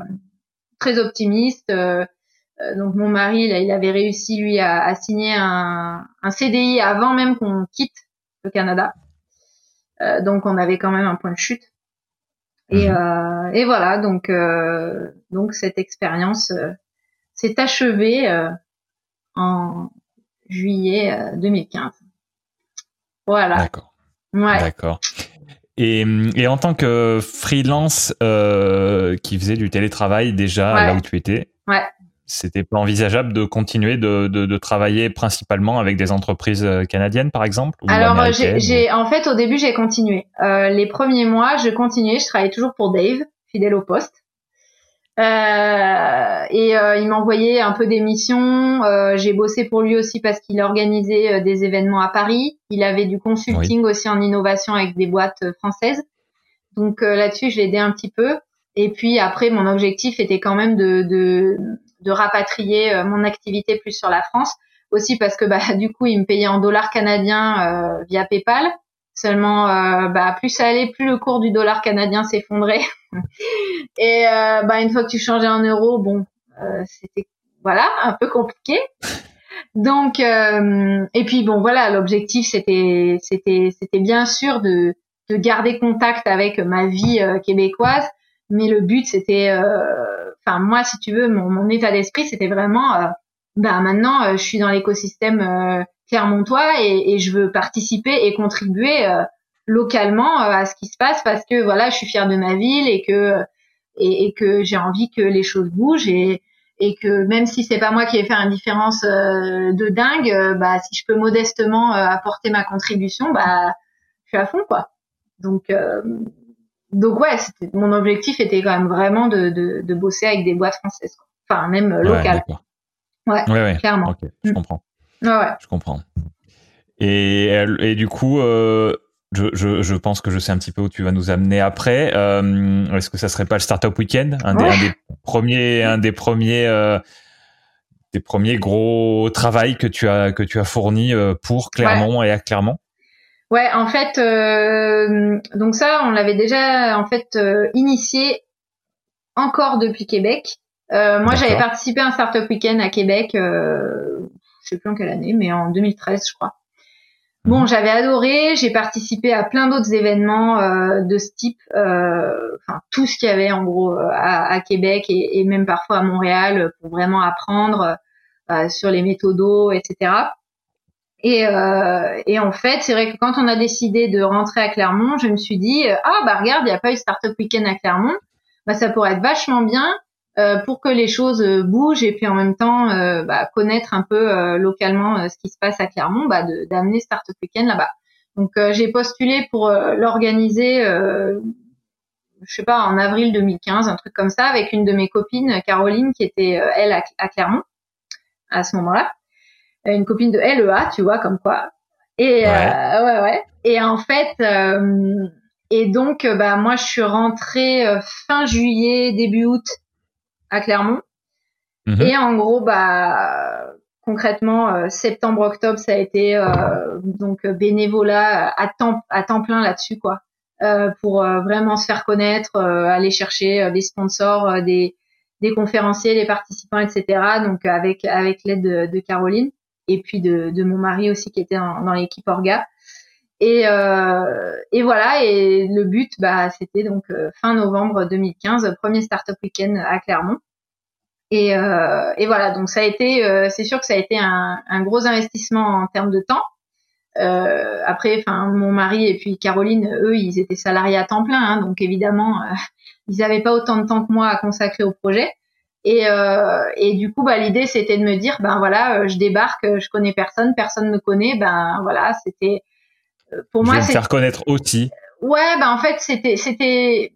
très optimiste. donc mon mari, là, il avait réussi lui à, à signer un, un, CDI avant même qu'on quitte le Canada. donc on avait quand même un point de chute. Et, mhm. euh, et voilà, donc euh, donc cette expérience euh, s'est achevée en juillet 2015. Voilà.
D'accord. Ouais. D'accord. Et, et, en tant que freelance euh, qui faisait du télétravail déjà là où tu étais,
ouais
c'était pas envisageable de continuer de, de, de, travailler principalement avec des entreprises euh, canadiennes, par exemple
Alors, j'ai, en fait, au début, j'ai continué. Euh, les premiers mois, je continuais. Je travaillais toujours pour Dave, fidèle au poste. Euh, et euh, il m'envoyait un peu des missions. Euh, j'ai bossé pour lui aussi parce qu'il organisait euh, des événements à Paris. Il avait du consulting aussi en innovation avec des boîtes françaises. Donc là-dessus, je l'ai aidé un petit peu. Et puis après, mon objectif était quand même de, de, de rapatrier euh, mon activité plus sur la France aussi parce que bah [laughs] du coup ils me payaient en dollars canadiens euh, via PayPal Seulement, bah, plus ça allait, plus le cours du dollar canadien s'effondrait. [laughs] et bah, une fois que tu changeais en euros, bon, c'était voilà un peu compliqué. Donc, et puis bon, voilà, l'objectif c'était c'était c'était bien sûr de de garder contact avec ma vie québécoise, mais le but c'était, enfin moi si tu veux, mon, mon état d'esprit c'était vraiment bah maintenant euh, je suis dans l'écosystème euh, clermontois et, et, je veux participer et contribuer euh, localement à ce qui se passe parce que voilà je suis fière de ma ville et que et, et que j'ai envie que les choses bougent et et que même si c'est pas moi qui vais faire une différence de dingue bah si je peux modestement apporter ma contribution bah je suis à fond quoi. Donc donc ouais mon objectif était quand même vraiment de, de, de bosser avec des boîtes françaises quoi. enfin même locales. Ouais, ouais, clairement.
je comprends. Je comprends. Et, et du coup, euh, je, je, je, pense que je sais un petit peu où tu vas nous amener après. Euh, Est-ce que ça serait pas le Startup Weekend, un, des, un des premiers, un des premiers, euh, des premiers gros travail que tu as que tu as fourni euh, pour Clermont et à Clermont?
Ouais, en fait, euh, donc ça, on l'avait déjà en fait euh, initié encore depuis Québec. Euh, moi, j'avais participé à un Startup Weekend à Québec, euh, je sais plus en quelle année, mais en 2013, je crois. Bon, mhm. j'avais adoré. J'ai participé à plein d'autres événements euh, de ce type, euh, enfin tout ce qu'il y avait en gros euh, à, à Québec et, et, même parfois à Montréal pour vraiment apprendre euh, sur les méthodos, etc. Et, et en fait, c'est vrai que quand on a décidé de rentrer à Clermont, je me suis dit ah bah regarde, il n'y a pas eu Startup Weekend à Clermont, bah ça pourrait être vachement bien euh, pour que les choses euh, bougent et puis en même temps euh, bah, connaître un peu localement ce qui se passe à Clermont, bah, d'amener Startup Weekend là-bas. Donc j'ai postulé pour l'organiser, je sais pas, en avril 2015, un truc comme ça, avec une de mes copines, Caroline, qui était elle à, Clermont à ce moment-là, une copine de LEA, tu vois, comme quoi. Et ouais, ouais, ouais. Et en fait, et donc bah moi je suis rentrée fin juillet, début août à Clermont. Mhm. Et en gros, bah concrètement, euh, septembre-octobre, ça a été euh, donc bénévolat à temps à temps plein là-dessus, quoi, euh, pour vraiment se faire connaître, aller chercher des sponsors, des des conférenciers, des participants, etc. Donc avec avec l'aide de, de, Caroline et puis de, de mon mari aussi qui était dans l'équipe Orga. Et, euh, et voilà, et le but, bah, c'était donc euh, fin novembre 2015, premier Startup Weekend à Clermont. Et, euh, et voilà, donc ça a été, euh, c'est sûr que ça a été un, un, gros investissement en termes de temps. Euh, après, enfin, mon mari et puis Caroline, eux, ils étaient salariés à temps plein, hein, donc évidemment, [laughs] ils n'avaient pas autant de temps que moi à consacrer au projet. Et, et du coup, bah, l'idée, c'était de me dire, ben voilà, je débarque, je connais personne, personne me connaît, ben voilà, c'était
pour moi, c'est faire connaître aussi.
Ouais, bah en fait, c'était, c'était,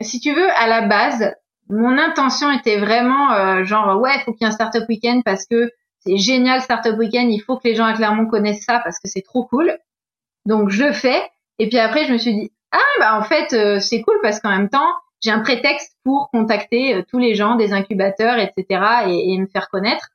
si tu veux, à la base, mon intention était vraiment euh, genre ouais, il faut qu'il y ait un startup weekend parce que c'est génial startup weekend, il faut que les gens à Clermont connaissent ça parce que c'est trop cool. Donc je le fais. Et puis après, je me suis dit ah bah en fait euh, c'est cool parce qu'en même temps j'ai un prétexte pour contacter euh, tous les gens des incubateurs, etc. et, et me faire connaître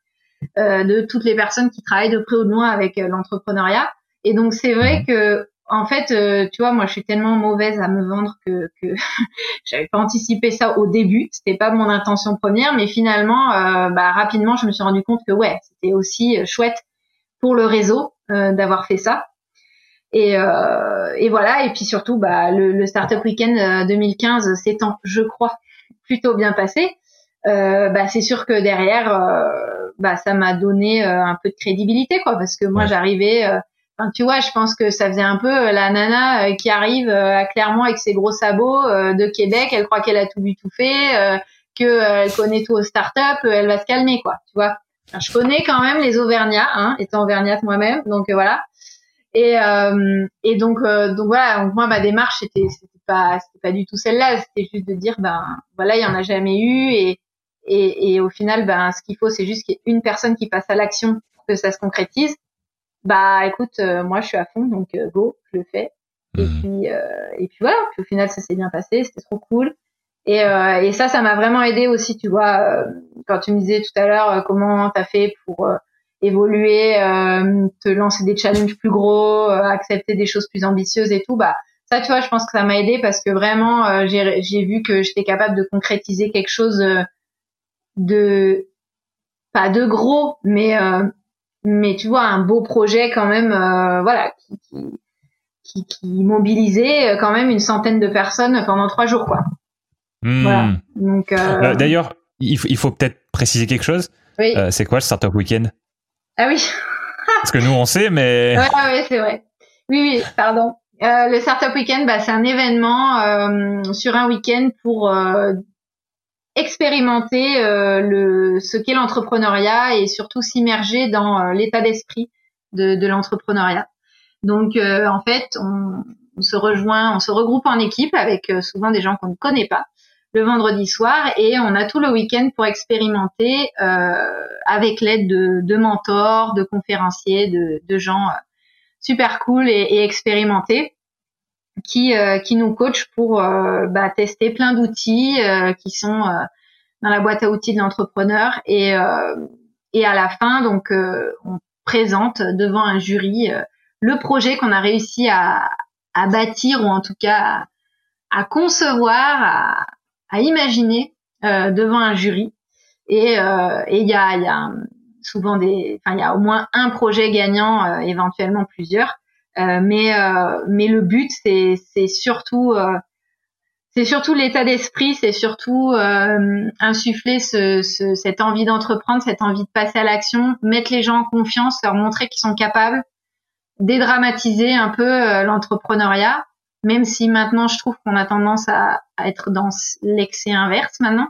de toutes les personnes qui travaillent de près ou de loin avec l'entrepreneuriat. Et donc c'est vrai que en fait, euh, tu vois, moi, je suis tellement mauvaise à me vendre que, que [laughs] j'avais pas anticipé ça au début. C'était pas mon intention première, mais finalement, euh, bah, rapidement, je me suis rendu compte que ouais, c'était aussi euh, chouette pour le réseau d'avoir fait ça. Et, et voilà. Et puis surtout, bah, le, le Startup Weekend 2015 s'étant, je crois, plutôt bien passé. bah, c'est sûr que derrière, bah, ça m'a donné un peu de crédibilité, quoi, parce que moi, j'arrivais tu vois, je pense que ça faisait un peu euh, la nana euh, qui arrive euh, à Clermont avec ses gros sabots de Québec. Elle croit qu'elle a tout vu tout fait, que elle connaît tout aux startups. Elle va se calmer, quoi. Tu vois. je connais quand même les Auvergnats, hein, étant Auvergnate moi-même. Donc voilà. Et, et donc donc voilà. Moi ma démarche c'était c'était pas c'était pas du tout celle-là. C'était juste de dire ben voilà il y en a jamais eu et et, et au final ben ce qu'il faut c'est juste qu'il y ait une personne qui passe à l'action pour que ça se concrétise bah écoute, euh, moi je suis à fond, donc euh, go, je le fais. Et mhm. puis euh, et puis voilà, puis au final ça s'est bien passé, c'était trop cool. Et, et ça, ça m'a vraiment aidé aussi, tu vois, quand tu me disais tout à l'heure comment t'as fait pour évoluer, te lancer des challenges plus gros, accepter des choses plus ambitieuses et tout, bah ça, tu vois, je pense que ça m'a aidé parce que vraiment, j'ai vu que j'étais capable de concrétiser quelque chose de pas de gros, mais mais tu vois un beau projet quand même, voilà, qui, qui, qui mobilisait quand même une centaine de personnes pendant trois jours, quoi.
Hmm. Voilà. Donc, euh... euh d'ailleurs, il faut, il faut peut-être préciser quelque chose. Oui. Euh, c'est quoi le Startup Weekend?
Ah oui.
Parce que nous, on sait, mais. [laughs]
Ouais, ouais, c'est vrai. Oui, oui, pardon. Euh, le Startup Weekend, bah, c'est un événement euh, sur un week-end pour euh, expérimenter le, ce qu'est l'entrepreneuriat et surtout s'immerger dans l'état d'esprit de, l'entrepreneuriat. Donc, en fait, on, se rejoint, on se regroupe en équipe avec souvent des gens qu'on ne connaît pas le vendredi soir et on a tout le week-end pour expérimenter euh, avec l'aide de, mentors, de conférenciers, de, gens euh, super cool et expérimentés qui, euh, qui nous coachent pour euh, bah, tester plein d'outils qui sont dans la boîte à outils de l'entrepreneur et, et à la fin donc on présente devant un jury le projet qu'on a réussi à, à bâtir ou en tout cas à, à concevoir, à, à imaginer euh, devant un jury. Et euh, il y a, y a souvent des, enfin il y a au moins un projet gagnant, euh, éventuellement plusieurs. Mais mais le but c'est c'est surtout c'est surtout l'état d'esprit, c'est surtout insuffler ce, ce, cette envie d'entreprendre, cette envie de passer à l'action, mettre les gens en confiance, leur montrer qu'ils sont capables, dédramatiser un peu l'entrepreneuriat même si maintenant je trouve qu'on a tendance à, être dans l'excès inverse maintenant.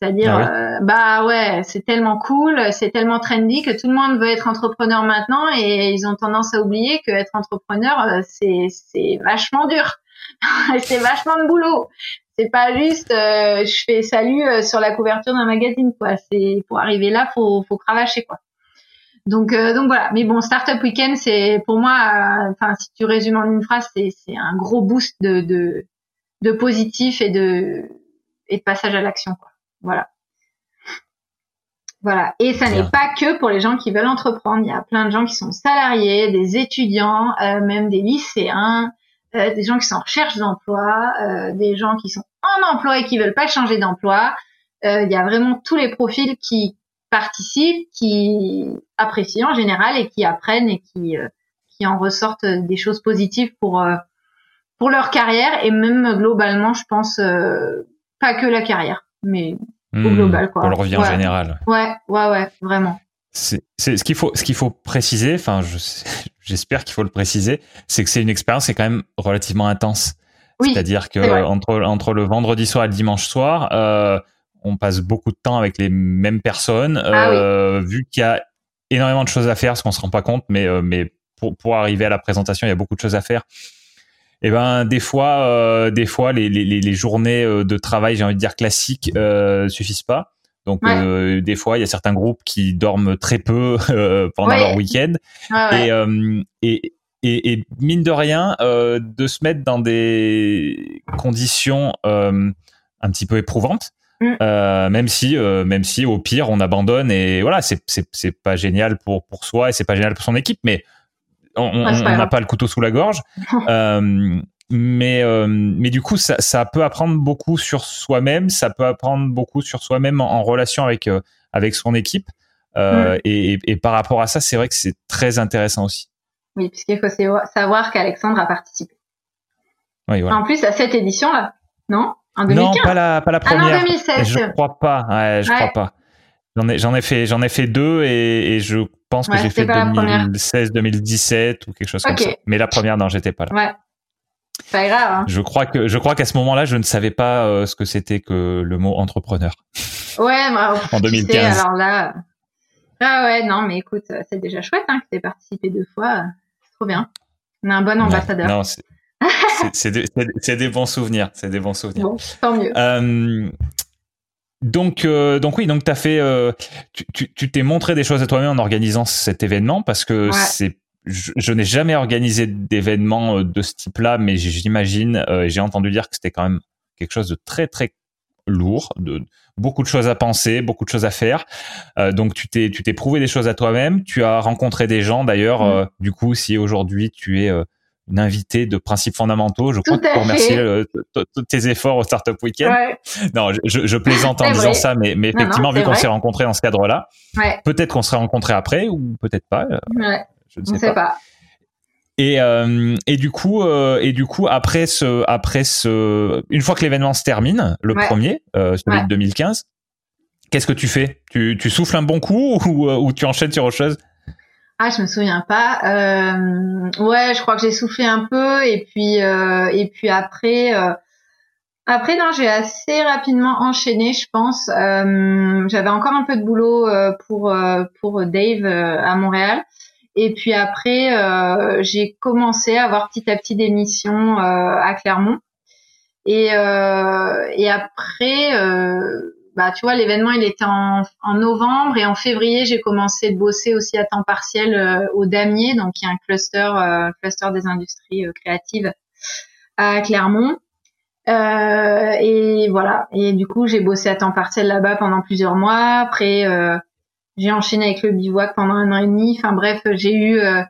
C'est-à-dire, ah euh, bah ouais, c'est tellement cool, c'est tellement trendy que tout le monde veut être entrepreneur maintenant et ils ont tendance à oublier que être entrepreneur, euh, c'est c'est vachement dur, [laughs] c'est vachement de boulot. C'est pas juste, euh, je fais salut sur la couverture d'un magazine quoi. C'est pour arriver là, faut faut cravacher quoi. Donc, euh, donc voilà. Mais bon, Startup Weekend, c'est pour moi, enfin, si tu résumes en une phrase, c'est, c'est un gros boost de, de, de positif et de, et de passage à l'action, quoi. Voilà. Voilà. Et ça n'est pas que pour les gens qui veulent entreprendre. Il y a plein de gens qui sont salariés, des étudiants, euh, même des lycéens, des gens qui sont en recherche d'emploi, des gens qui sont en emploi et qui veulent pas changer d'emploi. il y a vraiment tous les profils qui, participent, qui apprécient en général et qui apprennent et qui, euh, qui en ressortent des choses positives pour, euh, pour leur carrière et même globalement, je pense, euh, pas que la carrière, mais au hmm, global. Quoi.
Pour le revient en général.
Ouais, ouais, ouais, vraiment.
C'est ce qu'il faut, ce qu'il faut préciser. Enfin, [laughs] j'espère qu'il faut le préciser, c'est que c'est une expérience qui est quand même relativement intense. Oui, C'est-à-dire que entre entre le vendredi soir et le dimanche soir, euh, on passe beaucoup de temps avec les mêmes personnes, ah euh, vu qu'il y a énormément de choses à faire, ce qu'on se rend pas compte, mais euh, mais pour, pour arriver à la présentation, il y a beaucoup de choses à faire. Eh ben des fois, euh, des fois les, les, les, journées de travail, j'ai envie de dire classiques, euh, suffisent pas. Donc des fois, il y a certains groupes qui dorment très peu [laughs] pendant leur week-end. et, et, et, et, mine de rien, de se mettre dans des conditions un petit peu éprouvantes, Mm. Euh, même si, euh, même si au pire on abandonne et voilà, c'est c'est pas génial pour pour soi et c'est pas génial pour son équipe, mais on n'a pas, le couteau sous la gorge. [laughs] euh, mais euh, mais du coup ça, ça peut apprendre beaucoup sur soi-même, ça peut apprendre beaucoup sur soi-même en, relation avec euh, avec son équipe. Mm. Et, et, par rapport à ça, c'est vrai que c'est très intéressant aussi.
Oui, puisqu'il faut savoir qu'Alexandre a participé. Oui, voilà. En plus à cette édition là, non
non, pas la, pas la première. Ah non, 2016. Je crois pas. Ouais, je crois pas. J'en ai, j'en ai fait, j'en ai fait deux et, et je pense que j'ai fait 2016, 2017 ou quelque chose comme ça. Mais la première, non, j'étais pas là.
Ouais. Pas grave. Hein.
Je crois que, je crois qu'à ce moment-là, je ne savais pas euh, ce que c'était que le mot entrepreneur.
Ouais, bah, [laughs] en 2015. alors là, ah ouais, non, mais écoute, c'est déjà chouette hein, que tu aies participé deux fois. C'est trop bien. On a un bon ambassadeur. Non,
c'est des, bons souvenirs. C'est des bons souvenirs.
Bon, tant mieux.
Euh, donc, euh, donc oui, donc as fait, euh, tu t'es montré des choses à toi-même en organisant cet événement parce que c'est, je, n'ai jamais organisé d'événement de ce type-là, mais j'imagine, j'ai entendu dire que c'était quand même quelque chose de très très lourd, de beaucoup de choses à penser, beaucoup de choses à faire. Euh, donc tu t'es tu t'es prouvé des choses à toi-même. Tu as rencontré des gens d'ailleurs. Mm. Euh, du coup, si aujourd'hui tu es une invitée de principes fondamentaux, je crois que pour remercier tous tes efforts au Startup Weekend. Non, je, je, plaisante en disant ça, mais, mais effectivement, vu qu'on s'est rencontrés dans ce cadre-là, peut-être qu'on serait rencontrés après ou peut-être pas.
Je ne sais, pas.
Et, euh, et du coup, euh, et du coup, après ce, après ce, une fois que l'événement se termine, le premier, euh, celui de 2015, qu'est-ce que tu fais? Tu, tu souffles un bon coup ou, ou tu enchaînes sur autre chose?
Ah, je me souviens pas. ouais, je crois que j'ai soufflé un peu et puis et puis après. Après, non, j'ai assez rapidement enchaîné, je pense. J'avais encore un peu de boulot pour pour Dave à Montréal. Et puis après, euh, j'ai commencé à avoir petit à petit des missions euh, à Clermont. Et, euh, et après, bah, tu vois, l'événement, il était en, en, novembre. Et en février, j'ai commencé de bosser aussi à temps partiel au Damier, donc qui est un cluster, cluster des industries créatives à Clermont. Euh, et voilà. Et du coup, j'ai bossé à temps partiel là-bas pendant plusieurs mois. Après, euh, j'ai enchaîné avec le bivouac pendant un an et demi. Enfin bref, j'ai eu euh,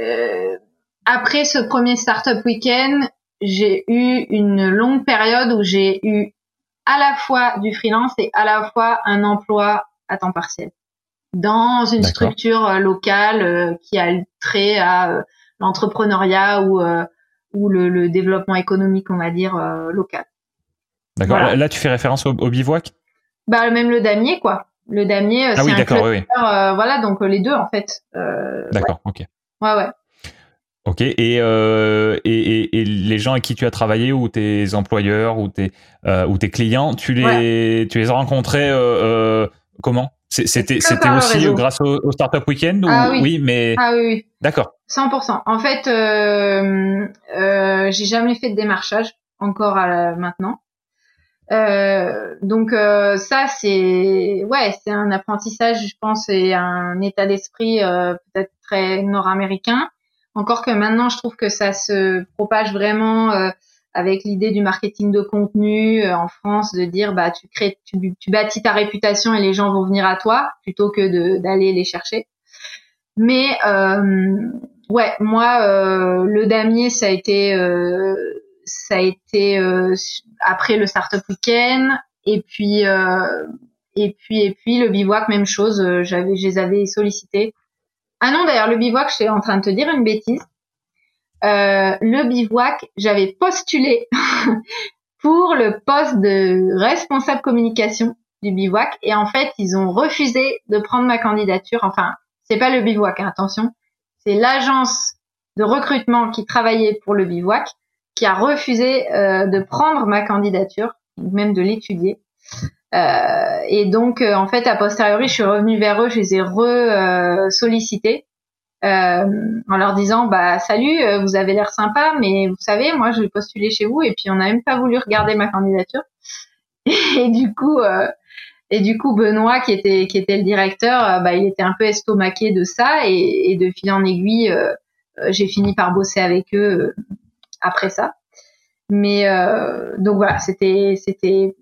euh, après ce premier startup week-end, j'ai eu une longue période où j'ai eu à la fois du freelance et à la fois un emploi à temps partiel dans une structure euh, locale qui a trait à l'entrepreneuriat ou ou le, le, développement économique, on va dire local.
D'accord. Là, tu fais référence au, bivouac?
Bah même le damier, quoi. Le damier, euh, ah c'est un cluster, oui, euh, voilà, donc euh, les deux en fait.
d'accord, ok.
Ouais, ouais.
Ok, et, euh, et, et, les gens avec qui tu as travaillé, ou tes employeurs, ou tes, euh, ou tes clients, tu les, tu les as rencontrés euh, comment? C'était c'était aussi grâce au, au, Startup Weekend ou,
ah, oui.
oui. mais
ah oui, oui.
d'accord.
100%. En fait, j'ai jamais fait de démarchage encore à maintenant. Euh, donc euh, ça c'est ouais c'est un apprentissage je pense et un état d'esprit euh, peut-être très nord-américain encore que maintenant je trouve que ça se propage vraiment euh, avec l'idée du marketing de contenu en France de dire bah tu crées tu, tu, bâtis ta réputation et les gens vont venir à toi plutôt que d'aller les chercher. Mais ouais moi le damier ça a été ça a été euh, après le startup week-end et puis euh, et puis et puis le bivouac même chose euh, j'avais je les avais sollicités ah non d'ailleurs le bivouac je suis en train de te dire une bêtise. Le bivouac j'avais postulé [laughs] pour le poste de responsable communication du bivouac et en fait ils ont refusé de prendre ma candidature. Enfin c'est pas le bivouac hein, attention. C'est l'agence de recrutement qui travaillait pour le bivouac qui a refusé euh, de prendre ma candidature, même de l'étudier. Euh, et donc, euh, en fait, a posteriori, je suis revenue vers eux, je les ai re-sollicités euh, en leur disant, bah salut, vous avez l'air sympa, mais vous savez, moi, je vais postuler chez vous, et puis on n'a même pas voulu regarder ma candidature. [laughs] Et du coup, et du coup, Benoît, qui était qui était le directeur, bah, il était un peu estomaqué de ça, et, et de fil en aiguille, j'ai fini par bosser avec eux après ça. Mais euh, donc voilà, c'était c'était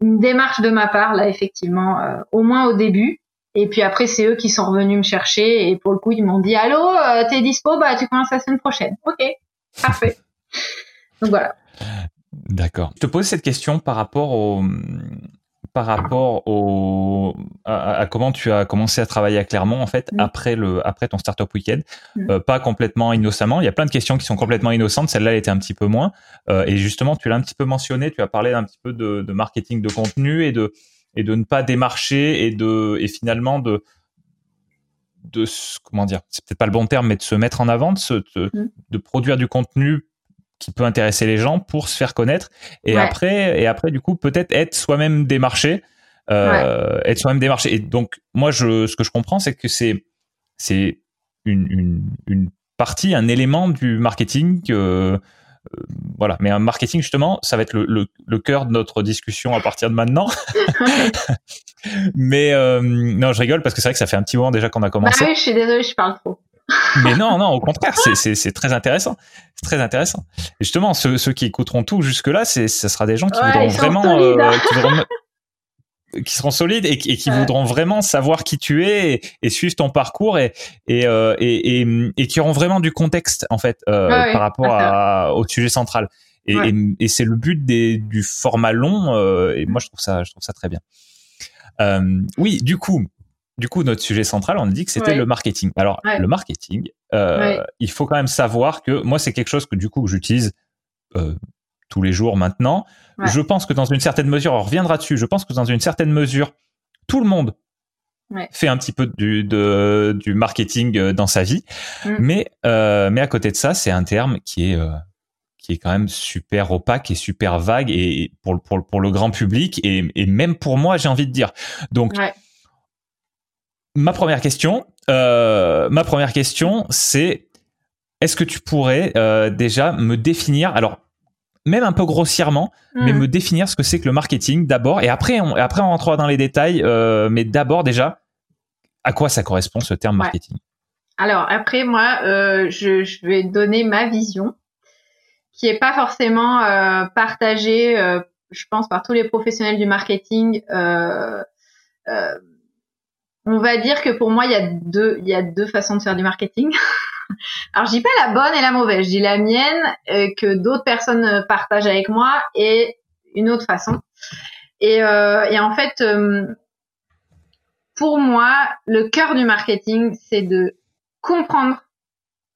une démarche de ma part là effectivement, euh, au moins au début. Et puis après c'est eux qui sont revenus me chercher et pour le coup ils m'ont dit allô euh, t'es dispo? Bah tu commences la semaine prochaine. Ok parfait. [laughs] donc voilà.
D'accord. Je te pose cette question par rapport au par rapport au, à, comment tu as commencé à travailler à Clermont en fait mm. après le après ton startup week-end, mm. euh, pas complètement innocemment. Il y a plein de questions qui sont complètement innocentes. Celle-là elle était un petit peu moins. Euh, et justement, tu l'as un petit peu mentionné. Tu as parlé un petit peu de, de, marketing de contenu et de et de ne pas démarcher et de et finalement de de comment dire, c'est peut-être pas le bon terme, mais de se mettre en avant, de, se, de, mm. de produire du contenu qui peut intéresser les gens pour se faire connaître et après et après du coup peut-être être soi-même démarché euh, être soi-même démarché. Et donc moi je ce que je comprends c'est que c'est c'est une, une, une, partie un élément du marketing euh, voilà. Mais un marketing justement ça va être le, le, le, cœur de notre discussion à partir de maintenant. [laughs] [laughs] Mais euh, non je rigole parce que c'est vrai que ça fait un petit moment déjà qu'on a commencé.
Bah oui je suis désolée je parle trop
mais non, non, au contraire, c'est très intéressant. C'est très intéressant. justement, ceux, qui écouteront tout jusque-là, ce sera des gens qui voudront vraiment, euh, qui, seront solides et, qui voudront vraiment savoir qui tu es et, suivre ton parcours et, euh, et, et, qui auront vraiment du contexte, en fait, euh, par rapport à, au sujet central. Et, c'est le but des, du format long. et moi, je trouve ça, je trouve ça très bien. oui, du coup, du coup, notre sujet central, on a dit que c'était le marketing. Alors, le marketing, euh, il faut quand même savoir que moi, c'est quelque chose que du coup j'utilise euh, tous les jours maintenant. Je pense que dans une certaine mesure, on reviendra dessus. Je pense que dans une certaine mesure, tout le monde fait un petit peu du, du marketing euh, dans sa vie, mm. mais mais à côté de ça, c'est un terme qui est qui est quand même super opaque et super vague et pour pour, pour le grand public et, et même pour moi, j'ai envie de dire. Donc ma première question, euh, ma première question, c'est est-ce que tu pourrais euh, déjà me définir, alors même un peu grossièrement, mais hmm. me définir ce que c'est que le marketing d'abord, et après on, après on rentrera dans les détails, euh, mais d'abord déjà, à quoi ça correspond ce terme marketing?
Alors après moi, je, je, vais donner ma vision, qui est pas forcément partagée, je pense, par tous les professionnels du marketing on va dire que pour moi, il y a deux, il y a deux façons de faire du marketing. [laughs] Alors, je dis pas la bonne et la mauvaise, je dis la mienne euh, que d'autres personnes euh, partagent avec moi et une autre façon. Et, euh, et en fait, pour moi, le cœur du marketing, c'est de comprendre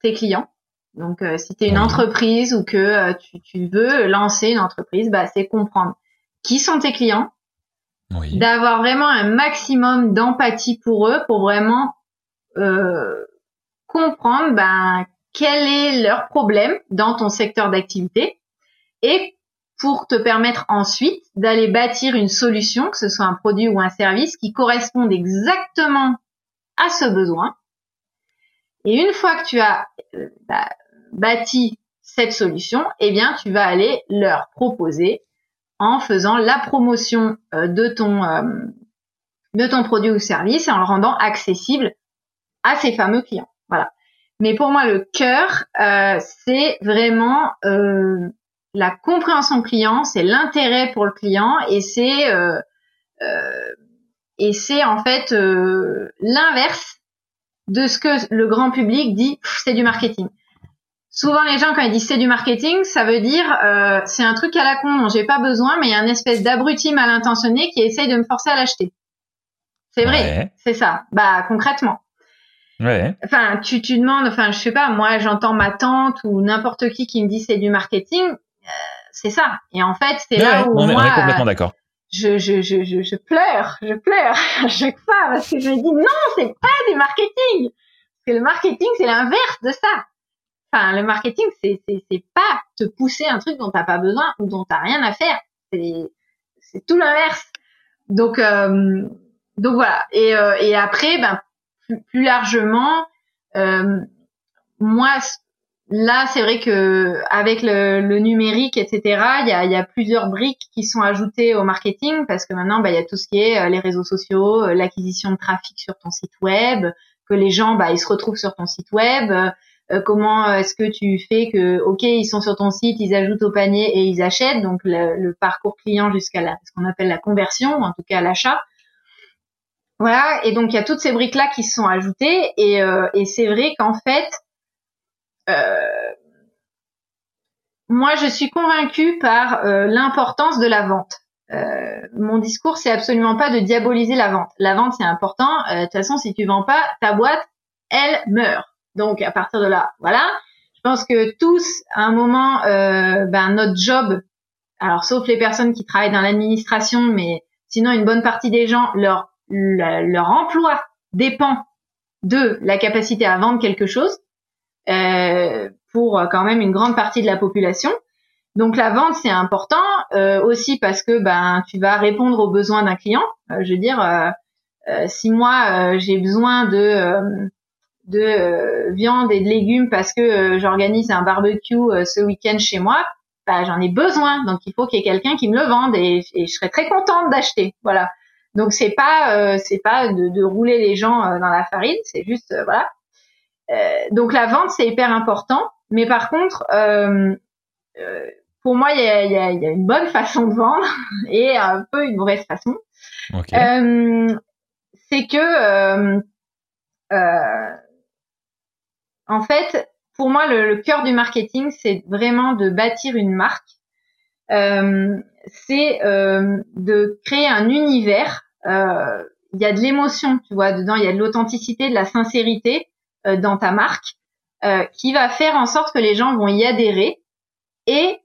tes clients. Donc, si tu es une entreprise ou que tu, tu, veux lancer une entreprise, bah, c'est comprendre qui sont tes clients, d'avoir vraiment un maximum d'empathie pour eux, pour vraiment euh, comprendre ben, quel est leur problème dans ton secteur d'activité et pour te permettre ensuite d'aller bâtir une solution, que ce soit un produit ou un service, qui corresponde exactement à ce besoin. Et une fois que tu as euh, bah, bâti cette solution, eh bien, tu vas aller leur proposer en faisant la promotion euh, de ton euh, de ton produit ou service et en le rendant accessible à ces fameux clients. Voilà. Mais pour moi, le cœur, euh, c'est vraiment la compréhension client, c'est l'intérêt pour le client et c'est et c'est en fait l'inverse de ce que le grand public dit, c'est du marketing. Souvent, les gens, quand ils disent c'est du marketing, ça veut dire euh, c'est un truc à la con dont j'ai pas besoin, mais il y a une espèce d'abruti mal intentionné qui essaye de me forcer à l'acheter. C'est vrai, c'est ça. Bah concrètement. Ouais. Enfin, tu, tu demandes, enfin, je sais pas, moi, j'entends ma tante ou n'importe qui qui me dit c'est du marketing, euh, c'est ça. Et en fait, c'est là où
on
moi,
est, complètement d'accord.
Je, je, je, je, je pleure, je pleure [laughs] à chaque fois parce que je me dis non, c'est pas du marketing. Parce que le marketing, c'est l'inverse de ça le marketing, c'est pas te pousser un truc dont t'as pas besoin ou dont t'as rien à faire. C'est tout l'inverse. Donc euh, donc voilà. Et euh, après, ben plus, largement, euh, moi là, c'est vrai que avec le, numérique, etc., il y a, plusieurs briques qui sont ajoutées au marketing parce que maintenant, ben, il y a tout ce qui est les réseaux sociaux, l'acquisition de trafic sur ton site web, que les gens, bah, ils se retrouvent sur ton site web, euh, comment est-ce que tu fais que, ok, ils sont sur ton site, ils ajoutent au panier et ils achètent, donc le, parcours client jusqu'à la, ce qu'on appelle la conversion, en tout cas l'achat. Voilà, et donc il y a toutes ces briques-là qui se sont ajoutées, et, euh, et c'est vrai qu'en fait, euh, moi je suis convaincue par euh, l'importance de la vente. Euh, mon discours, c'est absolument pas de diaboliser la vente. La vente, c'est important. De toute façon, si tu vends pas, ta boîte, elle meurt. Donc à partir de là, voilà. Je pense que tous, à un moment, euh, ben, notre job, alors sauf les personnes qui travaillent dans l'administration, mais sinon une bonne partie des gens, leur leur emploi dépend de la capacité à vendre quelque chose euh, pour quand même une grande partie de la population. Donc la vente c'est important euh, aussi parce que ben tu vas répondre aux besoins d'un client. Euh, je veux dire, euh, si moi j'ai besoin de de euh, viande et de légumes parce que euh, j'organise un barbecue euh, ce week-end chez moi, bah, j'en ai besoin. Donc il faut qu'il y ait quelqu'un qui me le vende et, je serais très contente d'acheter. Voilà. Donc c'est pas c'est pas de, de, rouler les gens dans la farine, c'est juste voilà. donc la vente c'est hyper important, mais par contre, pour moi il y a, y, a, y a, une bonne façon de vendre [laughs] et un peu une mauvaise façon. c'est que en fait, pour moi, le, cœur du marketing, c'est vraiment de bâtir une marque. Euh, c'est euh, de créer un univers. Euh, il y a de l'émotion, tu vois, dedans. Il y a de l'authenticité, de la sincérité dans ta marque, qui va faire en sorte que les gens vont y adhérer. Et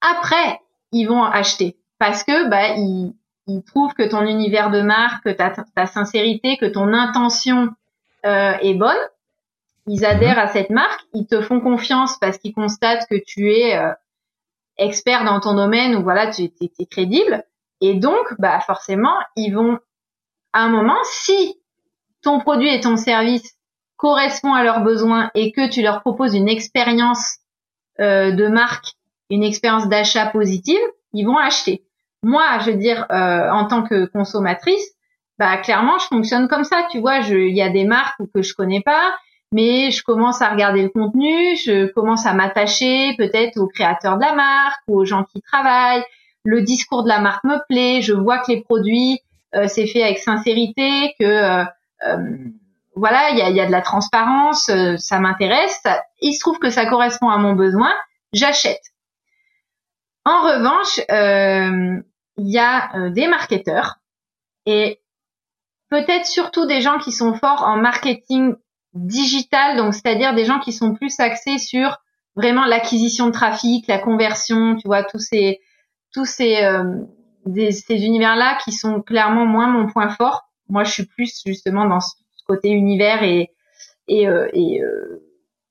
après, ils vont acheter parce que bah ils, trouvent que ton univers de marque, que ta sincérité, que ton intention est bonne ils adhèrent à cette marque, ils te font confiance parce qu'ils constatent que tu es euh, expert dans ton domaine ou voilà, tu es, crédible. Et donc, bah forcément, ils vont à un moment, si ton produit et ton service correspondent à leurs besoins et que tu leur proposes une expérience euh, de marque, une expérience d'achat positive, ils vont acheter. Moi, je veux dire, euh, en tant que consommatrice, bah clairement, je fonctionne comme ça. Tu vois, il y a des marques que je connais pas mais je commence à regarder le contenu, je commence à m'attacher peut-être aux créateurs de la marque ou aux gens qui travaillent. Le discours de la marque me plaît, je vois que les produits euh, c'est fait avec sincérité, que euh, euh, voilà, il y a, y a, de la transparence, ça m'intéresse. Il se trouve que ça correspond à mon besoin, j'achète. En revanche, il y a des marketeurs et peut-être surtout des gens qui sont forts en marketing digital, donc c'est-à-dire des gens qui sont plus axés sur vraiment l'acquisition de trafic, la conversion, tu vois, tous ces tous ces euh, ces univers-là qui sont clairement moins mon point fort. Moi, je suis plus justement dans ce côté univers et et euh, et, euh,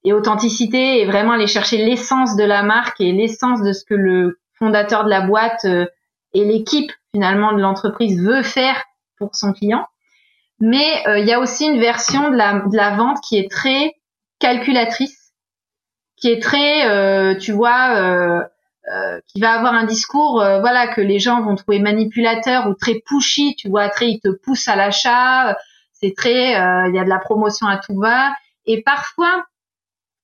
et authenticité et vraiment aller chercher l'essence de la marque et l'essence de ce que le fondateur de la boîte et l'équipe finalement de l'entreprise veut faire pour son client. Mais euh, il y a aussi une version de la, de la vente qui est très calculatrice, qui est très, euh, tu vois, euh, qui va avoir un discours, voilà, que les gens vont trouver manipulateur ou très pushy, tu vois, très, il te pousse à l'achat, c'est très, il y a de la promotion à tout va. Et parfois,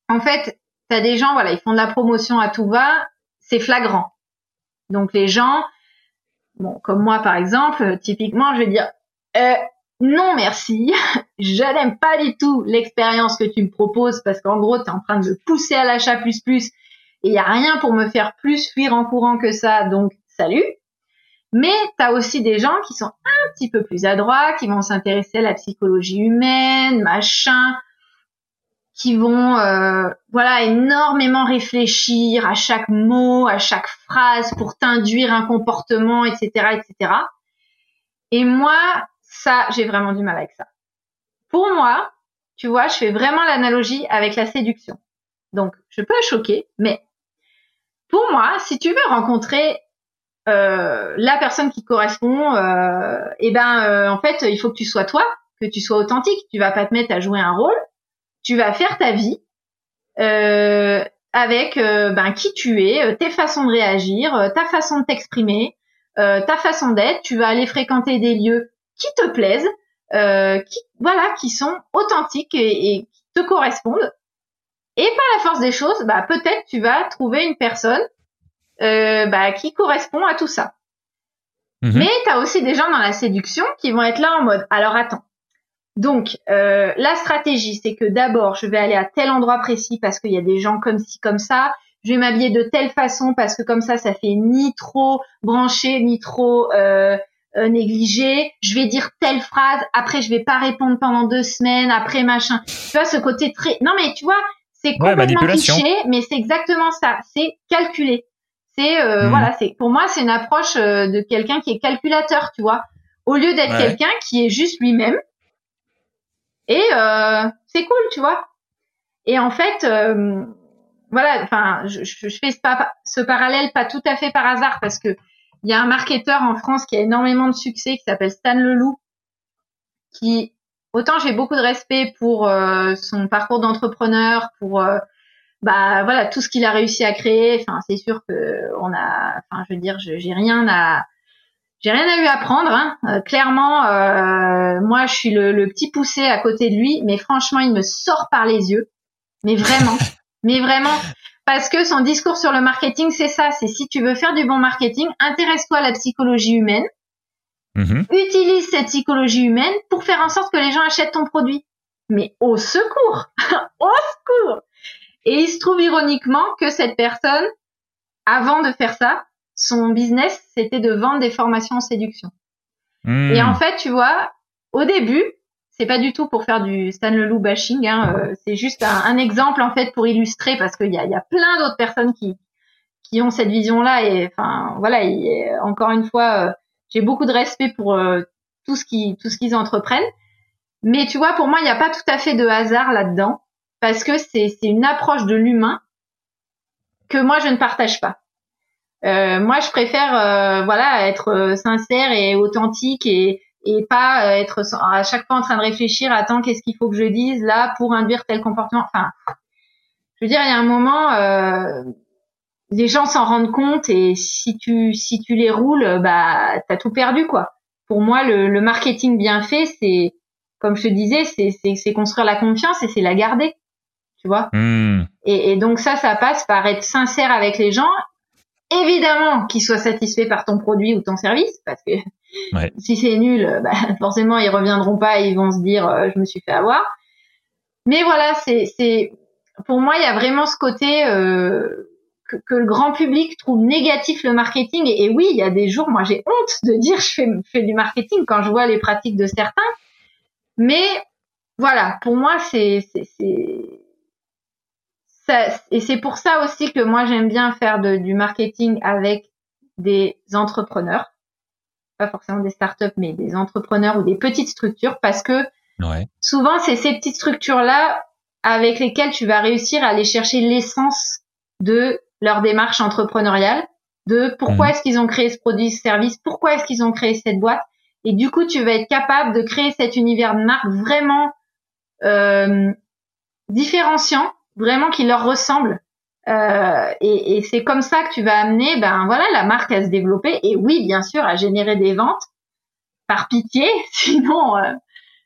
en fait, tu as des gens, voilà, ils font de la promotion à tout va, c'est flagrant. Donc les gens, bon, comme moi par exemple, typiquement, je vais dire, euh, non merci, [laughs] je n'aime pas du tout l'expérience que tu me proposes parce qu'en gros, tu es en train de me pousser à l'achat plus plus et il n'y a rien pour me faire plus fuir en courant que ça, donc salut. Mais tu as aussi des gens qui sont un petit peu plus adroits, qui vont s'intéresser à la psychologie humaine, machin, qui vont euh, voilà énormément réfléchir à chaque mot, à chaque phrase pour t'induire un comportement, etc., etc. Et moi, ça, j'ai vraiment du mal avec ça. Pour moi, tu vois, je fais vraiment l'analogie avec la séduction. Donc, je peux choquer, mais pour moi, si tu veux rencontrer euh, la personne qui correspond, euh, eh ben, euh, en fait, il faut que tu sois toi, que tu sois authentique. Tu vas pas te mettre à jouer un rôle. Tu vas faire ta vie euh, avec ben qui tu es, tes façons de réagir, ta façon de t'exprimer, ta façon d'être. Tu vas aller fréquenter des lieux qui te plaisent, euh, qui voilà, qui sont authentiques et, qui te correspondent. Et par la force des choses, bah peut-être tu vas trouver une personne euh, bah, qui correspond à tout ça. Mhm. Mais tu as aussi des gens dans la séduction qui vont être là en mode alors attends. Donc euh, la stratégie c'est que d'abord je vais aller à tel endroit précis parce qu'il y a des gens comme ci comme ça. Je vais m'habiller de telle façon parce que comme ça ça fait ni trop branché ni trop euh, euh, négligé, je vais dire telle phrase, après je vais pas répondre pendant deux semaines, après machin. Tu vois ce côté très non mais tu vois c'est complètement cliché, mais c'est exactement ça, c'est calculé. C'est euh, hmm. voilà, c'est pour moi c'est une approche euh, de quelqu'un qui est calculateur, tu vois, au lieu d'être quelqu'un qui est juste lui-même. Et c'est cool, tu vois. Et en fait, voilà, enfin, je, je, fais ce, ce parallèle pas tout à fait par hasard parce que il y a un marketeur en France qui a énormément de succès qui s'appelle Stan Leloup, qui autant j'ai beaucoup de respect pour euh, son parcours d'entrepreneur, pour euh, bah voilà tout ce qu'il a réussi à créer. Enfin, c'est sûr que on a, enfin je veux dire, j'ai rien à j'ai rien à lui apprendre. Hein. Euh, clairement, euh, moi, je suis le, le, petit poussé à côté de lui, mais franchement, il me sort par les yeux. Mais vraiment, [laughs] mais vraiment, parce que son discours sur le marketing, c'est ça. C'est si tu veux faire du bon marketing, intéresse-toi à la psychologie humaine. Mm-hmm. Utilise cette psychologie humaine pour faire en sorte que les gens achètent ton produit. Mais au secours, [laughs] au secours. Et il se trouve ironiquement que cette personne, avant de faire ça, son business, c'était de vendre des formations en séduction. Hmm. Et en fait, tu vois, au début, c'est pas du tout pour faire du Stan Leloup bashing, hein, euh, c'est juste un, exemple en fait pour illustrer parce qu'il y a, y a plein d'autres personnes qui qui ont cette vision-là et enfin voilà, encore une fois, euh, j'ai beaucoup de respect pour euh, tout ce qui tout ce qu'ils entreprennent, mais tu vois, pour moi, il n'y a pas tout à fait de hasard là-dedans parce que c'est c'est une approche de l'humain que moi je ne partage pas. Euh, moi, je préfère euh, voilà être euh, sincère et authentique et et pas être à chaque fois en train de réfléchir attends qu'est-ce qu'il faut que je dise là pour induire tel comportement. Enfin, je veux dire, il y a un moment, euh, les gens s'en rendent compte et si tu si tu les roules, bah t'as tout perdu quoi. Pour moi, le, le marketing bien fait, c'est comme je te disais, c'est c'est construire la confiance et c'est la garder, tu vois. Hmm. Et, et donc ça, ça passe par être sincère avec les gens évidemment qu'ils soient satisfaits par ton produit ou ton service, parce que si c'est nul, bah, [laughs] forcément ils reviendront pas et ils vont se dire euh, je me suis fait avoir. Mais voilà, c'est pour moi il y a vraiment ce côté euh, que, le grand public trouve négatif le marketing et, oui il y a des jours moi j'ai honte de dire je fais, fais du marketing quand je vois les pratiques de certains. Mais voilà, pour moi c'est et c'est pour ça aussi que moi j'aime bien faire du marketing avec des entrepreneurs, pas forcément des startups, mais des entrepreneurs ou des petites structures, parce que souvent c'est ces petites structures là avec lesquelles tu vas réussir à aller chercher l'essence de leur démarche entrepreneuriale, de pourquoi mhm. est-ce qu'ils ont créé ce produit, ce service, pourquoi est-ce qu'ils ont créé cette boîte, et du coup tu vas être capable de créer cet univers de marque vraiment euh, différenciant vraiment qui leur ressemble. Euh, et, et c'est comme ça que tu vas amener, ben voilà, la marque à se développer et oui, bien sûr, à générer des ventes. Par pitié, [laughs] sinon, euh,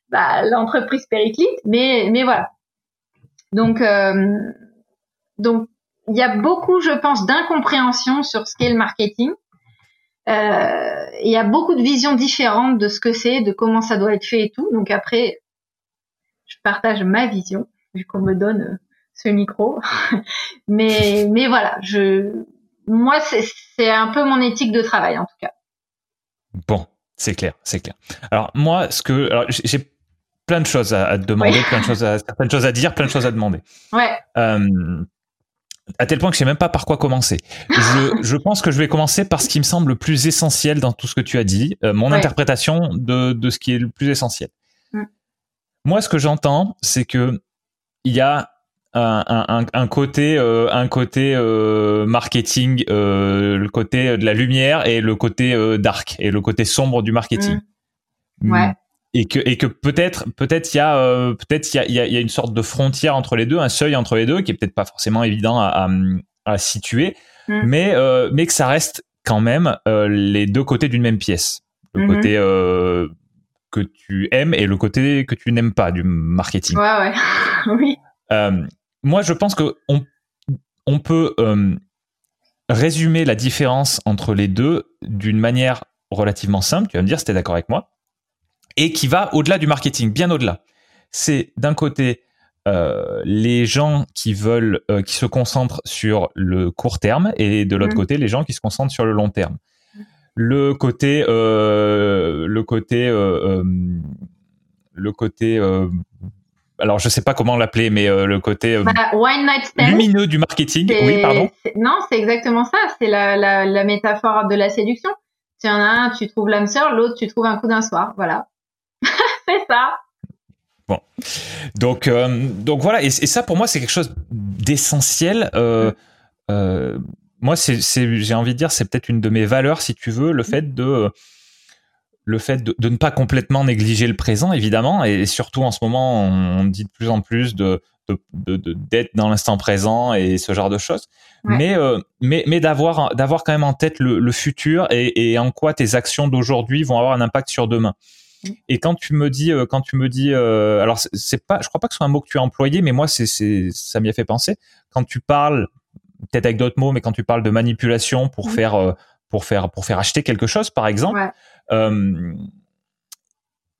bah, l'entreprise périclite. Mais mais voilà. Donc euh, donc il y a beaucoup, je pense, d'incompréhension sur ce qu'est le marketing. Euh, il y a beaucoup de visions différentes de ce que c'est, de comment ça doit être fait et tout. Donc après, je partage ma vision vu qu'on me donne ce micro. [laughs] mais, mais voilà, je, moi, c'est un peu mon éthique de travail, en tout cas.
Bon, c'est clair, c'est clair. Alors, moi, ce que, alors, j'ai plein de choses à, te demander, plein de choses à, certaines choses à dire, plein de choses à demander.
Ouais.
Euh, à tel point que je sais même pas par quoi commencer. Je, [laughs] je, pense que je vais commencer par ce qui me semble le plus essentiel dans tout ce que tu as dit, euh, mon interprétation de, de ce qui est le plus essentiel. Mm. Moi, ce que j'entends, c'est que il y a un, un, côté euh, un côté euh, marketing euh, le côté de la lumière et le côté dark et le côté sombre du marketing.
Mmh. ouais.
Et que et que peut-être peut-être il y a peut-être il y a, y a une sorte de frontière entre les deux un seuil entre les deux qui est peut-être pas forcément évident à, à, situer mmh. mais mais que ça reste quand même les deux côtés d'une même pièce. Le mmh. côté que tu aimes et le côté que tu n'aimes pas du marketing.
Ouais ouais. [laughs] Oui
moi, je pense que on, on peut euh, résumer la différence entre les deux d'une manière relativement simple. Tu vas me dire si tu es d'accord avec moi. Et qui va au-delà du marketing, bien au-delà. C'est d'un côté euh, les gens qui veulent, euh, qui se concentrent sur le court terme, et de l'autre mmh. côté les gens qui se concentrent sur le long terme. Le côté, le côté, le côté alors je sais pas comment l'appeler, mais euh, le côté euh,
bah,
lumineux du marketing. Oui, pardon.
Non, c'est exactement ça. C'est la, la, la, métaphore de la séduction. Tu en as un, tu trouves l'âme sœur, l'autre, tu trouves un coup d'un soir. Voilà. [laughs] c'est ça.
Bon, donc euh, donc voilà, et, et, ça pour moi c'est quelque chose d'essentiel. Moi, c'est j'ai envie de dire, c'est peut-être une de mes valeurs, si tu veux, le mm. fait de le fait de, ne pas complètement négliger le présent, évidemment, et surtout en ce moment, on, dit de plus en plus de d'être dans l'instant présent et ce genre de choses. Mais, euh, mais, mais d'avoir, d'avoir quand même en tête le, futur et, et, en quoi tes actions d'aujourd'hui vont avoir un impact sur demain. Et quand tu me dis, euh, quand tu me dis, euh, alors c'est pas, je crois pas que ce soit un mot que tu as employé, mais moi c'est, ça m'y a fait penser. Quand tu parles, peut-être avec d'autres mots, mais quand tu parles de manipulation pour faire, pour faire, pour faire acheter quelque chose, par exemple,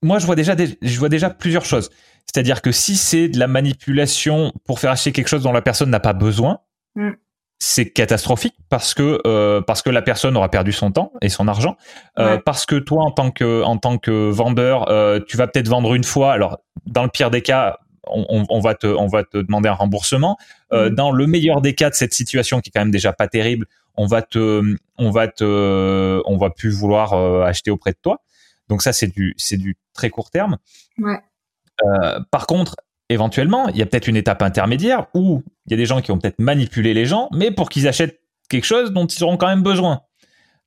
moi, je vois déjà, je vois déjà plusieurs choses. C'est-à-dire que si c'est de la manipulation pour faire acheter quelque chose dont la personne n'a pas besoin, mm. c'est catastrophique parce que euh, parce que la personne aura perdu son temps et son argent, euh, parce que toi en tant que en tant que vendeur, euh, tu vas peut-être vendre une fois. Alors dans le pire des cas, on, on, va te on va te demander un remboursement. Euh, mm. Dans le meilleur des cas de cette situation qui est quand même déjà pas terrible, on va te on va te on va plus vouloir euh, acheter auprès de toi. Donc ça, c'est du, c'est du très court terme. Euh, par contre, éventuellement, il y a peut-être une étape intermédiaire où il y a des gens qui ont peut-être manipulé les gens, mais pour qu'ils achètent quelque chose dont ils auront quand même besoin.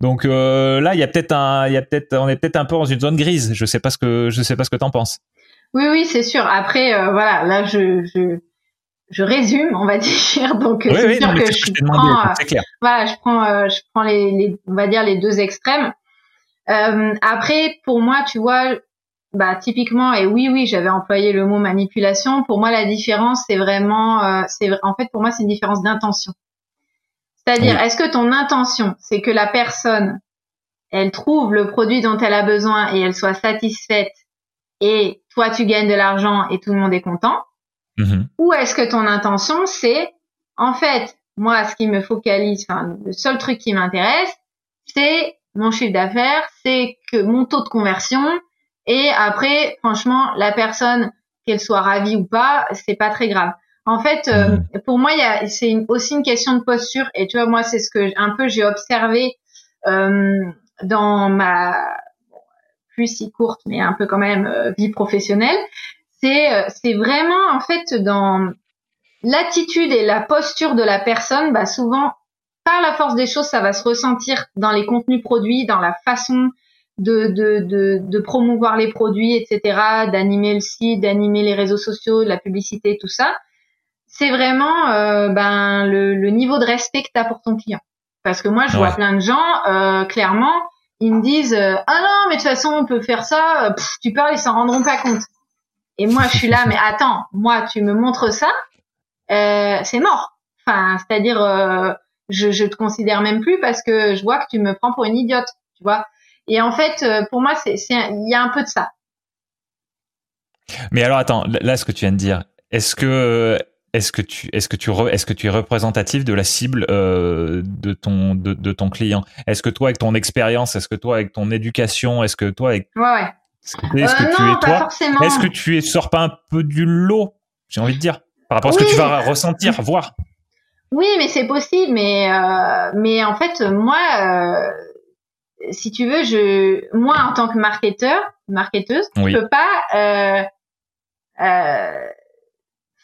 Donc euh, là, il y a peut-être un, il y a peut-être, on est peut-être un peu dans une zone grise. Je sais pas ce que, je sais pas ce que t'en penses.
Oui, oui, c'est sûr. Après, euh, voilà, là, je, je, je résume, on va [laughs] dire. Donc, c'est sûr que je, prends, voilà, je prends, je prends les, les, on va dire les deux extrêmes. Euh, après, pour moi, tu vois, bah typiquement, et oui, oui, j'avais employé le mot manipulation. Pour moi, la différence, c'est vraiment, euh, c'est en fait pour moi, c'est une différence d'intention. C'est-à-dire, est-ce que ton intention, c'est que la personne, elle trouve le produit dont elle a besoin et elle soit satisfaite, et toi, tu gagnes de l'argent et tout le monde est content, mm-hmm. ou est-ce que ton intention, c'est, en fait, moi, ce qui me focalise, enfin, le seul truc qui m'intéresse, c'est mon chiffre d'affaires, c'est que mon taux de conversion. Et après, franchement, la personne, qu'elle soit ravie ou pas, c'est pas très grave. En fait, euh, mmh. pour moi, c'est aussi une question de posture. Et tu vois, moi, c'est ce que un peu j'ai observé euh, dans ma plus si courte, mais un peu quand même euh, vie professionnelle. C'est c'est vraiment en fait dans l'attitude et la posture de la personne. Bah souvent, par la force des choses, ça va se ressentir dans les contenus produits, dans la façon de, de, de, de promouvoir les produits, etc., d'animer le site, d'animer les réseaux sociaux, la publicité, tout ça. C'est vraiment euh, ben, le, le, niveau de respect que tu as pour ton client. Parce que moi, je vois plein de gens, euh, clairement, ils me disent euh, Ah non, mais de toute façon, on peut faire ça, tu parles, ils s'en rendront pas compte. Et moi, je suis là, mais attends, moi, tu me montres ça, c'est mort. Enfin, c'est-à-dire, je, je te considère même plus parce que je vois que tu me prends pour une idiote, tu vois. Et en fait, euh, pour moi, c'est, il y a un peu de ça.
Mais alors, attends, là, ce que tu viens de dire, est-ce que, est-ce que tu, est-ce que tu, est-ce que tu es représentatif de la cible euh, de ton, de, de ton client? Est-ce que toi, avec ton expérience, est-ce que toi, avec ton éducation, est-ce que toi, avec,
ouais, ouais.
Est-ce que, est-ce que euh, tu es toi Est-ce que tu es, sors pas un peu du lot J'ai envie de dire par rapport à ce que tu vas ressentir, voir.
Oui, mais c'est possible, mais euh, mais en fait, moi, euh, si tu veux, je, moi en tant que marketeur, marketeuse, je peux pas. Euh, euh,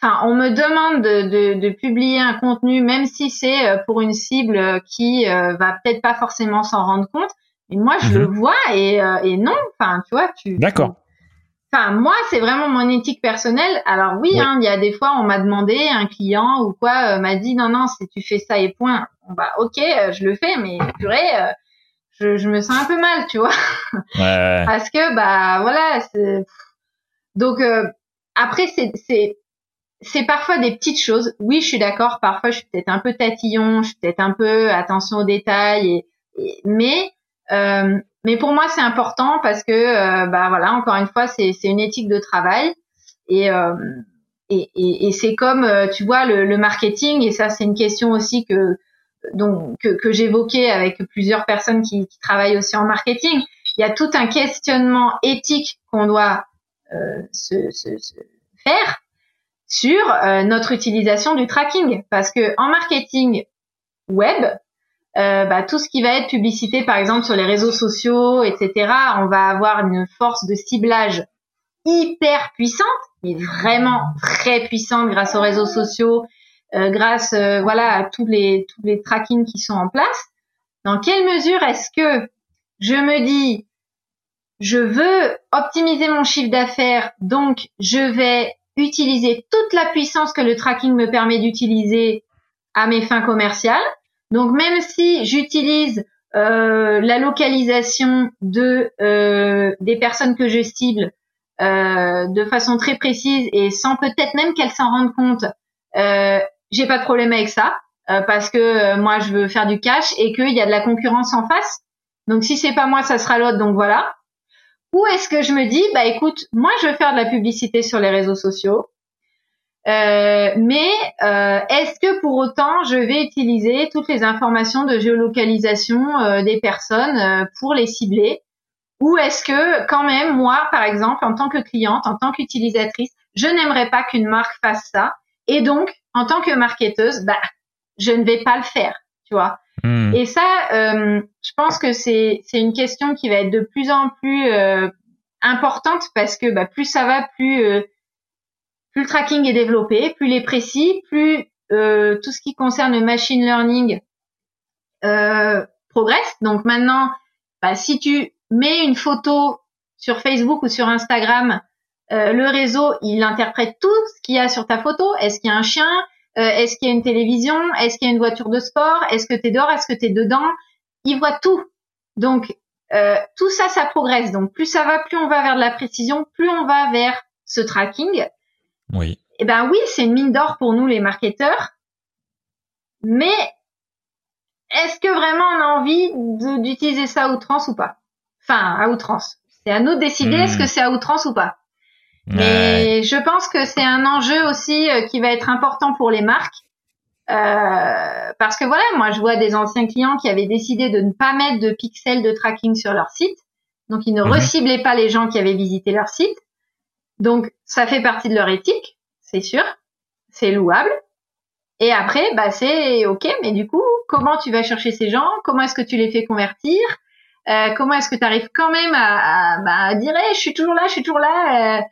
enfin, on me demande de, de, publier un contenu, même si c'est euh, pour une cible qui va peut-être pas forcément s'en rendre compte. Mais moi, je le mhm. vois et, et non. Enfin, tu vois, tu.
D'accord.
Enfin, moi, c'est vraiment mon éthique personnelle. Alors oui, hein, il y a des fois, on m'a demandé, un client ou quoi euh, m'a dit non, non, si tu fais ça et point. bah ok, euh, je le fais, mais purée, euh, je, je, me sens un peu mal, tu vois. Ouais. [laughs] Parce que bah voilà. Donc après, c'est c'est c'est parfois des petites choses. Oui, je suis d'accord. Parfois, je suis peut-être un peu tatillon, je suis peut-être un peu attention aux détails, et, mais euh, mais pour moi, c'est important parce que, euh, bah voilà, encore une fois, c'est une éthique de travail et euh, et, et, et c'est comme, euh, tu vois, le, le, marketing et ça, c'est une question aussi que donc que, que j'évoquais avec plusieurs personnes qui, qui, travaillent aussi en marketing. Il y a tout un questionnement éthique qu'on doit euh, se, se, se, faire sur notre utilisation du tracking parce que en marketing web, euh, bah, tout ce qui va être publicité, par exemple sur les réseaux sociaux, etc., on va avoir une force de ciblage hyper puissante, mais vraiment très puissante grâce aux réseaux sociaux, euh, grâce euh, voilà à tous les tous les trackings qui sont en place. Dans quelle mesure est-ce que je me dis je veux optimiser mon chiffre d'affaires, donc je vais utiliser toute la puissance que le tracking me permet d'utiliser à mes fins commerciales. Donc même si j'utilise euh, la localisation de euh, des personnes que je cible euh, de façon très précise et sans peut-être même qu'elles s'en rendent compte, euh, j'ai pas de problème avec ça parce que moi je veux faire du cash et qu'il y a de la concurrence en face. Donc si c'est pas moi, ça sera l'autre. Donc voilà. Ou est-ce que je me dis, bah écoute, moi je veux faire de la publicité sur les réseaux sociaux, euh, mais euh, est-ce que pour autant je vais utiliser toutes les informations de géolocalisation euh, des personnes pour les cibler? Ou est-ce que quand même moi, par exemple, en tant que cliente, en tant qu'utilisatrice, je n'aimerais pas qu'une marque fasse ça? Et donc en tant que marketeuse, bah je ne vais pas le faire, tu vois? Hmm. Et ça, euh, je pense que c'est c'est une question qui va être de plus en plus euh, importante parce que bah, plus ça va, plus euh, plus le tracking est développé, plus il est précis, plus tout ce qui concerne le machine learning progresse. Donc maintenant, bah, si tu mets une photo sur Facebook ou sur Instagram, le réseau il interprète tout ce qu'il y a sur ta photo. Est-ce qu'il y a un chien? Euh, est-ce qu'il y a une télévision? Est-ce qu'il y a une voiture de sport? Est-ce que tu es dehors? Est-ce que tu es dedans? Il voit tout. Donc euh, tout ça, ça progresse. Donc plus ça va, plus on va vers de la précision, plus on va vers ce tracking.
Oui.
Eh ben oui, c'est une mine d'or pour nous les marketeurs. Mais est-ce que vraiment on a envie d'utiliser ça à outrance ou pas? Enfin, à outrance. C'est à nous de décider est-ce hmm. que c'est à outrance ou pas. Mais je pense que c'est un enjeu aussi euh, qui va être important pour les marques. Euh, parce que voilà, moi je vois des anciens clients qui avaient décidé de ne pas mettre de pixels de tracking sur leur site. Donc ils ne mhm. reciblaient pas les gens qui avaient visité leur site. Donc ça fait partie de leur éthique, c'est sûr. C'est louable. Et après, bah c'est ok, mais du coup, comment tu vas chercher ces gens? Comment est-ce que tu les fais convertir? Euh, Comment est-ce que tu arrives quand même à, à, bah, dire je suis toujours là, je suis toujours là euh,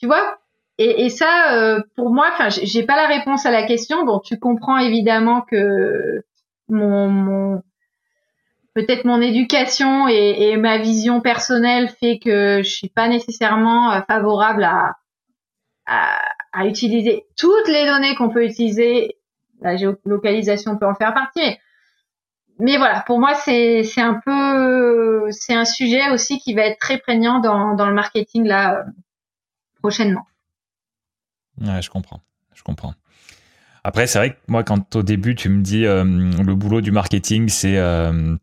tu vois? Et, et, ça, euh, pour moi, enfin, j'ai pas la réponse à la question. Bon, tu comprends évidemment que mon, mon peut-être mon éducation et, ma vision personnelle fait que je suis pas nécessairement euh, favorable à, à, à utiliser toutes les données qu'on peut utiliser. La géolocalisation peut en faire partie. Mais, voilà, pour moi, c'est un peu c'est un sujet aussi qui va être très prégnant dans, dans le marketing là prochainement.
Ouais, je comprends. Je comprends. Après, c'est vrai que moi, quand au début, tu me dis euh, le boulot du marketing, c'est. Euh,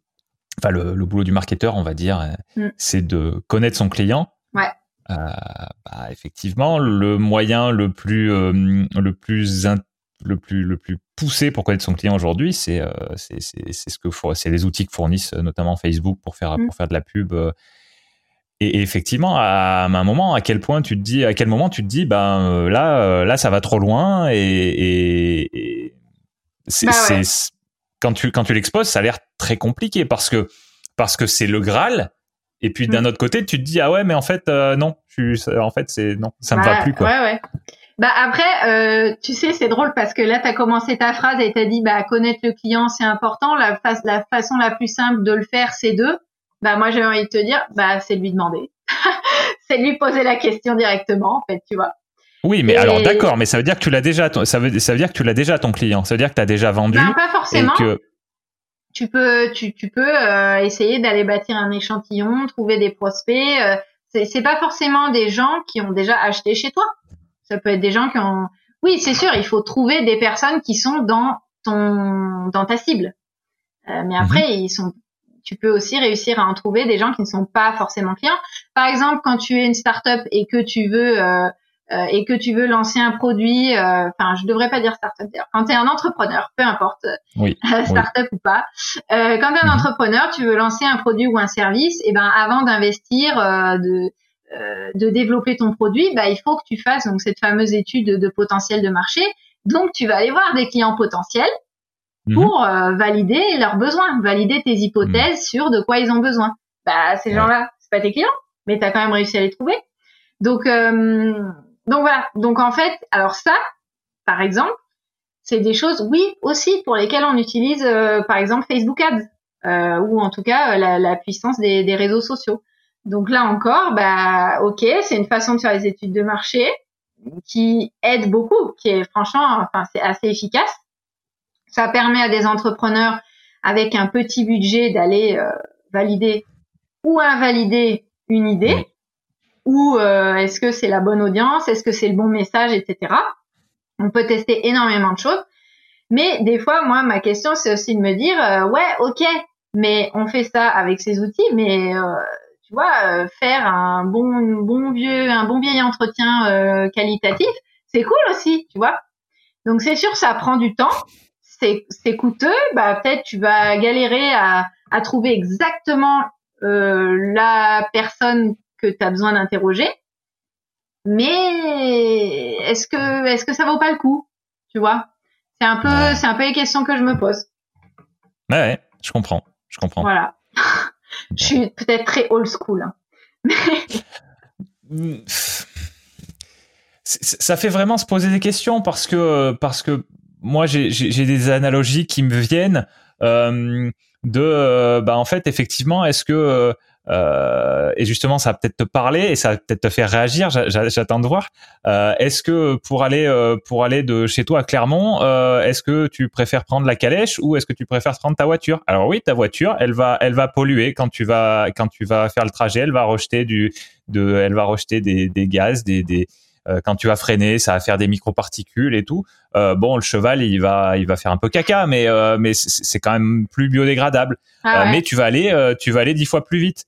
enfin, le, boulot du marketeur, on va dire, euh, mm. c'est de connaître son client.
Ouais.
Bah, effectivement, le moyen le plus, le plus, le plus, le plus poussé pour connaître son client aujourd'hui, c'est, c'est, ce que c'est les outils que fournissent notamment Facebook pour faire, mm. pour faire de la pub et, effectivement, à, un moment, à quel point tu te dis, à quel moment tu te dis, ben euh, là, euh, là, ça va trop loin et, c'est, bah quand tu quand tu l'exposes, ça a l'air très compliqué parce que parce que c'est le Graal. Et puis d'un mm. autre côté, tu te dis ah ouais, mais en fait euh, non, en fait c'est non, ça me va plus quoi.
Ouais ouais. Bah après, tu sais, c'est drôle parce que là, tu as commencé ta phrase et tu as dit, bah, connaître le client, c'est important. La, la façon la plus simple de le faire, c'est de bah moi j'ai envie de te dire, bah c'est de lui demander, [laughs] c'est de lui poser la question directement en fait, tu vois.
Oui, mais alors d'accord, mais ça veut dire que tu l'as déjà, ça veut, ça veut dire que tu l'as déjà ton client, ça veut dire que tu as déjà vendu.
Non, pas forcément. que... Tu peux, tu, tu peux euh, essayer d'aller bâtir un échantillon, trouver des prospects. Euh, c'est, c'est pas forcément des gens qui ont déjà acheté chez toi. Ça peut être des gens qui ont. Oui, c'est sûr, il faut trouver des personnes qui sont dans ton, dans ta cible. Euh, mais après, mhm. ils sont tu peux aussi réussir à en trouver des gens qui ne sont pas forcément clients. Par exemple, quand tu es une startup et que tu veux euh, euh et que tu veux lancer un produit, euh, enfin, je devrais pas dire startup d'ailleurs. Quand tu es un entrepreneur, peu importe,
oui, [laughs]
startup ou pas, euh, quand tu es un mhm. entrepreneur, tu veux lancer un produit ou un service, et ben avant d'investir, de de développer ton produit, bah, il faut que tu fasses donc cette fameuse étude de, potentiel de marché. Donc, tu vas aller voir des clients potentiels Mhm. pour euh, valider leurs besoins, valider tes hypothèses mhm. sur de quoi ils ont besoin. Bah ces gens-là, c'est pas tes clients, mais tu as quand même réussi à les trouver. Donc euh, donc voilà. Donc en fait, alors ça, par exemple, c'est des choses, oui, aussi pour lesquelles on utilise, euh, par exemple, Facebook Ads, ou en tout cas la, la puissance des, des, réseaux sociaux. Donc là encore, bah ok, c'est une façon de faire les études de marché qui aide beaucoup, qui est franchement, enfin c'est assez efficace. Ça permet à des entrepreneurs avec un petit budget d'aller euh, valider ou invalider une idée, ou euh, est-ce que c'est la bonne audience, est-ce que c'est le bon message, etc. On peut tester énormément de choses. Mais des fois, moi, ma question, c'est aussi de me dire, euh, ouais, ok, mais on fait ça avec ces outils, mais tu vois, faire un bon, bon vieux, un bon vieil entretien qualitatif, c'est cool aussi, tu vois. Donc c'est sûr, ça prend du temps, c'est coûteux, bah peut-être tu vas galérer à, à trouver exactement euh, la personne que tu as besoin d'interroger. Mais est-ce que est-ce que ça vaut pas le coup, tu vois? C'est un peu c'est un peu les questions que je me pose.
Ouais, ouais je comprends, je comprends.
Voilà. [laughs] je suis peut-être très old school. Hein.
ça fait vraiment se poser des questions parce que parce que moi, j'ai des analogies qui me viennent euh, de, euh, bah, en fait, effectivement, est-ce que euh, et justement, ça va peut-être te parler et ça va peut-être te faire réagir. J'attends de voir. Euh, est-ce que pour aller euh, pour aller de chez toi à Clermont, euh, est-ce que tu préfères prendre la calèche ou est-ce que tu préfères prendre ta voiture? Alors oui, ta voiture, elle va elle va polluer quand tu vas quand tu vas faire le trajet. Elle va rejeter du de elle va rejeter des, des gaz, des, des quand tu vas freiner, ça va faire des microparticules et tout. Euh, bon, le cheval, il va, il va faire un peu caca, mais euh, mais c'est quand même plus biodégradable. Ah mais tu vas aller, tu vas aller dix fois plus vite.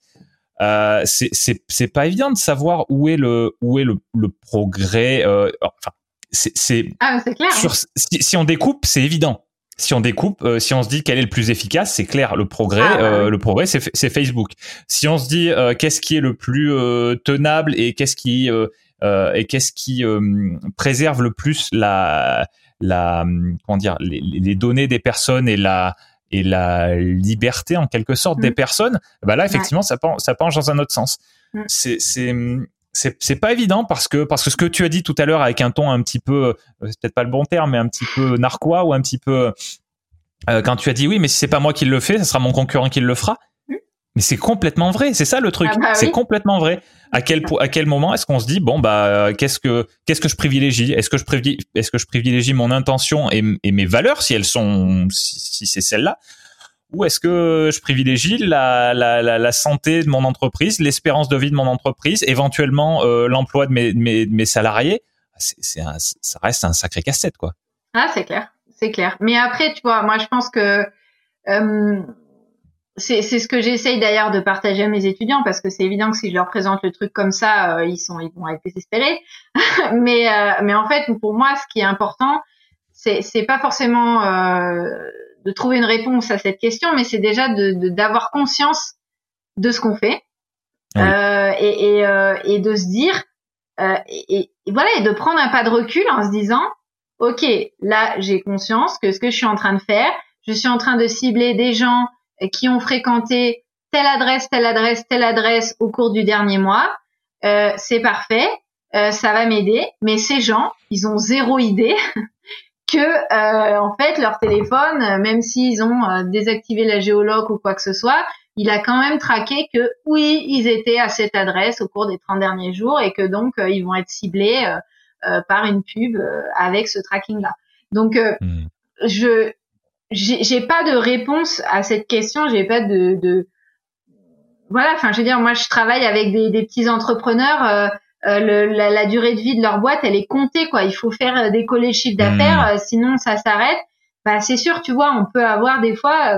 Euh, c'est pas évident de savoir où est le où est le, le progrès. enfin, c'est
ah, clair.
Sur, si, si, on découpe, c'est évident. Si on découpe, si on se dit quel est le plus efficace, c'est clair. Le progrès, ah, bah le progrès, c'est Facebook. Si on se dit qu'est-ce qui est le plus tenable et qu'est-ce qui euh, et qu'est-ce qui euh, préserve le plus la, la comment dire, les, données des personnes et la et la liberté en quelque sorte des mm. personnes, bah là effectivement ça penche, ça penche dans un autre sens. Mm. C'est c'est c'est pas évident parce que parce que ce que tu as dit tout à l'heure avec un ton un petit peu euh, c'est peut-être pas le bon terme mais un petit peu narquois ou un petit peu quand tu as dit oui mais si c'est pas moi qui le fais ce sera mon concurrent qui le fera mais c'est complètement vrai, c'est ça le truc. Ah bah c'est complètement vrai. À quel à quel moment est-ce qu'on se dit bon bah qu'est-ce que qu'est-ce que je privilégie? Est-ce que je privilégie est-ce que je privilégie mon intention et, et mes valeurs si elles sont si, c'est celles-là ou est-ce que je privilégie la, la, la, la, santé de mon entreprise, l'espérance de vie de mon entreprise, éventuellement euh, l'emploi de mes, mes, mes salariés? C'est, ça reste un sacré casse-tête quoi.
Ah c'est clair, c'est clair. Mais après tu vois, moi je pense que euh, c'est ce que j'essaye d'ailleurs de partager à mes étudiants parce que c'est évident que si je leur présente le truc comme ça, euh, ils sont ils vont être désespérés. [laughs] mais euh, mais en fait pour moi ce qui est important c'est c'est pas forcément euh, de trouver une réponse à cette question, mais c'est déjà de d'avoir conscience de ce qu'on fait et et, et de se dire et, et, voilà et de prendre un pas de recul en se disant ok là j'ai conscience que ce que je suis en train de faire, je suis en train de cibler des gens qui ont fréquenté telle adresse, telle adresse, telle adresse au cours du dernier mois, euh, c'est parfait, euh, ça va m'aider. Mais ces gens, ils ont zéro idée [laughs] que euh, en fait leur téléphone, même s'ils ont désactivé la géologue ou quoi que ce soit, il a quand même traqué que oui, ils étaient à cette adresse au cours des 30 derniers jours et que donc ils vont être ciblés par une pub avec ce tracking-là. Donc hmm. je j'ai pas de réponse à cette question. J'ai pas de, de, voilà. Enfin, je veux dire, moi, je travaille avec des, des petits entrepreneurs. Euh, euh le, la, la, durée de vie de leur boîte, elle est comptée, quoi. Il faut faire euh, décoller le chiffre d'affaires, mmh. euh, sinon ça s'arrête. Bah, c'est sûr, tu vois, on peut avoir des fois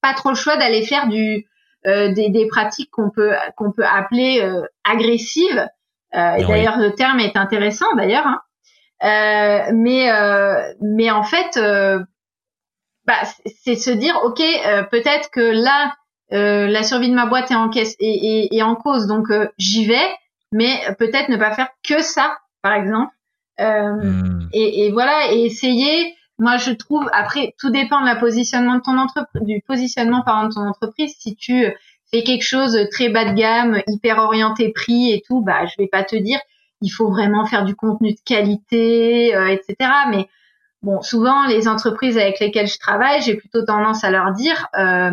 pas trop le choix d'aller faire du des, des, pratiques qu'on peut qu'on peut appeler agressives. et d'ailleurs, le terme est intéressant, d'ailleurs. Hein. mais mais en fait bah, c'est se dire, ok, euh, peut-être que là, euh, la survie de ma boîte est en, caisse, et, en cause, donc euh, j'y vais, mais peut-être ne pas faire que ça, par exemple. Hmm. Et, voilà, et essayer. Moi, je trouve, après, tout dépend de la positionnement de ton entreprise, du positionnement par de ton entreprise. Si tu fais quelque chose très bas de gamme, hyper orienté prix et tout, bah, je vais pas te dire, il faut vraiment faire du contenu de qualité, etc. Mais Bon, souvent les entreprises avec lesquelles je travaille, j'ai plutôt tendance à leur dire, euh,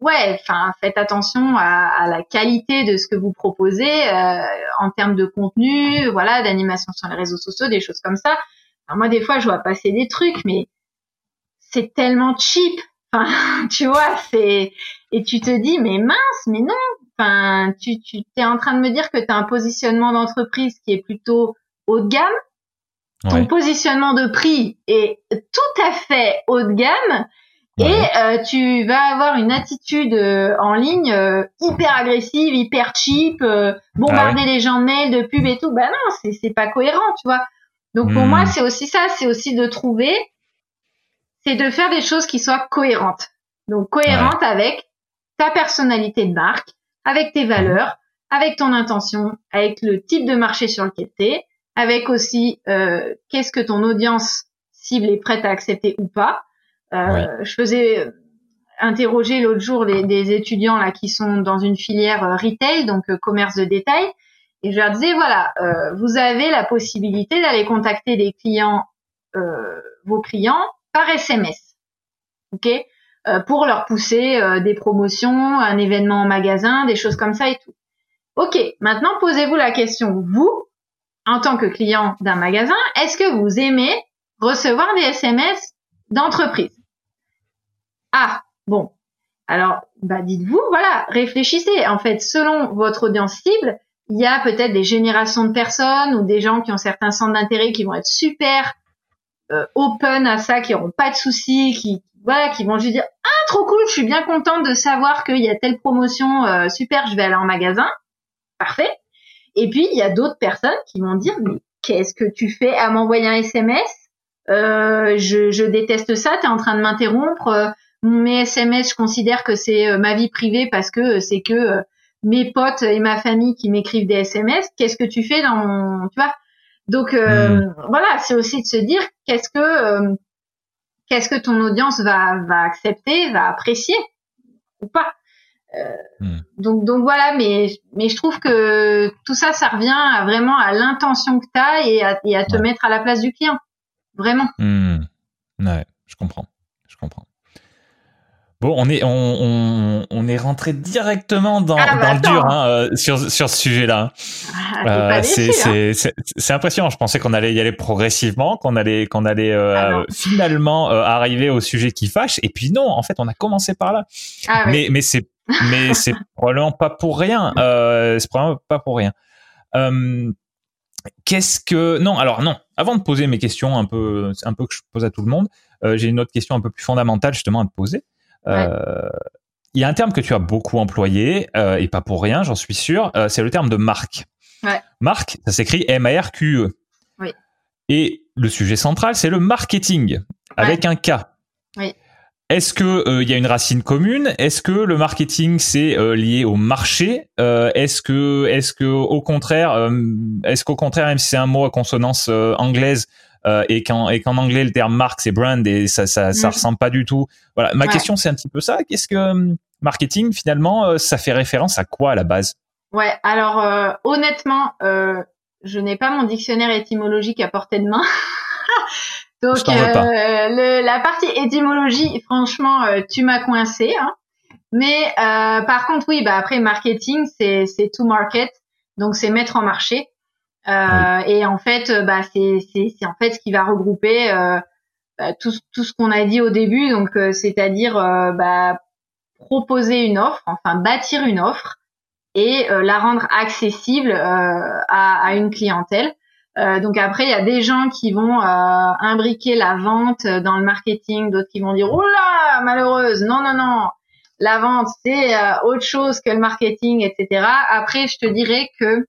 ouais, enfin, faites attention à, la qualité de ce que vous proposez euh, en termes de contenu, voilà, d'animation sur les réseaux sociaux, des choses comme ça. moi, des fois, je vois passer des trucs, mais c'est tellement cheap. Enfin, [laughs] tu vois, c'est et tu te dis, mais mince, mais non. Enfin, tu tu es en train de me dire que tu as un positionnement d'entreprise qui est plutôt haut de gamme. Ton positionnement de prix est tout à fait haut de gamme et euh, tu vas avoir une attitude euh, en ligne euh, hyper agressive, hyper cheap, bombarder ah les gens de mails, de pubs et tout. Bah non, c'est c'est pas cohérent, tu vois. Donc pour moi, hmm. c'est aussi ça, c'est aussi de trouver, c'est de faire des choses qui soient cohérentes. Donc cohérentes avec ta personnalité de marque, avec tes valeurs, avec ton intention, avec le type de marché sur lequel tu es, avec aussi qu'est-ce que ton audience cible est prête à accepter ou pas. Euh, je faisais interroger l'autre jour des étudiants là qui sont dans une filière euh, retail, donc euh, commerce de détail, et je leur disais voilà, vous avez la possibilité d'aller contacter des clients, vos clients par SMS, ok, pour leur pousser des promotions, un événement en magasin, des choses comme ça et tout. Ok, maintenant posez-vous la question, vous, en tant que client d'un magasin, est-ce que vous aimez recevoir des SMS d'entreprise? Ah, bon. Alors, bah dites-vous, voilà, réfléchissez. En fait, selon votre audience cible, il y a peut-être des générations de personnes ou des gens qui ont certains centres d'intérêt qui vont être super euh, open à ça, qui n'auront pas de soucis, qui voilà, qui vont juste dire ah trop cool, je suis bien contente de savoir qu'il y a telle promotion euh, super, je vais aller en magasin, parfait. Et puis il y a d'autres personnes qui vont dire mais qu'est-ce que tu fais à m'envoyer un SMS euh, je, je déteste ça, tu es en train de m'interrompre mes SMS, je considère que c'est euh, ma vie privée parce que euh, c'est que euh, mes potes et ma famille qui m'écrivent des SMS. Qu'est-ce que tu fais dans mon, tu vois? Donc hmm. voilà, c'est aussi de se dire qu'est-ce que qu'est-ce que ton audience va va accepter, va apprécier ou pas? Hmm. Donc donc voilà, mais mais je trouve que tout ça, ça revient vraiment à l'intention que tu as et à, et à te mettre à la place du client, vraiment.
Hmm. Ouais, je comprends, je comprends. Bon, on est on, on, est rentré directement dans, ah, bah, dans le dur hein, euh, sur sur ce sujet-là.
Ah, euh, c'est
hein. c'est impressionnant. Je pensais qu'on allait y aller progressivement, qu'on allait qu'on allait euh, ah, finalement arriver au sujet qui fâche. Et puis non, en fait, on a commencé par là. mais mais c'est mais c'est probablement pas pour rien. c'est probablement pas pour rien. Qu'est-ce que non alors non avant de poser mes questions un peu un peu que je pose à tout le monde j'ai une autre question un peu plus fondamentale justement à te poser euh, il y a un terme que tu as beaucoup employé, euh, et pas pour rien, j'en suis sûr, euh, c'est le terme de marque. Marque, ça s'écrit M-A-R-Q-E. Et le sujet central, c'est le marketing, avec un K. Est-ce que il y a une racine commune? Est-ce que le marketing c'est lié au marché? Est-ce que, est-ce que au contraire, est-ce qu'au contraire, même si c'est un mot à consonance anglaise, euh, et qu'en et qu'en anglais le terme marque c'est brand et ça ça, ça mm. ressemble pas du tout? Voilà, ma question c'est un petit peu ça. Qu'est-ce que marketing finalement euh, ça fait référence à quoi à la base?
Ouais, alors euh, honnêtement, je n'ai pas mon dictionnaire étymologique à portée de main. [laughs] Donc le, la partie étymologie, franchement, tu m'as coincé. Hein. Mais par contre, oui, bah après marketing, c'est c'est to market, donc c'est mettre en marché. Euh, et en fait, euh, bah, c'est c'est en fait ce qui va regrouper euh, bah, tout tout ce qu'on a dit au début, donc c'est-à-dire bah, proposer une offre, enfin bâtir une offre et la rendre accessible à, à, une clientèle. Euh, donc après, il y a des gens qui vont euh, imbriquer la vente dans le marketing, d'autres qui vont dire oh là malheureuse, non non non, la vente c'est autre chose que le marketing, etc. Après, je te dirais que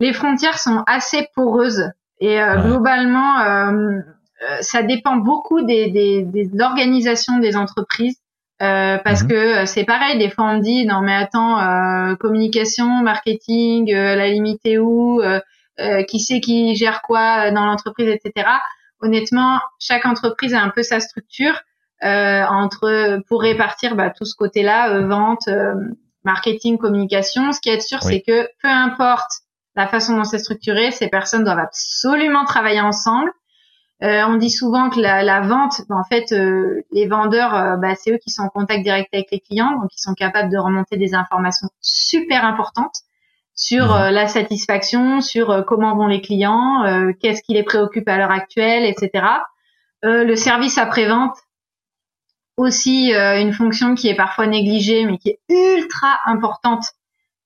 les frontières sont assez poreuses et euh, globalement, euh, euh, ça dépend beaucoup des, des, des l'organisation des entreprises. Euh, parce mhm. que c'est pareil, des fois on me dit non mais attends, euh, communication, marketing, la limite est où, qui sait qui gère quoi dans l'entreprise, etc. Honnêtement, chaque entreprise a un peu sa structure entre pour répartir bah, tout ce côté-là, vente, marketing, communication. Ce qui est sûr, c'est que peu importe la façon dont c'est structuré, ces personnes doivent absolument travailler ensemble. on dit souvent que la, vente, en fait, les vendeurs, bah, c'est eux qui sont en contact direct avec les clients, donc ils sont capables de remonter des informations super importantes sur mhm. la satisfaction, sur comment vont les clients, qu'est-ce qui les préoccupe à l'heure actuelle, etc. le service après-vente, aussi une fonction qui est parfois négligée, mais qui est ultra importante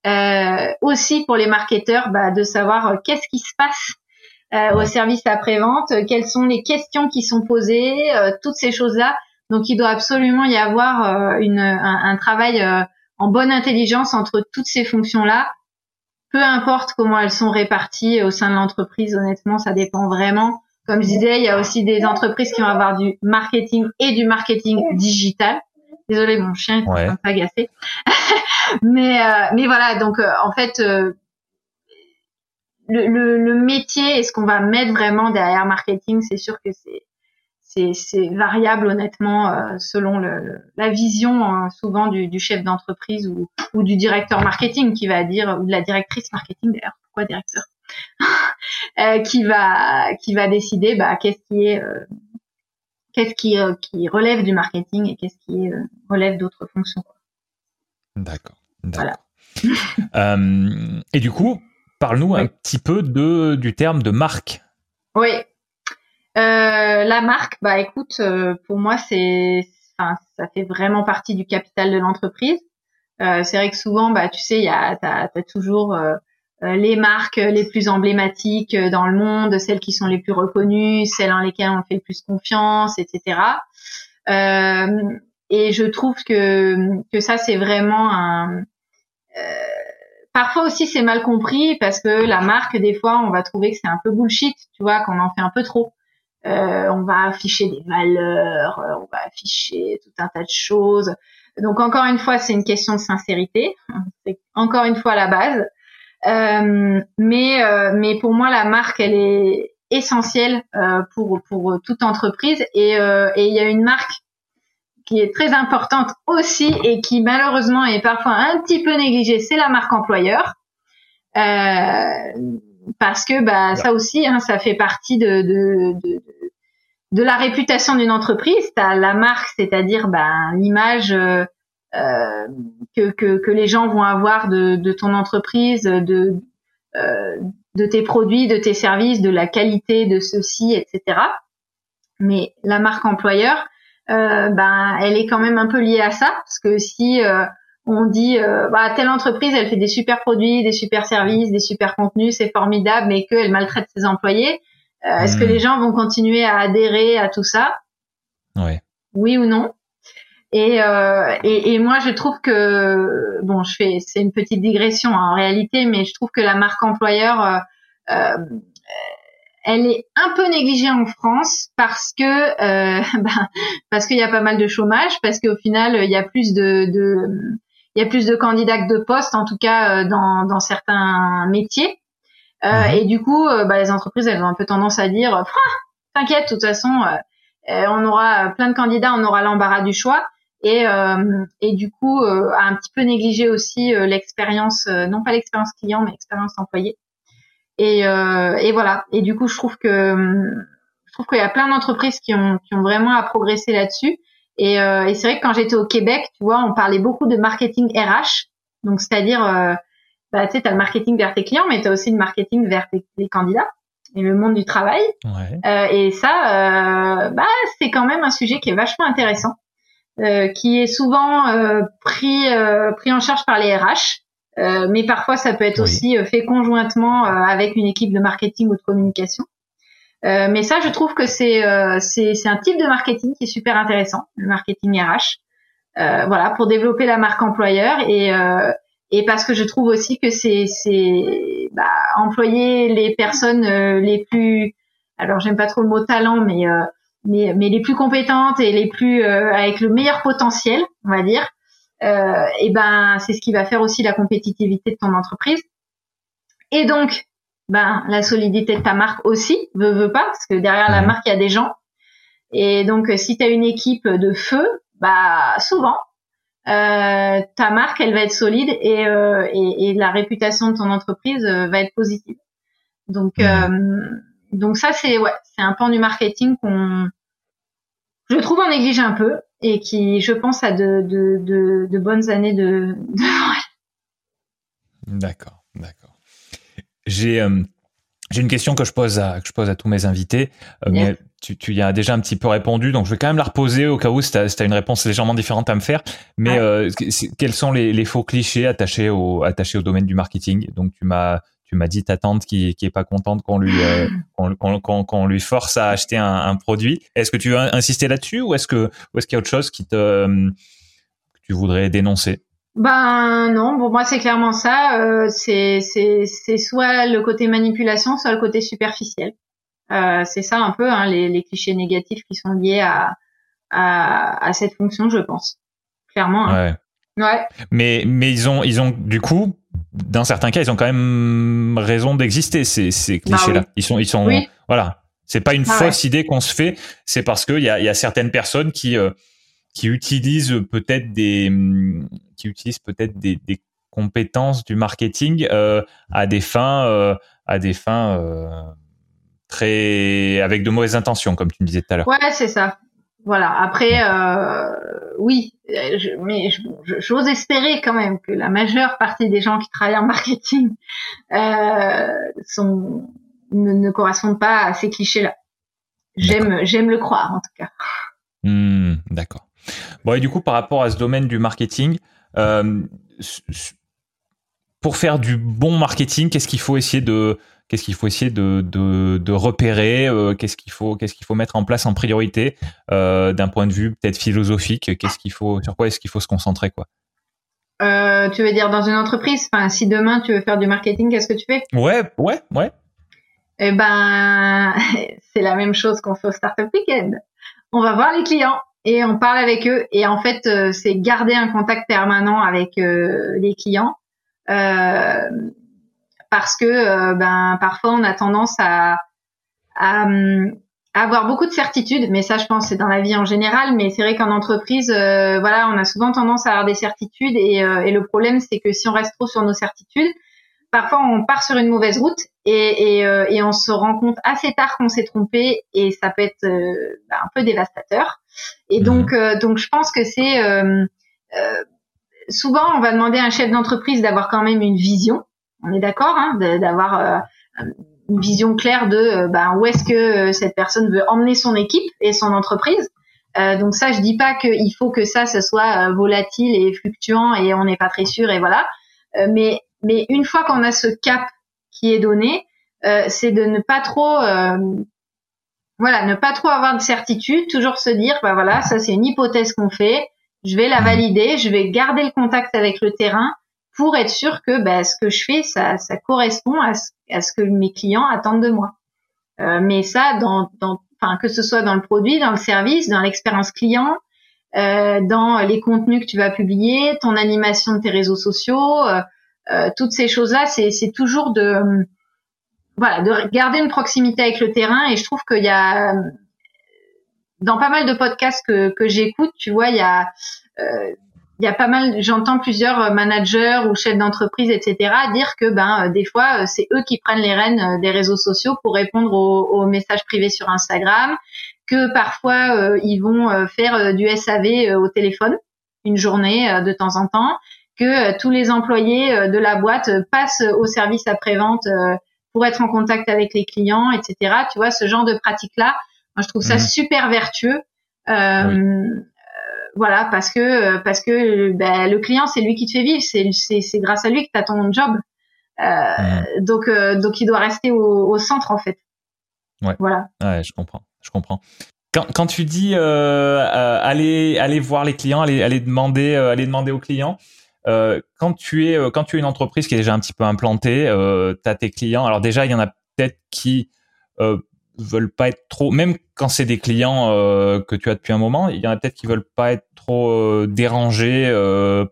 euh, aussi pour les marketeurs bah, de savoir euh, qu'est-ce qui se passe euh, au service après-vente, quelles sont les questions qui sont posées, toutes ces choses-là. Donc il doit absolument y avoir une, un, travail en bonne intelligence entre toutes ces fonctions-là. Peu importe comment elles sont réparties au sein de l'entreprise, honnêtement, ça dépend vraiment. Comme je disais, il y a aussi des entreprises qui vont avoir du marketing et du marketing digital. Désolé, mon chien est ouais. un peu agacé. mais euh, mais voilà, donc euh, en fait, euh, le, le, le, métier et ce qu'on va mettre vraiment derrière marketing, c'est sûr que c'est c'est variable honnêtement selon le, la vision hein, souvent du, du chef d'entreprise ou, ou du directeur marketing qui va dire ou de la directrice marketing d'ailleurs pourquoi directeur [laughs] qui va qui va décider bah, qu'est-ce qui est qu'est-ce qui, qui relève du marketing et qu'est-ce qui relève d'autres fonctions.
D'accord. Voilà. [laughs] Euh, et du coup, parle-nous un petit peu de, du terme de marque.
Oui. Euh, la marque, bah écoute, euh, pour moi, c'est, enfin, ça fait vraiment partie du capital de l'entreprise. c'est vrai que souvent, bah, tu sais, il y a, t'as, as toujours les marques les plus emblématiques dans le monde, celles qui sont les plus reconnues, celles en lesquelles on fait le plus confiance, etc. et je trouve que que ça, c'est vraiment un euh, parfois aussi c'est mal compris parce que la marque des fois on va trouver que c'est un peu bullshit, tu vois, qu'on en fait un peu trop. Euh, on va afficher des valeurs, euh, on va afficher tout un tas de choses. Donc encore une fois, c'est une question de sincérité. C'est encore une fois la base. Euh, mais euh, pour moi, la marque, elle est essentielle pour toute entreprise. Et et il y a une marque qui est très importante aussi et qui malheureusement est parfois un petit peu négligée, c'est la marque employeur. Parce que bah, ça aussi, hein, ça fait partie de, de, de, de la réputation d'une entreprise. Tu as la marque, c'est-à-dire bah, l'image euh, euh, que, que, que, les gens vont avoir de, de ton entreprise, de, euh, de tes produits, de tes services, de la qualité de ceux-ci, etc. Mais la marque employeur, euh, ben elle est quand même un peu liée à ça parce que si euh, on dit euh, bah, telle entreprise elle fait des super produits, des super services, des super contenus, c'est formidable, mais qu'elle maltraite ses employés, est-ce que hmm. les gens vont continuer à adhérer à tout ça? Oui ou non? Et, et, et, moi, je trouve que bon, je fais, c'est une petite digression en réalité, mais je trouve que la marque employeur euh, elle est un peu négligée en France parce que euh, [laughs] bah, parce qu'il y a pas mal de chômage, parce qu'au final il y a plus de, de il y a plus de candidats que de postes, en tout cas euh, dans, dans certains métiers. Euh, mhm. Et du coup, euh, bah, les entreprises elles ont un peu tendance à dire ah, t'inquiète, de toute façon on aura plein de candidats, on aura l'embarras du choix. Et, et du coup, a un petit peu négligé aussi l'expérience, non pas l'expérience client, mais l'expérience employée. Et, euh, et voilà. Et du coup, je trouve que je trouve qu'il y a plein d'entreprises qui ont, qui ont vraiment à progresser là-dessus. Et, euh, et c'est vrai que quand j'étais au Québec, tu vois, on parlait beaucoup de marketing RH. Donc, c'est-à-dire, euh, bah, tu sais, as le marketing vers tes clients, mais tu as aussi le marketing vers tes, candidats et le monde du travail. Ouais. Euh, et ça, euh, bah, c'est quand même un sujet qui est vachement intéressant, euh, qui est souvent euh, pris, pris en charge par les RH. Euh, mais parfois, ça peut être aussi fait conjointement euh, avec une équipe de marketing ou de communication. Mais ça, je trouve que c'est c'est un type de marketing qui est super intéressant, le marketing RH. voilà, pour développer la marque employeur et et parce que je trouve aussi que c'est bah, employer les personnes les plus alors j'aime pas trop le mot talent mais mais mais les plus compétentes et les plus avec le meilleur potentiel on va dire euh, et ben c'est ce qui va faire aussi la compétitivité de ton entreprise. Et donc, ben la solidité de ta marque aussi, veut veut pas, parce que derrière la marque il y a des gens. Et donc si tu as une équipe de feu, bah souvent euh, ta marque elle va être solide et, euh, et, et, la réputation de ton entreprise euh, va être positive. Donc donc ça, c'est ouais, c'est un pan du marketing qu'on, je trouve, on néglige un peu et qui, je pense, a de, de, de, de bonnes années de. [laughs]
d'accord, d'accord. J'ai euh, une question que je pose à que je pose à tous mes invités, euh, mais tu, tu y as déjà un petit peu répondu, donc je vais quand même la reposer au cas où si tu as, une réponse légèrement différente à me faire. Mais euh, quels sont les, les, faux clichés attachés au attachés au domaine du marketing? Donc tu m'as tu m'as dit ta tante qui qui est pas contente qu'on lui euh, qu'on qu'on lui force à acheter un, un produit. Est-ce que tu veux insister là-dessus ou est-ce que ou est-ce qu'il y a autre chose qui te que tu voudrais dénoncer?
Ben non, pour moi c'est clairement ça. Euh, c'est c'est soit le côté manipulation, soit le côté superficiel. Euh, c'est ça un peu hein, les, les, clichés négatifs qui sont liés à, à, à cette fonction, je pense. Clairement.
Hein. Ouais. ouais. Mais mais ils ont ils ont du coup dans certains cas ils ont quand même raison d'exister ces ces bah clichés là. Ils sont ils sont voilà. C'est pas une ah fausse idée qu'on se fait. C'est parce que il y a il y a certaines personnes qui euh, qui utilisent peut-être des qui utilisent peut-être des, des, compétences du marketing euh, à des fins euh, à des fins euh, très avec de mauvaises intentions comme tu me disais tout à l'heure.
Ouais, c'est ça. Voilà. Après, oui, je, mais j'ose espérer quand même que la majeure partie des gens qui travaillent en marketing sont ne, ne, correspondent pas à ces clichés-là. J'aime j'aime le croire en tout cas.
Hmm, D'accord. Bon, et du coup, par rapport à ce domaine du marketing, euh, pour faire du bon marketing, qu'est-ce qu'il faut essayer de qu'est-ce qu'il faut essayer de, de, de repérer euh, Qu'est-ce qu'il faut qu'est-ce qu'il faut mettre en place en priorité euh, d'un point de vue peut-être philosophique Qu'est-ce qu'il faut sur quoi est-ce qu'il faut se concentrer quoi?
Euh, Tu veux dire dans une entreprise? Enfin, si demain tu veux faire du marketing, qu'est-ce que tu fais?
Ouais, ouais, ouais.
Eh ben, [laughs] c'est la même chose qu'on fait au Startup Weekend. On va voir les clients et on parle avec eux. Et en fait, euh, c'est garder un contact permanent avec euh, les clients. Euh, parce que ben parfois on a tendance à, à, avoir beaucoup de certitudes, mais ça je pense c'est dans la vie en général, mais c'est vrai qu'en entreprise, voilà, on a souvent tendance à avoir des certitudes et, et le problème c'est que si on reste trop sur nos certitudes, parfois on part sur une mauvaise route et, et, euh, et on se rend compte assez tard qu'on s'est trompé et ça peut être euh, bah, un peu dévastateur. Et mhm. donc, euh, donc je pense que c'est souvent on va demander à un chef d'entreprise d'avoir quand même une vision. On est d'accord, hein, d'avoir une vision claire de bah, où est-ce que cette personne veut emmener son équipe et son entreprise. Euh, donc ça, je dis pas qu'il faut que ça, ça soit volatile et fluctuant et on n'est pas très sûr et voilà. Euh, mais mais une fois qu'on a ce cap qui est donné, euh, c'est de ne pas trop, euh, voilà, ne pas trop avoir de certitude, toujours se dire, bah voilà, ça c'est une hypothèse qu'on fait, je vais la mmh. valider, je vais garder le contact avec le terrain pour être sûr que bah, ce que je fais, ça, ça correspond à ce, à ce que mes clients attendent de moi. Euh, mais ça, dans, dans, enfin, que ce soit dans le produit, dans le service, dans l'expérience client, euh, dans les contenus que tu vas publier, ton animation de tes réseaux sociaux, euh, euh, toutes ces choses-là, c'est toujours de voilà de garder une proximité avec le terrain. Et je trouve qu'il y a dans pas mal de podcasts que, que j'écoute, tu vois, il y a euh, il y a pas mal, j'entends plusieurs managers ou chefs d'entreprise, etc., dire que ben des fois c'est eux qui prennent les rênes des réseaux sociaux pour répondre aux, aux messages privés sur Instagram, que parfois euh, ils vont faire du SAV au téléphone une journée de temps en temps, que euh, tous les employés euh, de la boîte euh, passent au service après-vente pour être en contact avec les clients, etc. Tu vois, ce genre de pratique-là, moi je trouve ça mhm. super vertueux. voilà, parce que parce que ben, le client c'est lui qui te fait vivre, c'est c'est grâce à lui que tu as ton job. Mhm. Donc donc il doit rester au, centre en fait.
Ouais. Voilà. Ouais, je comprends, je comprends. Quand, quand tu dis aller aller voir les clients, aller aller demander aller demander aux clients, euh, quand tu es euh, quand tu es une entreprise qui est déjà un petit peu implantée, euh, tu as tes clients. Alors déjà, il y en a peut-être qui euh, veulent pas être trop, même quand c'est des clients euh, que tu as depuis un moment, il y en a peut-être qui veulent pas être trop dérangés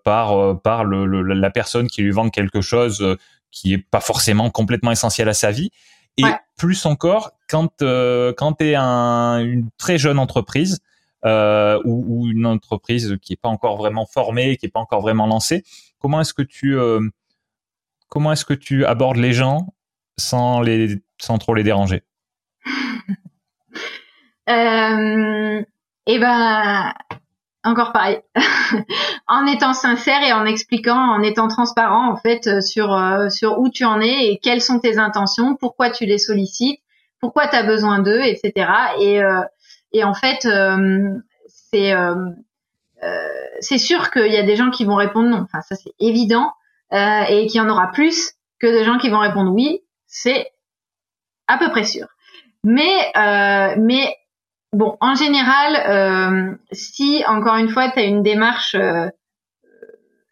par par le, la personne qui lui vend quelque chose qui est pas forcément complètement essentiel à sa vie. Et plus encore, quand quand tu es un, une très jeune entreprise, euh, ou, une entreprise qui est pas encore vraiment formée, qui est pas encore vraiment lancée. Comment est-ce que tu euh, comment est-ce que tu abordes les gens sans les sans trop les déranger? [laughs]
Euh, et ben encore pareil, [laughs] en étant sincère et en expliquant, en étant transparent en fait sur sur où tu en es et quelles sont tes intentions, pourquoi tu les sollicites, pourquoi tu as besoin d'eux, etc. Et et en fait c'est c'est sûr qu'il y a des gens qui vont répondre non, enfin ça c'est évident, et qu'il y en aura plus que de gens qui vont répondre oui, c'est à peu près sûr. Mais mais Bon, en général, euh, si encore une fois tu as une démarche euh,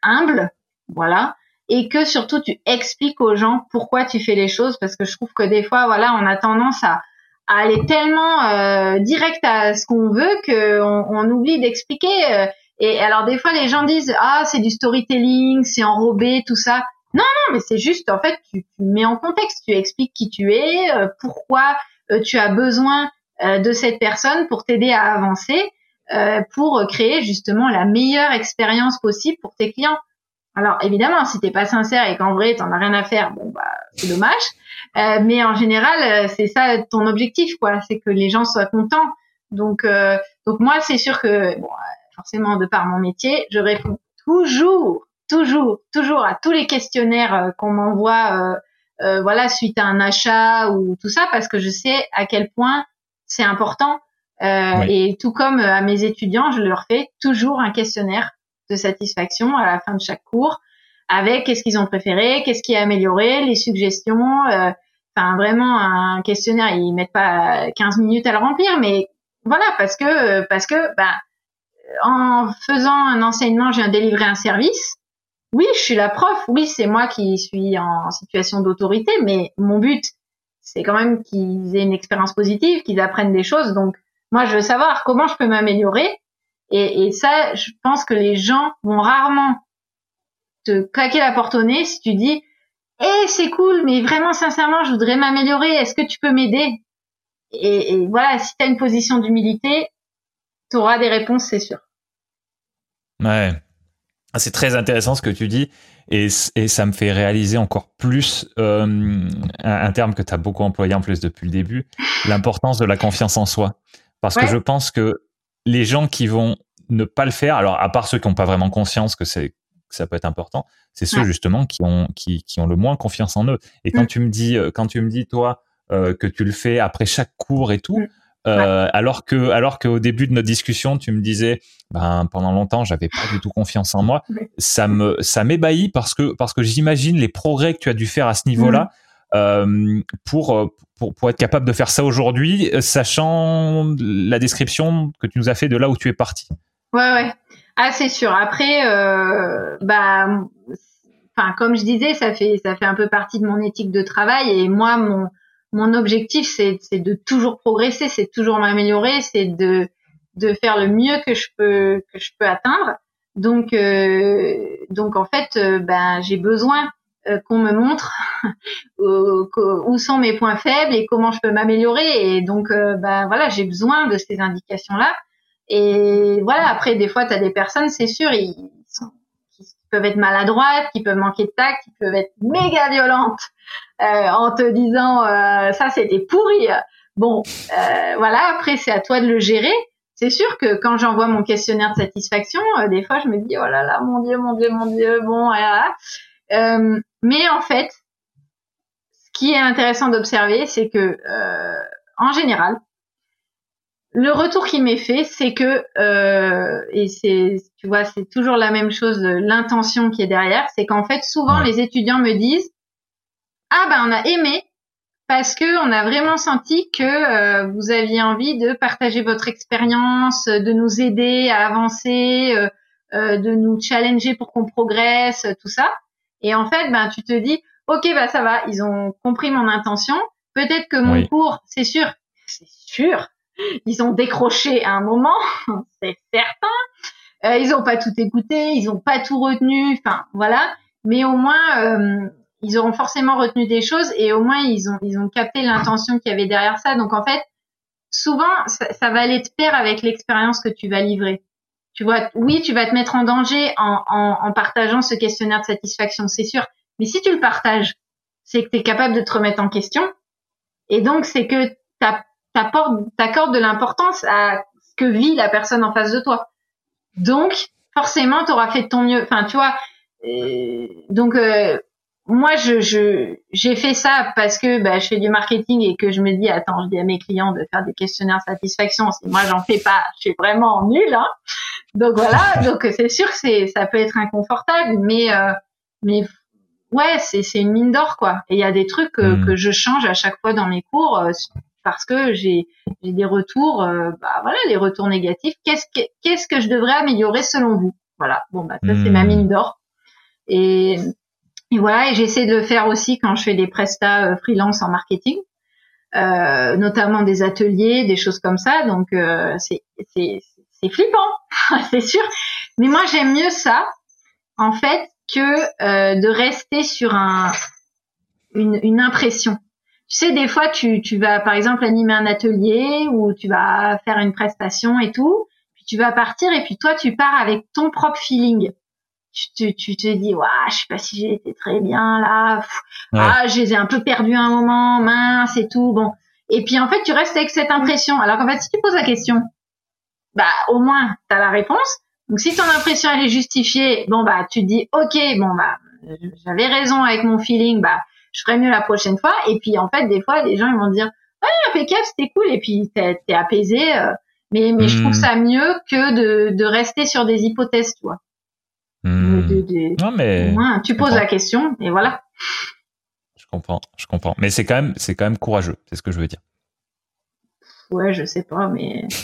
humble, voilà, et que surtout tu expliques aux gens pourquoi tu fais les choses, parce que je trouve que des fois, voilà, on a tendance à, aller tellement euh, à ce qu'on veut qu'on on oublie d'expliquer. et alors des fois, les gens disent ah c'est du storytelling, c'est enrobé, tout ça. Non, non, mais c'est juste en fait tu, tu, mets en contexte, tu expliques qui tu es, pourquoi tu as besoin euh, de cette personne pour t'aider à avancer, euh, pour créer justement la meilleure expérience possible pour tes clients. Alors évidemment, si t'es pas sincère et qu'en vrai t'en as rien à faire, bon bah c'est dommage. Euh, mais en général, c'est ça ton objectif, quoi. C'est que les gens soient contents. Donc donc moi c'est sûr que bon, forcément de par mon métier, je réponds toujours, toujours, toujours à tous les questionnaires qu'on m'envoie. voilà suite à un achat ou tout ça parce que je sais à quel point c'est important. Euh, et tout comme euh, à mes étudiants, je leur fais toujours un questionnaire de satisfaction à la fin de chaque cours avec qu'est-ce qu'ils ont préféré, qu'est-ce qui a amélioré, les suggestions. Euh, enfin, vraiment un questionnaire, ils mettent pas 15 minutes à le remplir, mais voilà, parce que parce que ben, en faisant un enseignement, je viens délivrer un service. Oui, je suis la prof. Oui, c'est moi qui suis en situation d'autorité, mais mon but, c'est quand même qu'ils aient une expérience positive, qu'ils apprennent des choses. Donc, moi, je veux savoir comment je peux m'améliorer. Et, ça, je pense que les gens vont rarement te claquer la porte au nez si tu dis Eh, c'est cool, mais vraiment, sincèrement, je voudrais m'améliorer. Est-ce que tu peux m'aider? Et, voilà, si tu as une position d'humilité, tu auras des réponses, c'est sûr.
Ouais. C'est très intéressant ce que tu dis. Et, et, ça me fait réaliser encore plus euh, un, terme que tu as beaucoup employé en plus depuis le début, [laughs] l'importance de la confiance en soi. Parce que je pense que les gens qui vont ne pas le faire, alors à part ceux qui n'ont pas vraiment conscience que c'est ça peut être important, c'est ceux justement qui ont qui, qui, ont le moins confiance en eux. Et quand mm. tu me dis euh, quand tu me dis toi euh, que tu le fais après chaque cours et tout, mm. Euh, alors que alors qu'au début de notre discussion, tu me disais, ben pendant longtemps, j'avais pas du tout confiance en moi. Ça me ça m'ébahit parce que parce que j'imagine les progrès que tu as dû faire à ce niveau-là. Euh, pour, pour, pour être capable de faire ça aujourd'hui, sachant la description que tu nous as fait de là où tu es parti.
Ouais, ouais. Ah, c'est sûr. Après, euh, bah, enfin, comme je disais, ça fait ça fait un peu partie de mon éthique de travail et moi, mon mon objectif, c'est de toujours progresser, c'est toujours m'améliorer, c'est de, de faire le mieux que je peux que je peux atteindre. Donc euh, donc en fait, ben j'ai besoin euh, qu'on me montre [laughs] où sont mes points faibles et comment je peux m'améliorer. Et donc ben voilà, j'ai besoin de ces indications là. Et voilà, après des fois, tu as des personnes, c'est sûr, ils sont peuvent être maladroites, qui peuvent manquer de tact, qui peuvent être méga violentes euh, en te disant euh, ça c'était pourri. Bon, euh, voilà. Après c'est à toi de le gérer. C'est sûr que quand j'envoie mon questionnaire de satisfaction, euh, des fois je me dis oh là là mon dieu mon dieu mon dieu bon voilà. Euh, mais en fait, ce qui est intéressant d'observer, c'est que en général, le retour qui m'est fait, c'est que euh, et c'est tu vois c'est toujours la même chose l'intention qui est derrière, c'est qu'en fait souvent les étudiants me disent ah ben on a aimé parce que on a vraiment senti que euh, vous aviez envie de partager votre expérience, de nous aider à avancer, euh, euh de nous challenger pour qu'on progresse, tout ça. Et en fait ben tu te dis ok bah ça va, ils ont compris mon intention. Peut-être que mon cours, c'est sûr, c'est sûr, ils ont décroché à un moment, [laughs] c'est certain. Euh, ils n'ont pas tout écouté, ils n'ont pas tout retenu, enfin voilà. Mais au moins, euh, ils auront forcément retenu des choses et au moins ils ont ils ont capté l'intention qu'il y avait derrière ça. Donc en fait, souvent ça, va aller de pair avec l'expérience que tu vas livrer. Tu vois, oui, tu vas te mettre en danger en, en, en partageant ce questionnaire de satisfaction, c'est sûr. Mais si tu le partages, c'est que tu es capable de te remettre en question. Et donc c'est que tu t'accordes de l'importance à ce que vit la personne en face de toi. Donc, forcément, tu auras fait de ton mieux. Enfin, tu vois. donc, euh, moi, je, je, j'ai fait ça parce que bah, je fais du marketing et que je me dis, attends, je dis à mes clients de faire des questionnaires satisfaction. Si moi, j'en fais pas, je suis vraiment nulle. Hein. Donc voilà. [laughs] donc c'est sûr que c'est, ça peut être inconfortable, mais euh, mais ouais, c'est, c'est une mine d'or quoi. Et il y a des trucs euh, hmm. que je change à chaque fois dans mes cours euh, parce que j'ai, des retours, bah voilà, les retours négatifs. Qu'est-ce que qu'est-ce que je devrais améliorer selon vous? Voilà. Bon bah ça c'est ma hmm. mine d'or. Et et voilà, et j'essaie de le faire aussi quand je fais des prestats euh, freelance en marketing, euh, notamment des ateliers, des choses comme ça. Donc euh, c'est c'est c'est flippant, [laughs] c'est sûr. Mais moi j'aime mieux ça, en fait, que euh, de rester sur un une, une impression. Tu sais, des fois, tu, tu vas, par exemple, animer un atelier ou tu vas faire une prestation et tout, puis tu vas partir et puis toi, tu pars avec ton propre feeling tu, tu, te dis, ouais, je sais pas si j'ai été très bien là, ah, je les ai un peu perdus un moment, mince et tout, bon. Et puis en fait, tu restes avec cette impression. Alors qu'en fait, si tu poses la question, bah au moins tu as la réponse. Donc si ton impression elle est justifiée, bon bah tu te dis, ok, bon bah j'avais raison avec mon feeling, bah je ferai mieux la prochaine fois. Et puis en fait, des fois, les gens ils vont dire, ouais, impeccable, c'était cool, et puis t'es es apaisé. Euh, mais mais je trouve hmm. ça mieux que de, de rester sur des hypothèses, tu vois.
Hmm. non, mais
tu poses la question et voilà.
Je comprends, je comprends. Mais c'est quand même, c'est quand même courageux, c'est ce que je veux dire.
Ouais, je sais pas, mais. [laughs]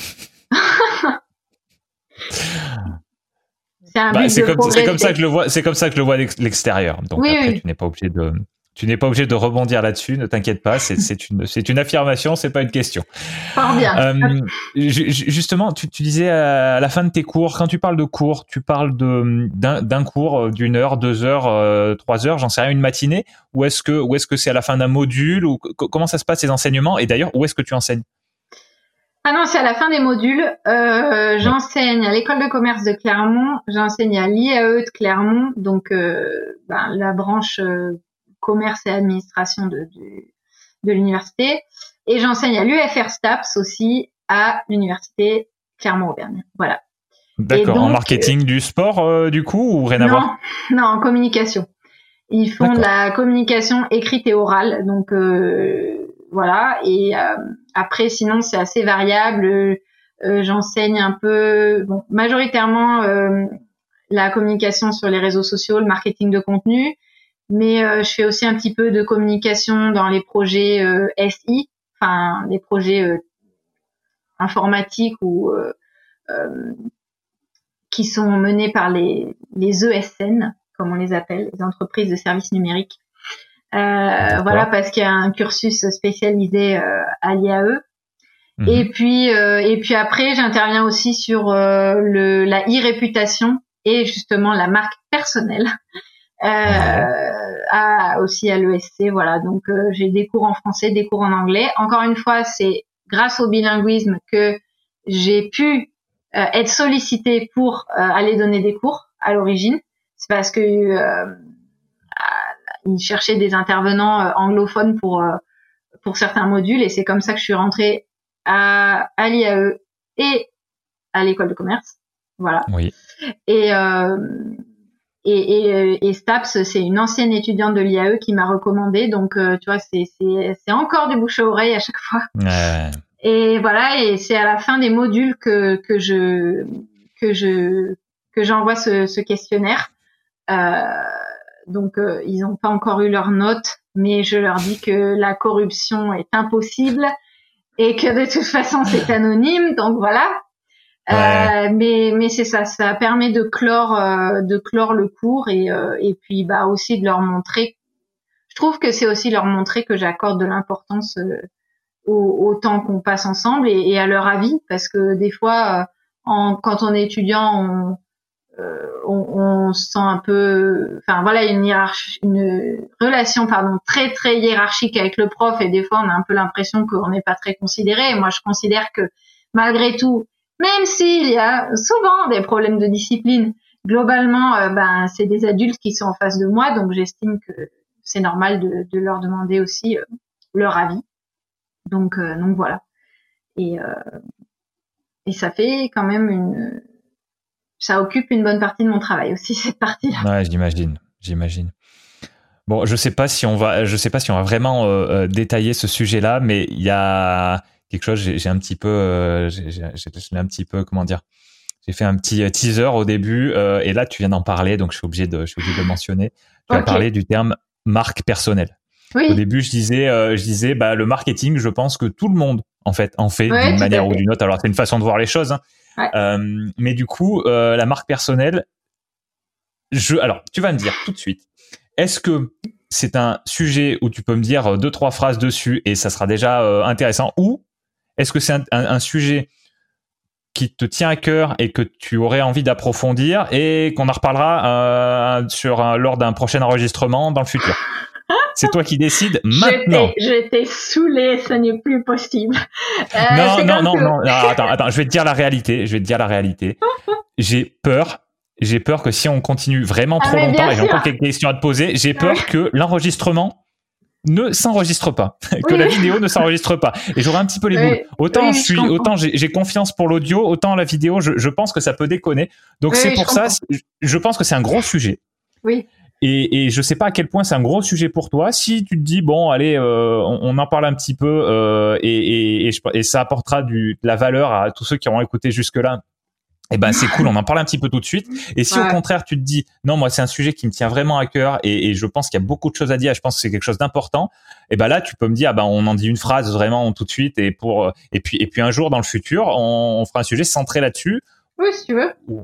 Bah, c'est comme, comme, ça que je le vois. C'est comme ça que je le vois l'extérieur. Donc après, tu n'es pas obligé de, tu n'es pas obligé de rebondir là-dessus, ne t'inquiète pas, c'est une, une affirmation, c'est pas une question.
Fort bien.
Euh, justement, tu, tu, disais à la fin de tes cours, quand tu parles de cours, tu parles d'un cours euh, d'une heure, deux heures, euh, trois heures, j'en sais rien, une matinée, ou est-ce que ou est-ce que c'est à la fin d'un module, ou comment ça se passe ces enseignements, et d'ailleurs où est-ce que tu enseignes?
Ah non, c'est à la fin des modules. Euh, j'enseigne à l'école de commerce de Clermont, j'enseigne à l'IAE de Clermont, donc euh, ben, la branche euh, commerce et administration de, de, l'université. Et j'enseigne à l'UFR STAPS aussi à l'université Clermont-Auvergne. Voilà.
D'accord. En marketing du sport, euh, du coup, ou rien
à
voir?
Non, en communication. Ils font de la communication écrite et orale. Donc, euh, voilà. Et euh, après, sinon, c'est assez variable. J'enseigne un peu, bon, majoritairement la communication sur les réseaux sociaux, le marketing de contenu mais euh, je fais aussi un petit peu de communication dans les projets euh, SI, enfin les projets euh, informatiques ou qui sont menés par les, les ESN, comme on les appelle, les entreprises de services numériques. voilà, parce qu'il y a un cursus spécialisé à l'IAE. Mhm. Et puis, et puis après, j'interviens aussi sur le, la e-réputation et justement la marque personnelle euh, à, aussi à l'ESC. Voilà, donc euh, j'ai des cours en français, des cours en anglais. Encore une fois, c'est grâce au bilinguisme que j'ai pu euh, être sollicitée pour aller donner des cours à l'origine. C'est parce que ils cherchaient des intervenants anglophones pour pour certains modules et c'est comme ça que je suis rentrée à, à l'IAE et à l'école de commerce. Voilà.
Oui.
Et euh, et, et, et Staps, c'est une ancienne étudiante de l'IAE qui m'a recommandé. Donc, euh, tu vois, c'est, c'est, c'est encore du bouche à oreille à chaque fois.
Ouais.
Et voilà, et c'est à la fin des modules que, que je que je que j'envoie ce, ce questionnaire. Euh, donc, euh, ils n'ont pas encore eu leur note, mais je leur dis que la corruption est impossible et que de toute façon c'est [laughs] anonyme. Donc voilà. Euh, mais mais c'est ça, ça permet de clore euh, de clore le cours et euh, et puis bah aussi de leur montrer. Je trouve que c'est aussi leur montrer que j'accorde de l'importance au, au, temps qu'on passe ensemble et, et, à leur avis parce que des fois en, quand on est étudiant on, on, on se sent un peu enfin voilà une hiérarchie une relation pardon très très hiérarchique avec le prof et des fois on a un peu l'impression qu'on n'est pas très considéré moi je considère que malgré tout même s'il y a souvent des problèmes de discipline. Globalement, euh, ben, c'est des adultes qui sont en face de moi, donc j'estime que c'est normal de, leur demander aussi euh, leur avis. Donc, euh, donc voilà. Et, et ça fait quand même une, ça occupe une bonne partie de mon travail aussi [laughs] cette partie-là.
Ouais, j'imagine, j'imagine. Bon, je sais si sais pas si on va vraiment détailler ce sujet-là, mais il y a quelque chose. J'ai un petit peu, j'ai un petit peu, comment dire, j'ai fait un petit teaser au début, et là tu viens d'en parler, donc je suis obligé de, je suis obligé de le mentionner. Tu as parlé du terme marque personnelle. Au début, je disais, euh, je disais, bah, le marketing, je pense que tout le monde, en fait, en fait d'une manière ou d'une autre. Alors, c'est une façon de voir les choses. Hein. Euh, mais du coup, euh, la marque personnelle, je, alors, tu vas me dire tout de suite, est-ce que c'est un sujet où tu peux me dire deux, trois phrases dessus et ça sera déjà intéressant ou est-ce que c'est un, un, sujet qui te tient à cœur et que tu aurais envie d'approfondir et qu'on en reparlera sur lors d'un prochain enregistrement dans le futur? C'est toi qui décides [laughs] maintenant.
J'étais saoulée, ce n'est plus possible.
Euh, non, non, non, non, attends, attends, je vais te dire la réalité. Je vais te dire la réalité. j'ai peur. J'ai peur que si on continue vraiment trop ah, longtemps et j'ai encore quelques questions à te poser, j'ai peur que l'enregistrement ne s'enregistre pas, [laughs] que la vidéo ne s'enregistre pas. Et j'aurai un petit peu les boules. Autant je suis, autant j'ai confiance pour l'audio, autant la vidéo, je, je, pense que ça peut déconner. Donc c'est pour ça, je pense que c'est un gros sujet.
Oui.
Et, et je sais pas à quel point c'est un gros sujet pour toi. Si tu te dis bon, allez, euh, on, en parle un petit peu euh, et, et, et, ça apportera du, de la valeur à tous ceux qui auront écouté jusque là. Eh ben c'est cool, [laughs] on en parle un petit peu tout de suite. Et si au contraire tu te dis non, moi c'est un sujet qui me tient vraiment à cœur et, et je pense qu'il y a beaucoup de choses à dire. Je pense que c'est quelque chose d'important. Et eh ben là tu peux me dire ah ben on en dit une phrase vraiment tout de suite et pour et puis et puis un jour dans le futur on, on fera un sujet centré là-dessus.
Oui si tu veux. Oui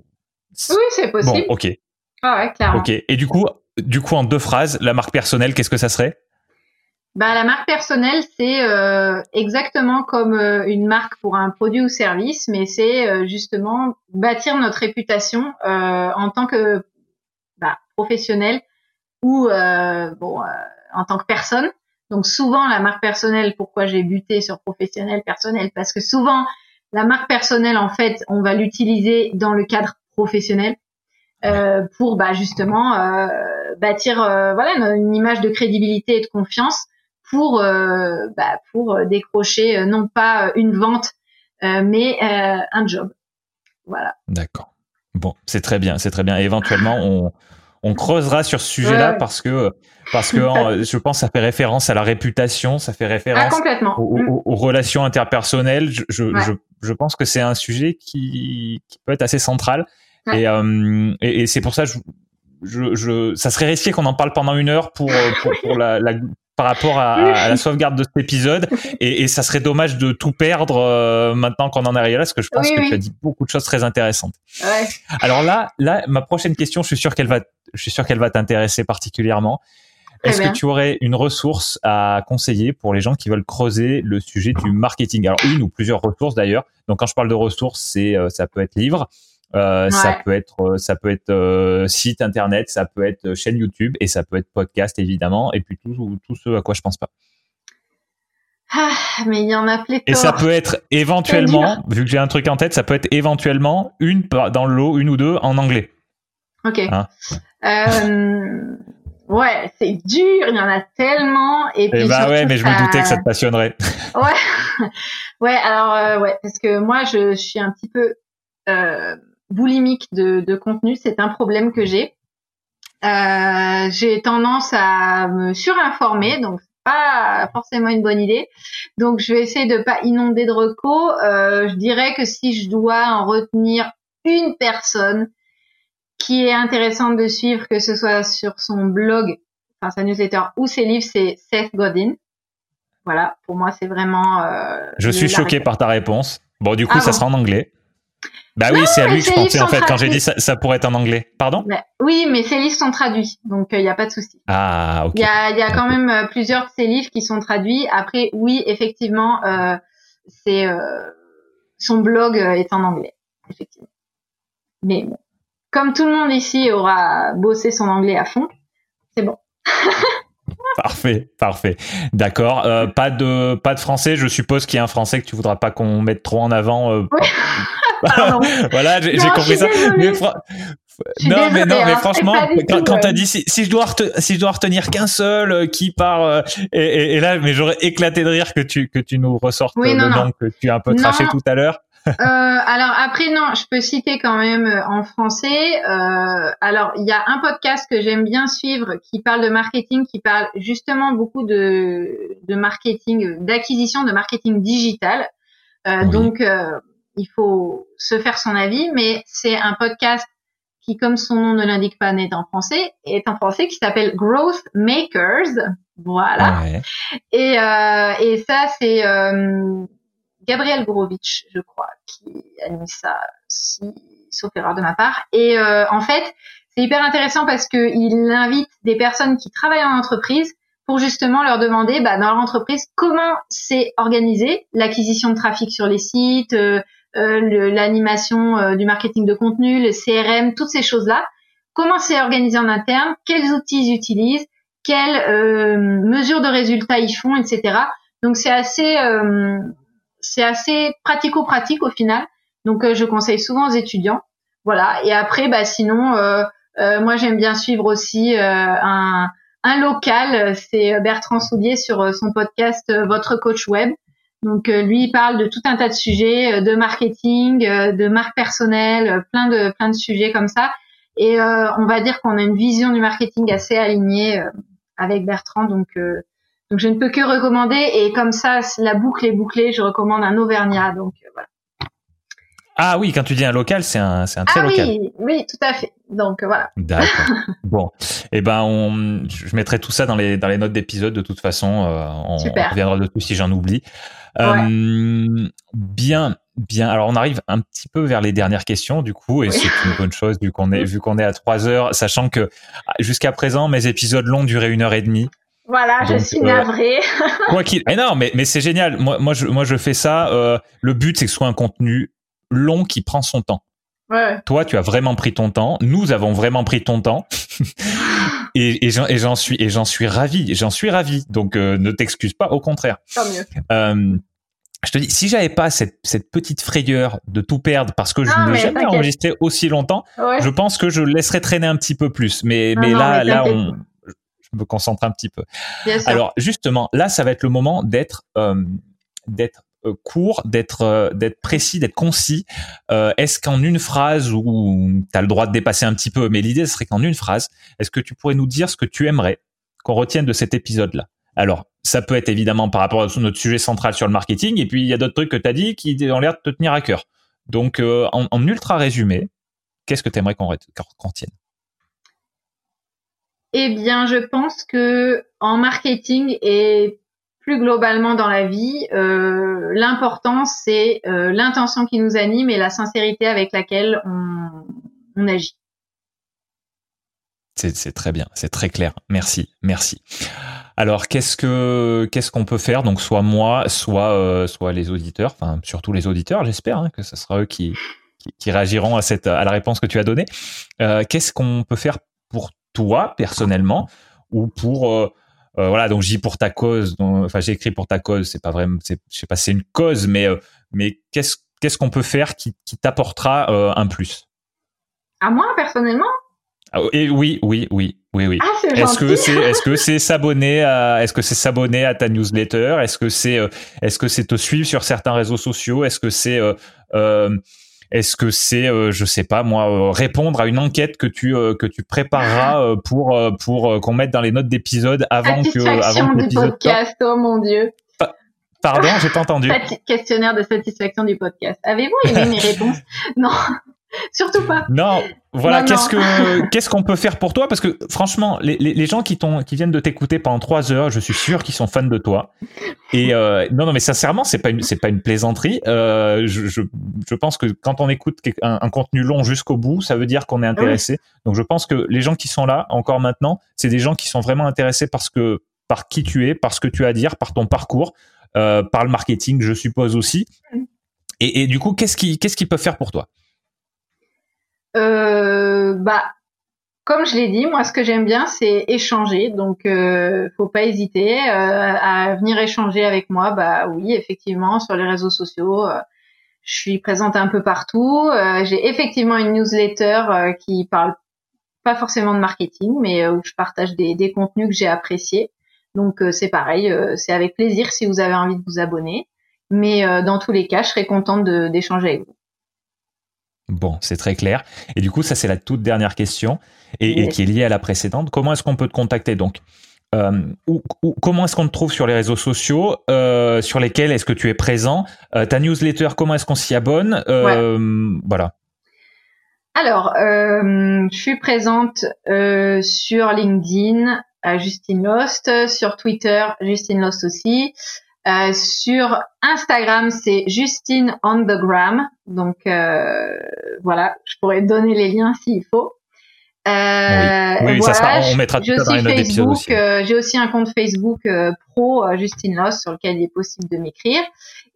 c'est possible.
Bon ok.
Ah ouais clairement.
Ok et du coup du coup, en deux phrases, la marque personnelle, qu'est-ce que ça serait?
Bah, la marque personnelle, c'est euh, exactement comme euh, une marque pour un produit ou service, mais c'est euh, justement bâtir notre réputation en tant que bah, professionnel ou bon en tant que personne. Donc souvent la marque personnelle, pourquoi j'ai buté sur professionnel personnel? Parce que souvent la marque personnelle, en fait, on va l'utiliser dans le cadre professionnel. Pour bah, justement bâtir voilà une image de crédibilité et de confiance pour bah, pour décrocher non pas une vente mais un job. Voilà.
D'accord. Bon, c'est très bien, c'est très bien. Et éventuellement, on, on creusera sur ce sujet-là parce que parce que je pense que ça fait référence à la réputation, ça fait référence
ah,
aux, mm. aux, relations interpersonnelles. Je, je, je, je pense que c'est un sujet qui, qui peut être assez central. Euh, et, et, c'est pour ça, je, je, je, ça serait risqué qu'on en parle pendant une heure pour, pour, pour la, la, par rapport à, à, la sauvegarde de cet épisode. Et, et ça serait dommage de tout perdre euh, maintenant qu'on en est arrivé là, parce que je pense que tu as dit beaucoup de choses très intéressantes.
Ouais.
Alors là, là, ma prochaine question, je suis sûr qu'elle va, je suis sûr qu'elle va t'intéresser particulièrement. Est-ce que tu aurais une ressource à conseiller pour les gens qui veulent creuser le sujet du marketing? Alors une ou plusieurs ressources d'ailleurs. Donc quand je parle de ressources, c'est euh, ça peut être livre, euh, ça peut être, euh, ça peut être euh, site internet, ça peut être chaîne YouTube et ça peut être podcast évidemment. Et puis tout, tout ce à quoi je pense pas.
Ah, mais il y en a pléthore.
Et ça peut être éventuellement, vu que j'ai un truc en tête, ça peut être éventuellement une dans le lot, une ou deux en anglais.
Ok. Hein? Euh, ouais, c'est dur, il y en a tellement. Et
puis bah ouais, mais je me doutais que ça te passionnerait. [laughs]
ouais, ouais. Alors ouais, parce que moi je, je suis un petit peu euh, boulimique de, de contenu, c'est un problème que j'ai. Euh, j'ai tendance à me surinformer, donc pas forcément une bonne idée. Donc je vais essayer de pas inonder de recos. Euh, je dirais que si je dois en retenir une personne qui est intéressante de suivre, que ce soit sur son blog, enfin sa newsletter ou ses livres, c'est Seth Godin. Voilà, pour moi c'est vraiment. Euh,
je suis choqué par ta réponse. Bon, du coup, ah ça sera en anglais. Bah oui, c'est à lui que je pensais en fait quand j'ai dit ça, ça, pourrait être en anglais. Pardon?
Oui, mais ces livres sont traduits, donc il euh, n'y a pas de souci.
Ah, ok.
Il y a, y a quand même euh, plusieurs de ces livres qui sont traduits. Après, oui, effectivement, euh, c'est euh, son blog est en anglais, effectivement. Mais bon, comme tout le monde ici aura bossé son anglais à fond, c'est bon. [laughs]
Parfait, parfait. D'accord. Euh, pas de pas de français. Je suppose qu'il y a un français que tu voudras pas qu'on mette trop en avant. Euh,
oui. [laughs] [laughs]
voilà, j'ai compris ça. Mais non, mais non, mais hein, franchement, quand, tu as dit si, je dois si je dois retenir qu'un seul euh, qui part euh, et, et, là, mais j'aurais éclaté de rire que tu que tu nous ressortes le nom que tu as un peu traché tout à l'heure.
euh, alors après non, je peux citer quand même euh, en français. Euh, alors il y a un podcast que j'aime bien suivre qui parle de marketing, qui parle justement beaucoup de de marketing, d'acquisition de marketing digital. Euh, Donc il faut se faire son avis, mais c'est un podcast qui, comme son nom ne l'indique pas, n'est en français, est en français, qui s'appelle Growth Makers. Voilà. Et, euh, et ça, c'est euh, Gabriel Gorovitch, je crois, qui a mis ça, si, sauf erreur de ma part. Et euh, en fait, c'est hyper intéressant parce qu'il invite des personnes qui travaillent en entreprise pour justement leur demander bah, dans leur entreprise comment c'est organisé l'acquisition de trafic sur les sites, euh, euh, l'animation euh, du marketing de contenu, le CRM, toutes ces choses-là. Comment c'est organisé en interne, quels outils ils utilisent, quelles euh, mesures de résultats ils font, etc. Donc c'est assez, c'est assez pratico-pratique au final. Donc je conseille souvent aux étudiants. Voilà. Et après, bah sinon, moi j'aime bien suivre aussi un, un local. C'est Bertrand Soulier sur son podcast Votre coach web. Donc euh, lui il parle de tout un tas de sujets, euh, de marketing, euh, de marque personnelle, plein de plein de sujets comme ça. Et on va dire qu'on a une vision du marketing assez alignée avec Bertrand. Donc donc je ne peux que recommander. Et comme ça la boucle est bouclée, je recommande un Auvergnat. Donc voilà.
Ah oui, quand tu dis un local, c'est un, c'est un très ah local.
Oui, oui, tout à fait. Donc voilà.
D'accord. [laughs] bon, eh ben, on, je mettrai tout ça dans les dans les notes d'épisode. De toute façon, on, on, reviendra dessus si j'en oublie. Euh, bien, bien. Alors on arrive un petit peu vers les dernières questions du coup, et c'est une bonne chose vu qu'on est vu qu'on est à trois heures, sachant que ah, jusqu'à présent mes épisodes longs duraient une heure et demie.
Voilà, je suis navré.
quoi qu'il, mais non, mais mais c'est génial. Moi, moi, je moi je fais ça. Euh, le but c'est que ce soit un contenu long qui prend son temps. Ouais. Toi, tu as vraiment pris ton temps. Nous avons vraiment pris ton temps. [laughs] et, et j'en suis et j'en suis ravi. J'en suis ravi. Donc euh, ne t'excuse pas, au contraire.
Tant mieux.
Euh, je te dis, si j'avais pas cette, cette petite frayeur de tout perdre parce que je ne n'ai jamais enregistré aussi longtemps, je pense que je laisserais traîner un petit peu plus. Mais, mais là, là, on, je me concentre un petit peu. Alors justement, là, ça va être le moment d'être euh, d'être court, d'être euh, d'être précis, d'être concis. Euh, est-ce qu'en une phrase ou tu as le droit de dépasser un petit peu, mais l'idée serait qu'en une phrase, est-ce que tu pourrais nous dire ce que tu aimerais qu'on retienne de cet épisode-là? Alors, ça peut être évidemment par rapport à notre sujet central sur le marketing, et puis il y a d'autres trucs que tu as dit qui ont l'air de te tenir à cœur. Donc, en, ultra résumé, qu'est-ce que tu aimerais qu'on retienne?
Eh bien, je pense que en marketing et plus globalement dans la vie, euh, l'important c'est euh, l'intention qui nous anime et la sincérité avec laquelle on, agit.
C'est très bien, c'est très clair. Merci, merci. Alors qu'est-ce que qu'est-ce qu'on peut faire? Donc soit moi, soit euh, soit les auditeurs, enfin surtout les auditeurs, j'espère hein, que ce sera eux qui, qui, réagiront à cette à la réponse que tu as donnée. qu'est-ce qu'on peut faire pour toi personnellement ou pour euh, voilà, donc j'ai pour ta cause. enfin, j'ai écrit pour ta cause. C'est pas vraiment, je sais pas, c'est une cause, mais euh, mais qu'est-ce qu'est-ce qu'on peut faire qui, qui t'apportera euh, un plus?
À moi personnellement?
Ah, et oui, oui, oui, oui, oui.
Ah,
est-ce que c'est, est-ce que c'est [laughs] s'abonner à, est-ce que c'est s'abonner à ta newsletter? Est-ce que c'est, est-ce que c'est te suivre sur certains réseaux sociaux? Est-ce que c'est euh, est-ce que c'est, euh, je sais pas moi, euh, répondre à une enquête que tu euh, que tu prépareras pour pour qu'on mette dans les notes d'épisode avant que avant
que du podcast Oh mon dieu.
Pardon, j'ai pas entendu.
Questionnaire de satisfaction du podcast. Avez-vous aimé mes [laughs] réponses? Non. Surtout pas.
Non, voilà. Qu'est-ce que [laughs] qu'est-ce qu'on peut faire pour toi? Parce que franchement, les, les, gens qui t'ont qui viennent de t'écouter pendant trois heures, je suis sûr qu'ils sont fans de toi. Et euh, non, non, mais sincèrement, c'est pas une c'est pas une plaisanterie. Euh, je, je, je pense que quand on écoute un, contenu long jusqu'au bout, ça veut dire qu'on est intéressé. Donc je pense que les gens qui sont là encore maintenant, c'est des gens qui sont vraiment intéressés parce que par qui tu es, par ce que tu as à dire, par ton parcours, euh, par le marketing, je suppose aussi. Et, et du coup, qu'est-ce qui qu'est-ce qu'ils peuvent faire pour toi?
Euh, bah, comme je l'ai dit, moi, ce que j'aime bien, c'est échanger. Donc, euh, faut pas hésiter euh, à venir échanger avec moi. Bah oui, effectivement, sur les réseaux sociaux. Euh, Je suis présente un peu partout. Euh, j'ai effectivement une newsletter euh, qui parle pas forcément de marketing, mais où je partage des, contenus que j'ai appréciés. Donc c'est pareil, c'est avec plaisir si vous avez envie de vous abonner. Mais dans tous les cas, je serais contente d'échanger avec vous.
Bon, c'est très clair. Et du coup, ça c'est la toute dernière question et, qui est liée à la précédente. Comment est-ce qu'on peut te contacter donc euh, comment est-ce qu'on te trouve sur les réseaux sociaux euh, Sur lesquels est-ce que tu es présent euh, Ta newsletter, comment est-ce qu'on s'y abonne Voilà.
Alors, je suis présente sur LinkedIn, Justine Lost, sur Twitter, Justine Lost aussi. Euh, sur Instagram, c'est Justine on the gram. Donc euh, voilà, je pourrais donner les liens s'il faut.
Euh, oui, ça sera, on mettra tout
ça dans les aussi. Euh, j'ai aussi un compte Facebook euh, pro Justine Loss sur lequel il est possible de m'écrire.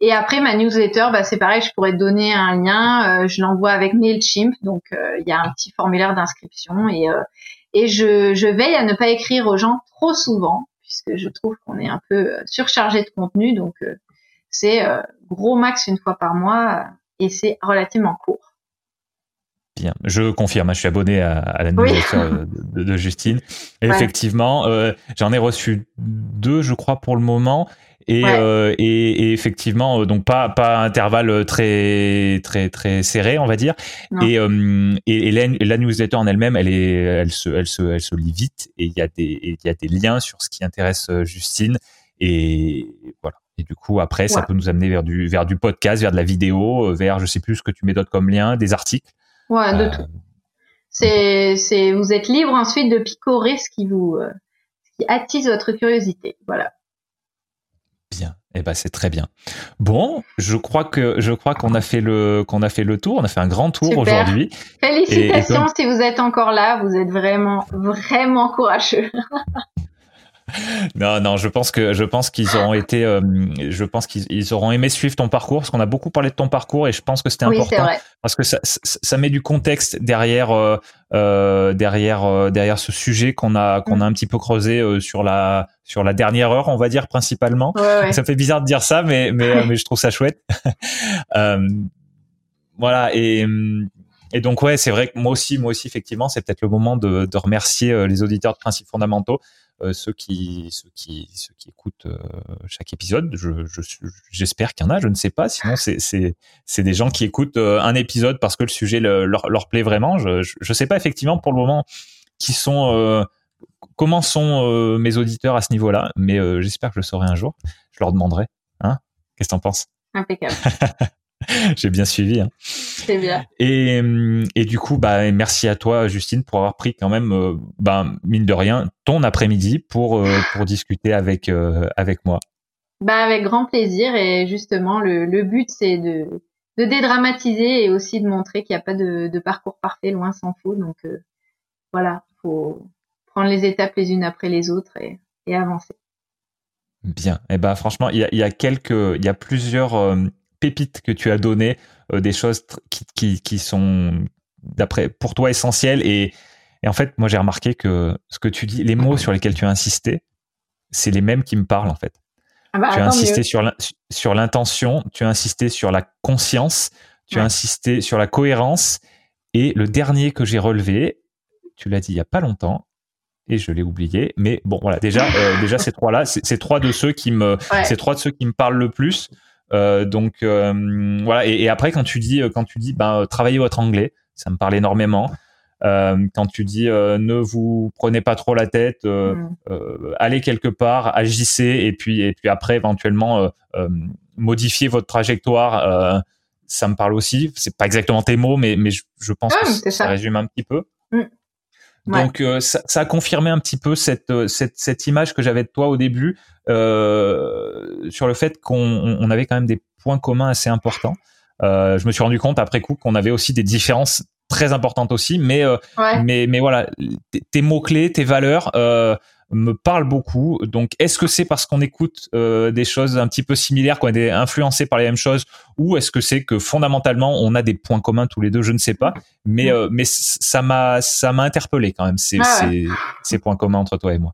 Et après ma newsletter, bah, c'est pareil, je pourrais donner un lien. je l'envoie avec Mailchimp, donc il y a un petit formulaire d'inscription et et je, je veille à ne pas écrire aux gens trop souvent puisque je trouve qu'on est un peu euh, surchargé de contenu. Donc, euh, c'est euh, gros max une fois par mois et c'est relativement court.
Bien, je confirme, je suis abonné à, la newsletter de, Justine. Effectivement, j'en ai reçu deux, je crois, pour le moment. Euh, et, et, effectivement, euh, donc pas pas intervalle très très très serré, on va dire. Et, euh, et, la, newsletter en elle-même, elle est, elle se, elle se, elle se lit vite. Et il y a des, il y a des liens sur ce qui intéresse Justine. Et voilà. Et du coup, après, ça peut nous amener vers du, vers du podcast, vers de la vidéo, vers, je sais plus ce que tu mets d'autre comme lien, des articles.
Ouais, de tout. C'est, c'est, vous êtes libre ensuite de picorer ce qui vous, ce qui attise votre curiosité. Voilà.
Bien. Eh ben c'est très bien. Bon, je crois que je crois qu'on a fait le qu'on a fait le tour. On a fait un grand tour aujourd'hui.
Félicitations si vous êtes encore là. Vous êtes vraiment vraiment courageux. [laughs] [laughs]
non, non, je pense que je pense qu'ils auront été, euh, je pense qu'ils auront aimé suivre ton parcours parce qu'on a beaucoup parlé de ton parcours et je pense que c'était important parce que ça, ça, met du contexte derrière euh, euh derrière euh, derrière ce sujet qu'on a qu'on a un petit peu creusé sur la sur la dernière heure, on va dire principalement. Ça fait bizarre de dire ça, mais mais mais je trouve ça chouette. [laughs] voilà et et donc ouais, c'est vrai que moi aussi, moi aussi effectivement, c'est peut-être le moment de, de remercier les auditeurs de principes fondamentaux ceux qui ceux qui ceux qui écoutent euh, chaque épisode. Je, j'espère qu'il y en a, je ne sais pas. Sinon, c'est c'est c'est des gens qui écoutent euh, un épisode parce que le sujet leur leur plaît vraiment. Je je sais pas effectivement pour le moment qui sont comment sont mes auditeurs à ce niveau-là, mais j'espère que je le saurai un jour. Je leur demanderai. Hein Qu'est-ce que t'en penses?
Impeccable. [laughs] [laughs]
J'ai bien suivi. Hein.
C'est bien.
Et, et du coup, bah, merci à toi, Justine, pour avoir pris quand même, euh, bah, mine de rien, ton après-midi pour, euh, pour discuter avec, euh, avec moi.
Bah, avec grand plaisir. Et justement, le, le but, c'est de, de dédramatiser et aussi de montrer qu'il n'y a pas de, de, parcours parfait, loin s'en faut. Donc, voilà, faut prendre les étapes les unes après les autres et, et avancer.
Bien. Et eh ben, franchement, il y a, y a quelques, il y a plusieurs pépites que tu as données, euh, des choses qui, qui, qui sont d'après pour toi essentielles et, et en fait moi j'ai remarqué que ce que tu dis, les mots sur lesquels tu as insisté, c'est les mêmes qui me parlent en fait. Ah bah, tu as insisté sur sur l'intention, tu as insisté sur la conscience, tu as insisté sur la cohérence et le dernier que j'ai relevé, tu l'as dit il y a pas longtemps, et je l'ai oublié. Mais bon, voilà, déjà, euh, déjà ces trois-là, c'est trois de ceux qui me, c'est trois de ceux qui me parlent le plus. Euh, donc euh, voilà. Et, après, quand tu dis, quand tu dis, ben, travaillez votre anglais, ça me parle énormément. Euh, quand tu dis ne vous prenez pas trop la tête, mm. allez quelque part, agissez et puis et puis après éventuellement modifiez votre trajectoire. ça me parle aussi. C'est pas exactement tes mots, mais mais je, pense ah, que ça. résume un petit peu. Mm. Donc ça, ça, a confirmé un petit peu cette cette, cette image que j'avais de toi au début euh, sur le fait qu'on on avait quand même des points communs assez importants. Euh, je me suis rendu compte après coup qu'on avait aussi des différences très importantes aussi, mais euh, mais mais voilà, tes mots clés, tes valeurs euh, me parlent beaucoup. Donc, est-ce que c'est parce qu'on écoute euh, des choses un petit peu similaires, qu'on est influencé par les mêmes choses, ou est-ce que c'est que fondamentalement on a des points communs tous les deux? Je ne sais pas, mais euh, mais ça m'a ça m'a interpellé quand même ces, ah ces points communs entre toi et moi.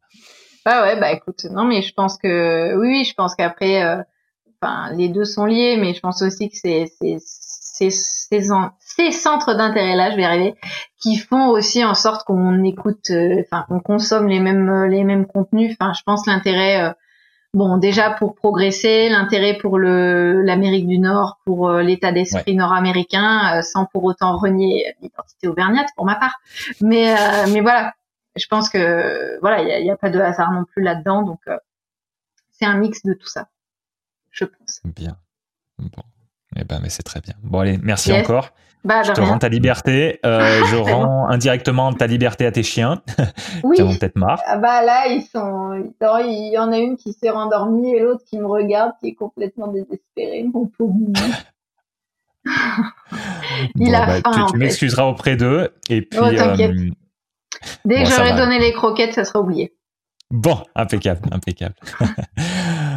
Bah ouais, bah écoute, non mais je pense que oui, oui je pense qu'après, euh, enfin les deux sont liés, mais je pense aussi que c'est ces, ces, ces centres d'intérêt-là, je vais arriver, qui font aussi en sorte qu'on écoute, euh, enfin, qu'on consomme les mêmes, les mêmes contenus. Enfin, je pense l'intérêt, euh, bon, déjà pour progresser, l'intérêt pour le l'Amérique du Nord, pour euh, l'état d'esprit nord-américain, sans pour autant renier l'identité auvergnate pour ma part. Mais, mais voilà, je pense que voilà, il n'y a, a, pas de hasard non plus là-dedans, donc c'est un mix de tout ça, je pense.
Bien. Bon. Eh ben, mais c'est très bien. Bon, allez, merci encore. Bah, je te rends ta liberté. Euh, je [laughs] rends indirectement ta liberté à tes chiens [laughs] oui. qui en ont peut-être marre.
Ah bah là, ils sont. Il y en a une qui s'est rendormie et l'autre qui me regarde, qui est complètement désespérée, mon pauvre. [laughs]
Il a bah, faim. Tu, tu m'excuseras auprès d'eux et puis. Oh, euh,
Dès que j'aurai donné les croquettes, ça sera oublié.
Bon, impeccable, impeccable.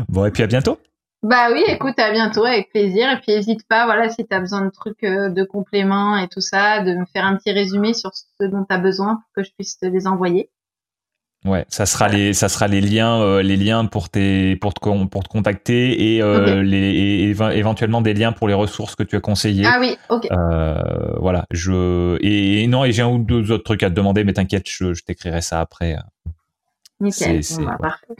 bon, et puis à bientôt.
Bah oui, écoute, à bientôt, avec plaisir. Et puis n'hésite pas, voilà, si tu as besoin de trucs, euh, de compléments et tout ça, de me faire un petit résumé sur ce dont tu as besoin pour que je puisse te les envoyer.
Ouais, ça sera les ça sera les liens euh, les liens pour tes pour te pour te contacter et euh, les éventuellement des liens pour les ressources que tu as conseillées.
Ah oui, ok.
voilà, je et, non et j'ai un ou deux autres trucs à te demander, mais t'inquiète, je, t'écrirai ça après.
Nickel. Bah, parfait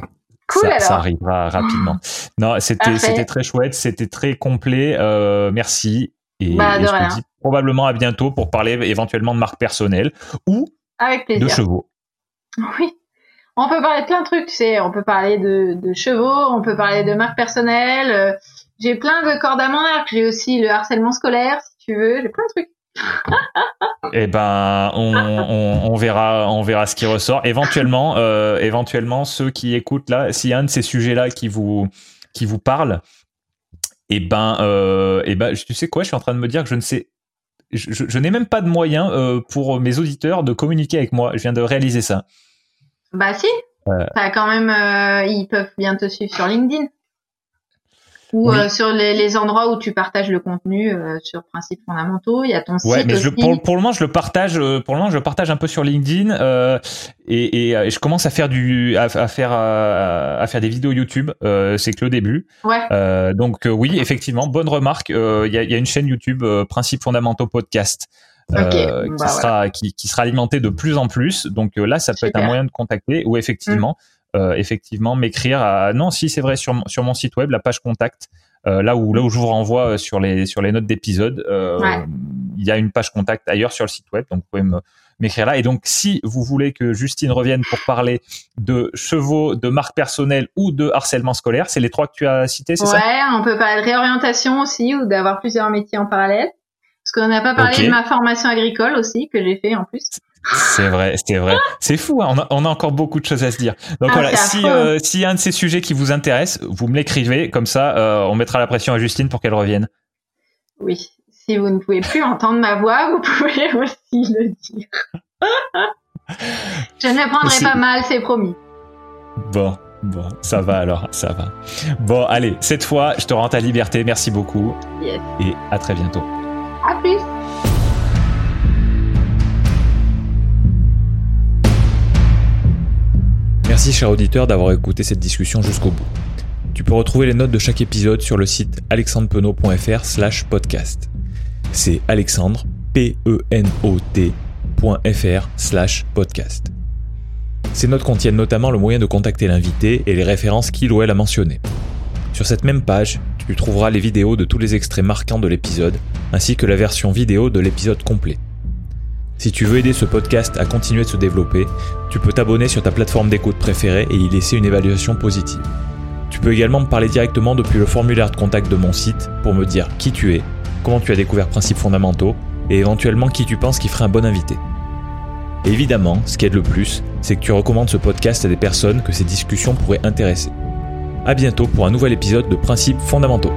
ça, arrivera rapidement. [gasps] Non, c'était c'était très chouette, c'était très complet. Euh, merci. Et, bah, je te dis probablement à bientôt pour parler éventuellement de marque personnelle ou de chevaux. [laughs]
Oui. On peut parler de plein de trucs, tu sais. On peut parler de, de chevaux, on peut parler de marque personnelle. Euh, j'ai plein de cordes à mon arc. J'ai aussi le harcèlement scolaire, si tu veux. J'ai plein de trucs.
Eh ben, on, on, on, verra, on verra ce qui ressort. Éventuellement, euh, éventuellement, ceux qui écoutent là, s'il y a un de ces sujets-là qui vous, qui vous parle, eh ben, euh, eh ben, tu sais quoi, je suis en train de me dire que je ne sais, je, je, n'ai même pas de moyen euh, pour mes auditeurs de communiquer avec moi. Je viens de réaliser ça.
Bah si. Quand même, ils peuvent bien te suivre sur LinkedIn ou euh, sur les, les, endroits où tu partages le contenu euh, sur principes fondamentaux. Il y a ton site ouais, mais
Je, pour, pour, le moment, je le partage. Euh, pour le moment, je le partage un peu sur LinkedIn euh, et, et, je commence à faire du, à, à faire, à, faire des vidéos YouTube. c'est que le début.
Ouais.
donc oui, effectivement, bonne remarque. Il y a, y, a, une chaîne YouTube Principes fondamentaux podcast. Okay. qui bah, sera qui, qui, sera alimentée de plus en plus donc là ça peut être un moyen de contacter ou effectivement euh, effectivement m'écrire à non si c'est vrai sur, sur mon site web la page contact euh, là où là où je vous renvoie euh, sur les sur les notes d'épisode il y a une page contact ailleurs sur le site web donc vous pouvez m'écrire là. Et donc si vous voulez que Justine revienne pour parler de chevaux de marque personnelle ou de harcèlement scolaire c'est les trois que tu as cités c'est
ça? Ouais on peut parler de réorientation aussi ou d'avoir plusieurs métiers en parallèle. Parce qu'on n'a pas parlé de ma formation agricole aussi que j'ai fait en plus
c'est vrai, c'est vrai. C'est fou, hein. on, a, encore beaucoup de choses à se dire. Donc ah, voilà, si euh, s'il y a un de ces sujets qui vous intéresse, vous me l'écrivez, comme ça euh, on mettra la pression à Justine pour qu'elle revienne.
Oui, si vous ne pouvez plus entendre ma voix, vous pouvez [laughs] aussi le dire. Je ne prendrai pas mal, c'est promis.
Bon, bon, ça va alors, ça va. Bon, allez, cette fois, je te rends ta liberté, merci beaucoup.
Yes.
Et à très bientôt.
À plus.
Merci cher auditeur d'avoir écouté cette discussion jusqu'au bout. Tu peux retrouver les notes de chaque épisode sur le site alexandrepenot.fr slash podcast. C'est alexandre, P-E-N-O-T.fr slash podcast. Ces notes contiennent notamment le moyen de contacter l'invité et les références qu'il ou elle a mentionnées. Sur cette même page, tu trouveras les vidéos de tous les extraits marquants de l'épisode, ainsi que la version vidéo de l'épisode complet. Si tu veux aider ce podcast à continuer de se développer, tu peux t'abonner sur ta plateforme d'écoute préférée et y laisser une évaluation positive. Tu peux également me parler directement depuis le formulaire de contact de mon site pour me dire qui tu es, comment tu as découvert Principes fondamentaux et éventuellement qui tu penses qui ferait un bon invité. évidemment, ce qui aide le plus, c'est que tu recommandes ce podcast à des personnes que ces discussions pourraient intéresser. A bientôt pour un nouvel épisode de Principes fondamentaux.